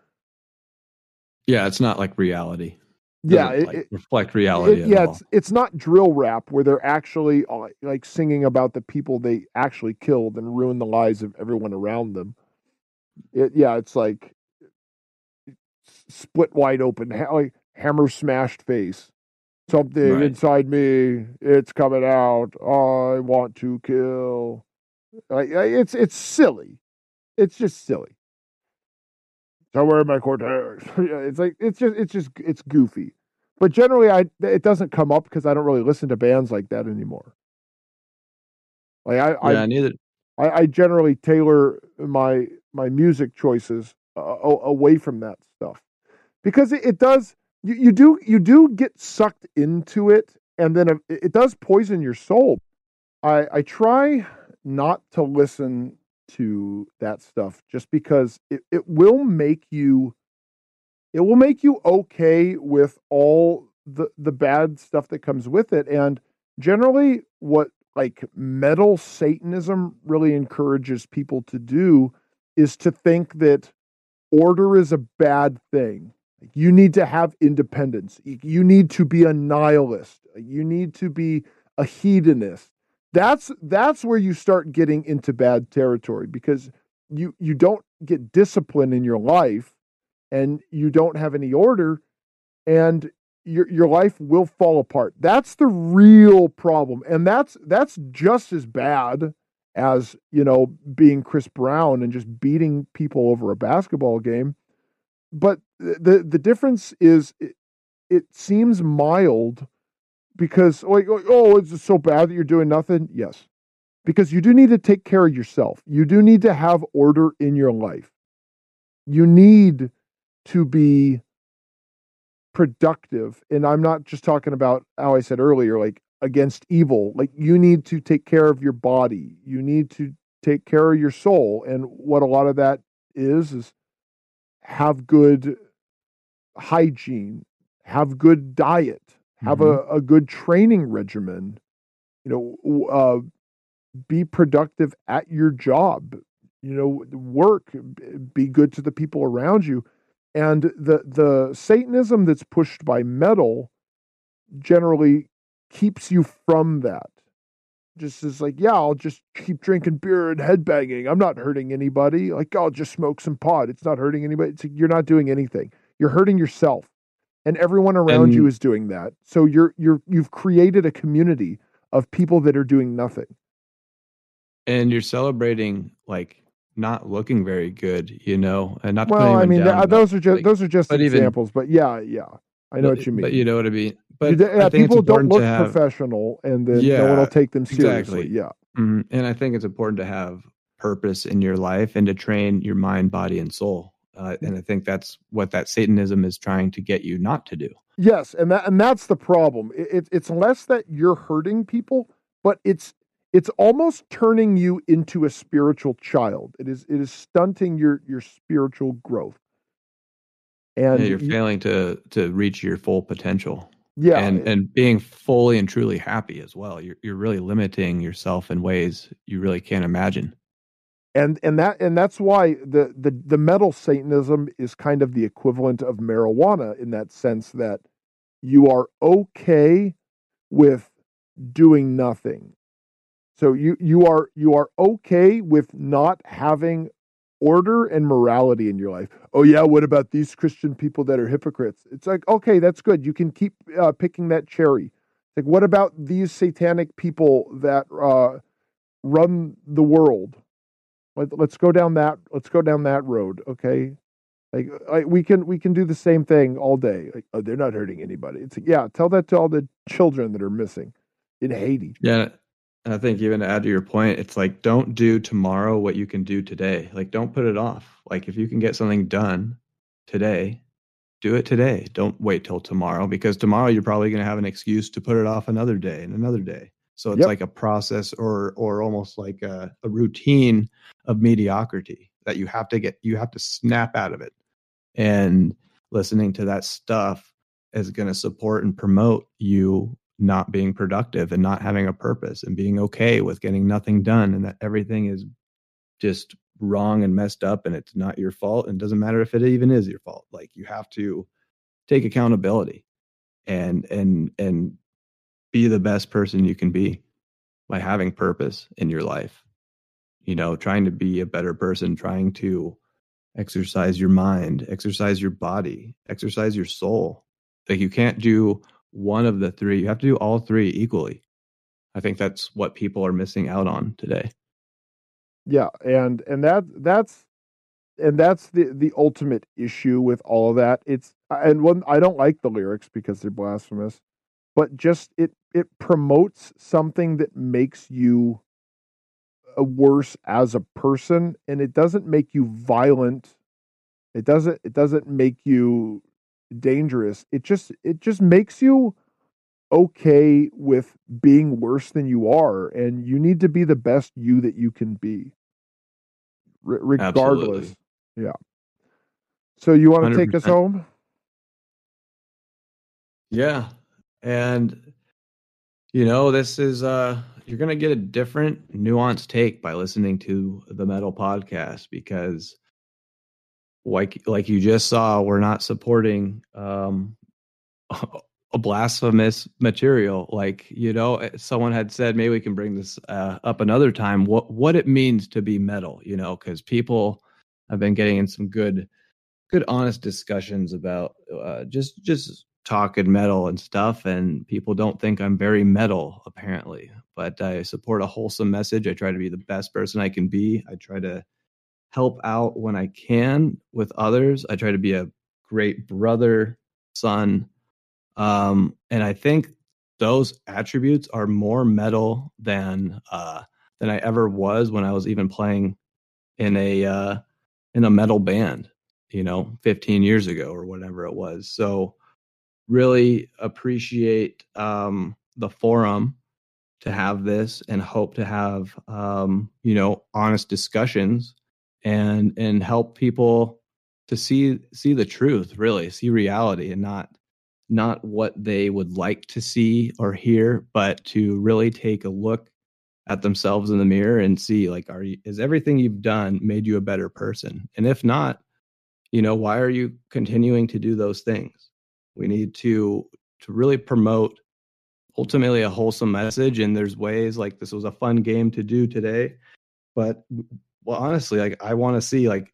yeah, it's not like reality. yeah, it, like, reflect reality. It, yeah, it's it's not drill rap where they're actually uh, like singing about the people they actually killed and ruined the lives of everyone around them. It, yeah, it's like split wide open, like hammer smashed face. Something right. inside me, it's coming out. I want to kill. Like it's it's silly. It's just silly somewhere in my cortex. it's like it's just it's just it's goofy. But generally, I it doesn't come up because I don't really listen to bands like that anymore. Like I, yeah, I, neither. I, I generally tailor my my music choices uh, away from that stuff because it, it does. You, you do you do get sucked into it, and then it, it does poison your soul. I I try not to listen to that stuff just because it, it will make you it will make you okay with all the the bad stuff that comes with it. And generally what like metal satanism really encourages people to do is to think that order is a bad thing. You need to have independence. You need to be a nihilist. You need to be a hedonist that's that's where you start getting into bad territory because you you don't get discipline in your life and you don't have any order and your your life will fall apart. That's the real problem. And that's that's just as bad as, you know, being Chris Brown and just beating people over a basketball game. But the the difference is it, it seems mild because like oh it's so bad that you're doing nothing? Yes. Because you do need to take care of yourself. You do need to have order in your life. You need to be productive and i'm not just talking about how i said earlier like against evil. Like you need to take care of your body. You need to take care of your soul and what a lot of that is is have good hygiene have good diet have mm-hmm. a, a good training regimen you know uh, be productive at your job you know work be good to the people around you. And the the satanism that's pushed by metal generally keeps you from that. Just is like yeah i'll just keep drinking beer and headbanging. I'm not hurting anybody. Like i'll just smoke some pot. It's not hurting anybody. It's, you're not doing anything. You're hurting yourself and everyone around and, you is doing that. So you're you're you've created a community of people that are doing nothing. And you're celebrating like not looking very good, you know, and not. Well, I mean, down, those are just like, those are just examples, even, but yeah, yeah, I know but, what you mean. But you know what I mean. But yeah, people don't look have, professional, and then yeah, no one will take them seriously. Exactly. Yeah, mm-hmm. and I think it's important to have purpose in your life and to train your mind, body, and soul. Uh, and I think that's what that Satanism is trying to get you not to do. Yes, and that and that's the problem. It, it, it's less that you're hurting people, but it's it's almost turning you into a spiritual child. It is it is stunting your your spiritual growth. And yeah, you're you, failing to to reach your full potential. Yeah. And and being fully and truly happy as well. You're you're really limiting yourself in ways you really can't imagine. And and that and that's why the the the metal satanism is kind of the equivalent of marijuana in that sense that you are okay with doing nothing so you you are you are okay with not having order and morality in your life. Oh yeah, what about these Christian people that are hypocrites? It's like okay, that's good. You can keep uh, picking that cherry. Like what about these satanic people that uh, run the world? Let, us go down that. Let's go down that road. Okay, like, like we can we can do the same thing all day. Like oh, they're not hurting anybody. It's like, yeah, tell that to all the children that are missing in Haiti. Yeah, and I think even to add to your point, it's like don't do tomorrow what you can do today. Like don't put it off. Like if you can get something done today, do it today. Don't wait till tomorrow because tomorrow you're probably going to have an excuse to put it off another day and another day. So it's yep. like a process or or almost like a, a routine of mediocrity that you have to get you have to snap out of it. And listening to that stuff is going to support and promote you not being productive and not having a purpose and being okay with getting nothing done and that everything is just wrong and messed up and it's not your fault and doesn't matter if it even is your fault like you have to take accountability and and and be the best person you can be by having purpose in your life you know trying to be a better person trying to exercise your mind exercise your body exercise your soul like you can't do one of the three. You have to do all three equally. I think that's what people are missing out on today. Yeah, and and that that's and that's the the ultimate issue with all of that. It's and one I don't like the lyrics because they're blasphemous, but just it it promotes something that makes you uh, worse as a person and it doesn't make you violent. It doesn't it doesn't make you dangerous. It just it just makes you okay with being worse than you are and you need to be the best you that you can be R- regardless Absolutely. yeah so you want to 100%. take us home yeah and you know this is uh you're gonna get a different nuanced take by listening to the metal podcast because like like you just saw, we're not supporting um, a blasphemous material. Like you know, eh, someone had said maybe we can bring this uh, up another time. What what it means to be metal, you know, because people have been getting in some good good honest discussions about uh, just just talking metal and stuff and people don't think i'm very metal apparently but i support a wholesome message i try to be the best person i can be i try to help out when I can with others. I try to be a great brother, son. Um, and I think those attributes are more metal than uh, than I ever was when I was even playing in a uh, in a metal band, you know, 15 years ago or whatever it was. So really appreciate um, the forum to have this and hope to have um, you know honest discussions and and help people to see see the truth really see reality and not not what they would like to see or hear but to really take a look at themselves in the mirror and see like are you is everything you've done made you a better person? And if not you know why are you continuing to do those things we need to to really promote ultimately a wholesome message and there's ways like this was a fun game to do today but well honestly like i want to see like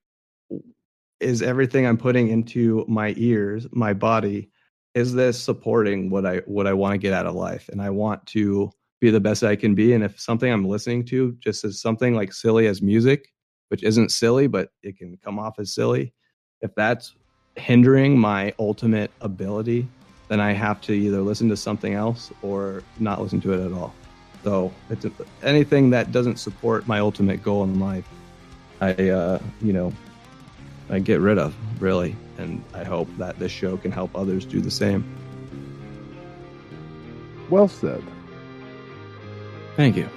is everything i'm putting into my ears my body is this supporting what i what i want to get out of life and i want to be the best i can be and if something i'm listening to just is something like silly as music which isn't silly, but it can come off as silly. If that's hindering my ultimate ability, then I have to either listen to something else or not listen to it at all. So it's anything that doesn't support my ultimate goal in life, I uh, you know, I get rid of really, and I hope that this show can help others do the same. Well said. Thank you.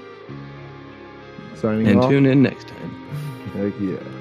Signing and off. tune in next time. Heck yeah.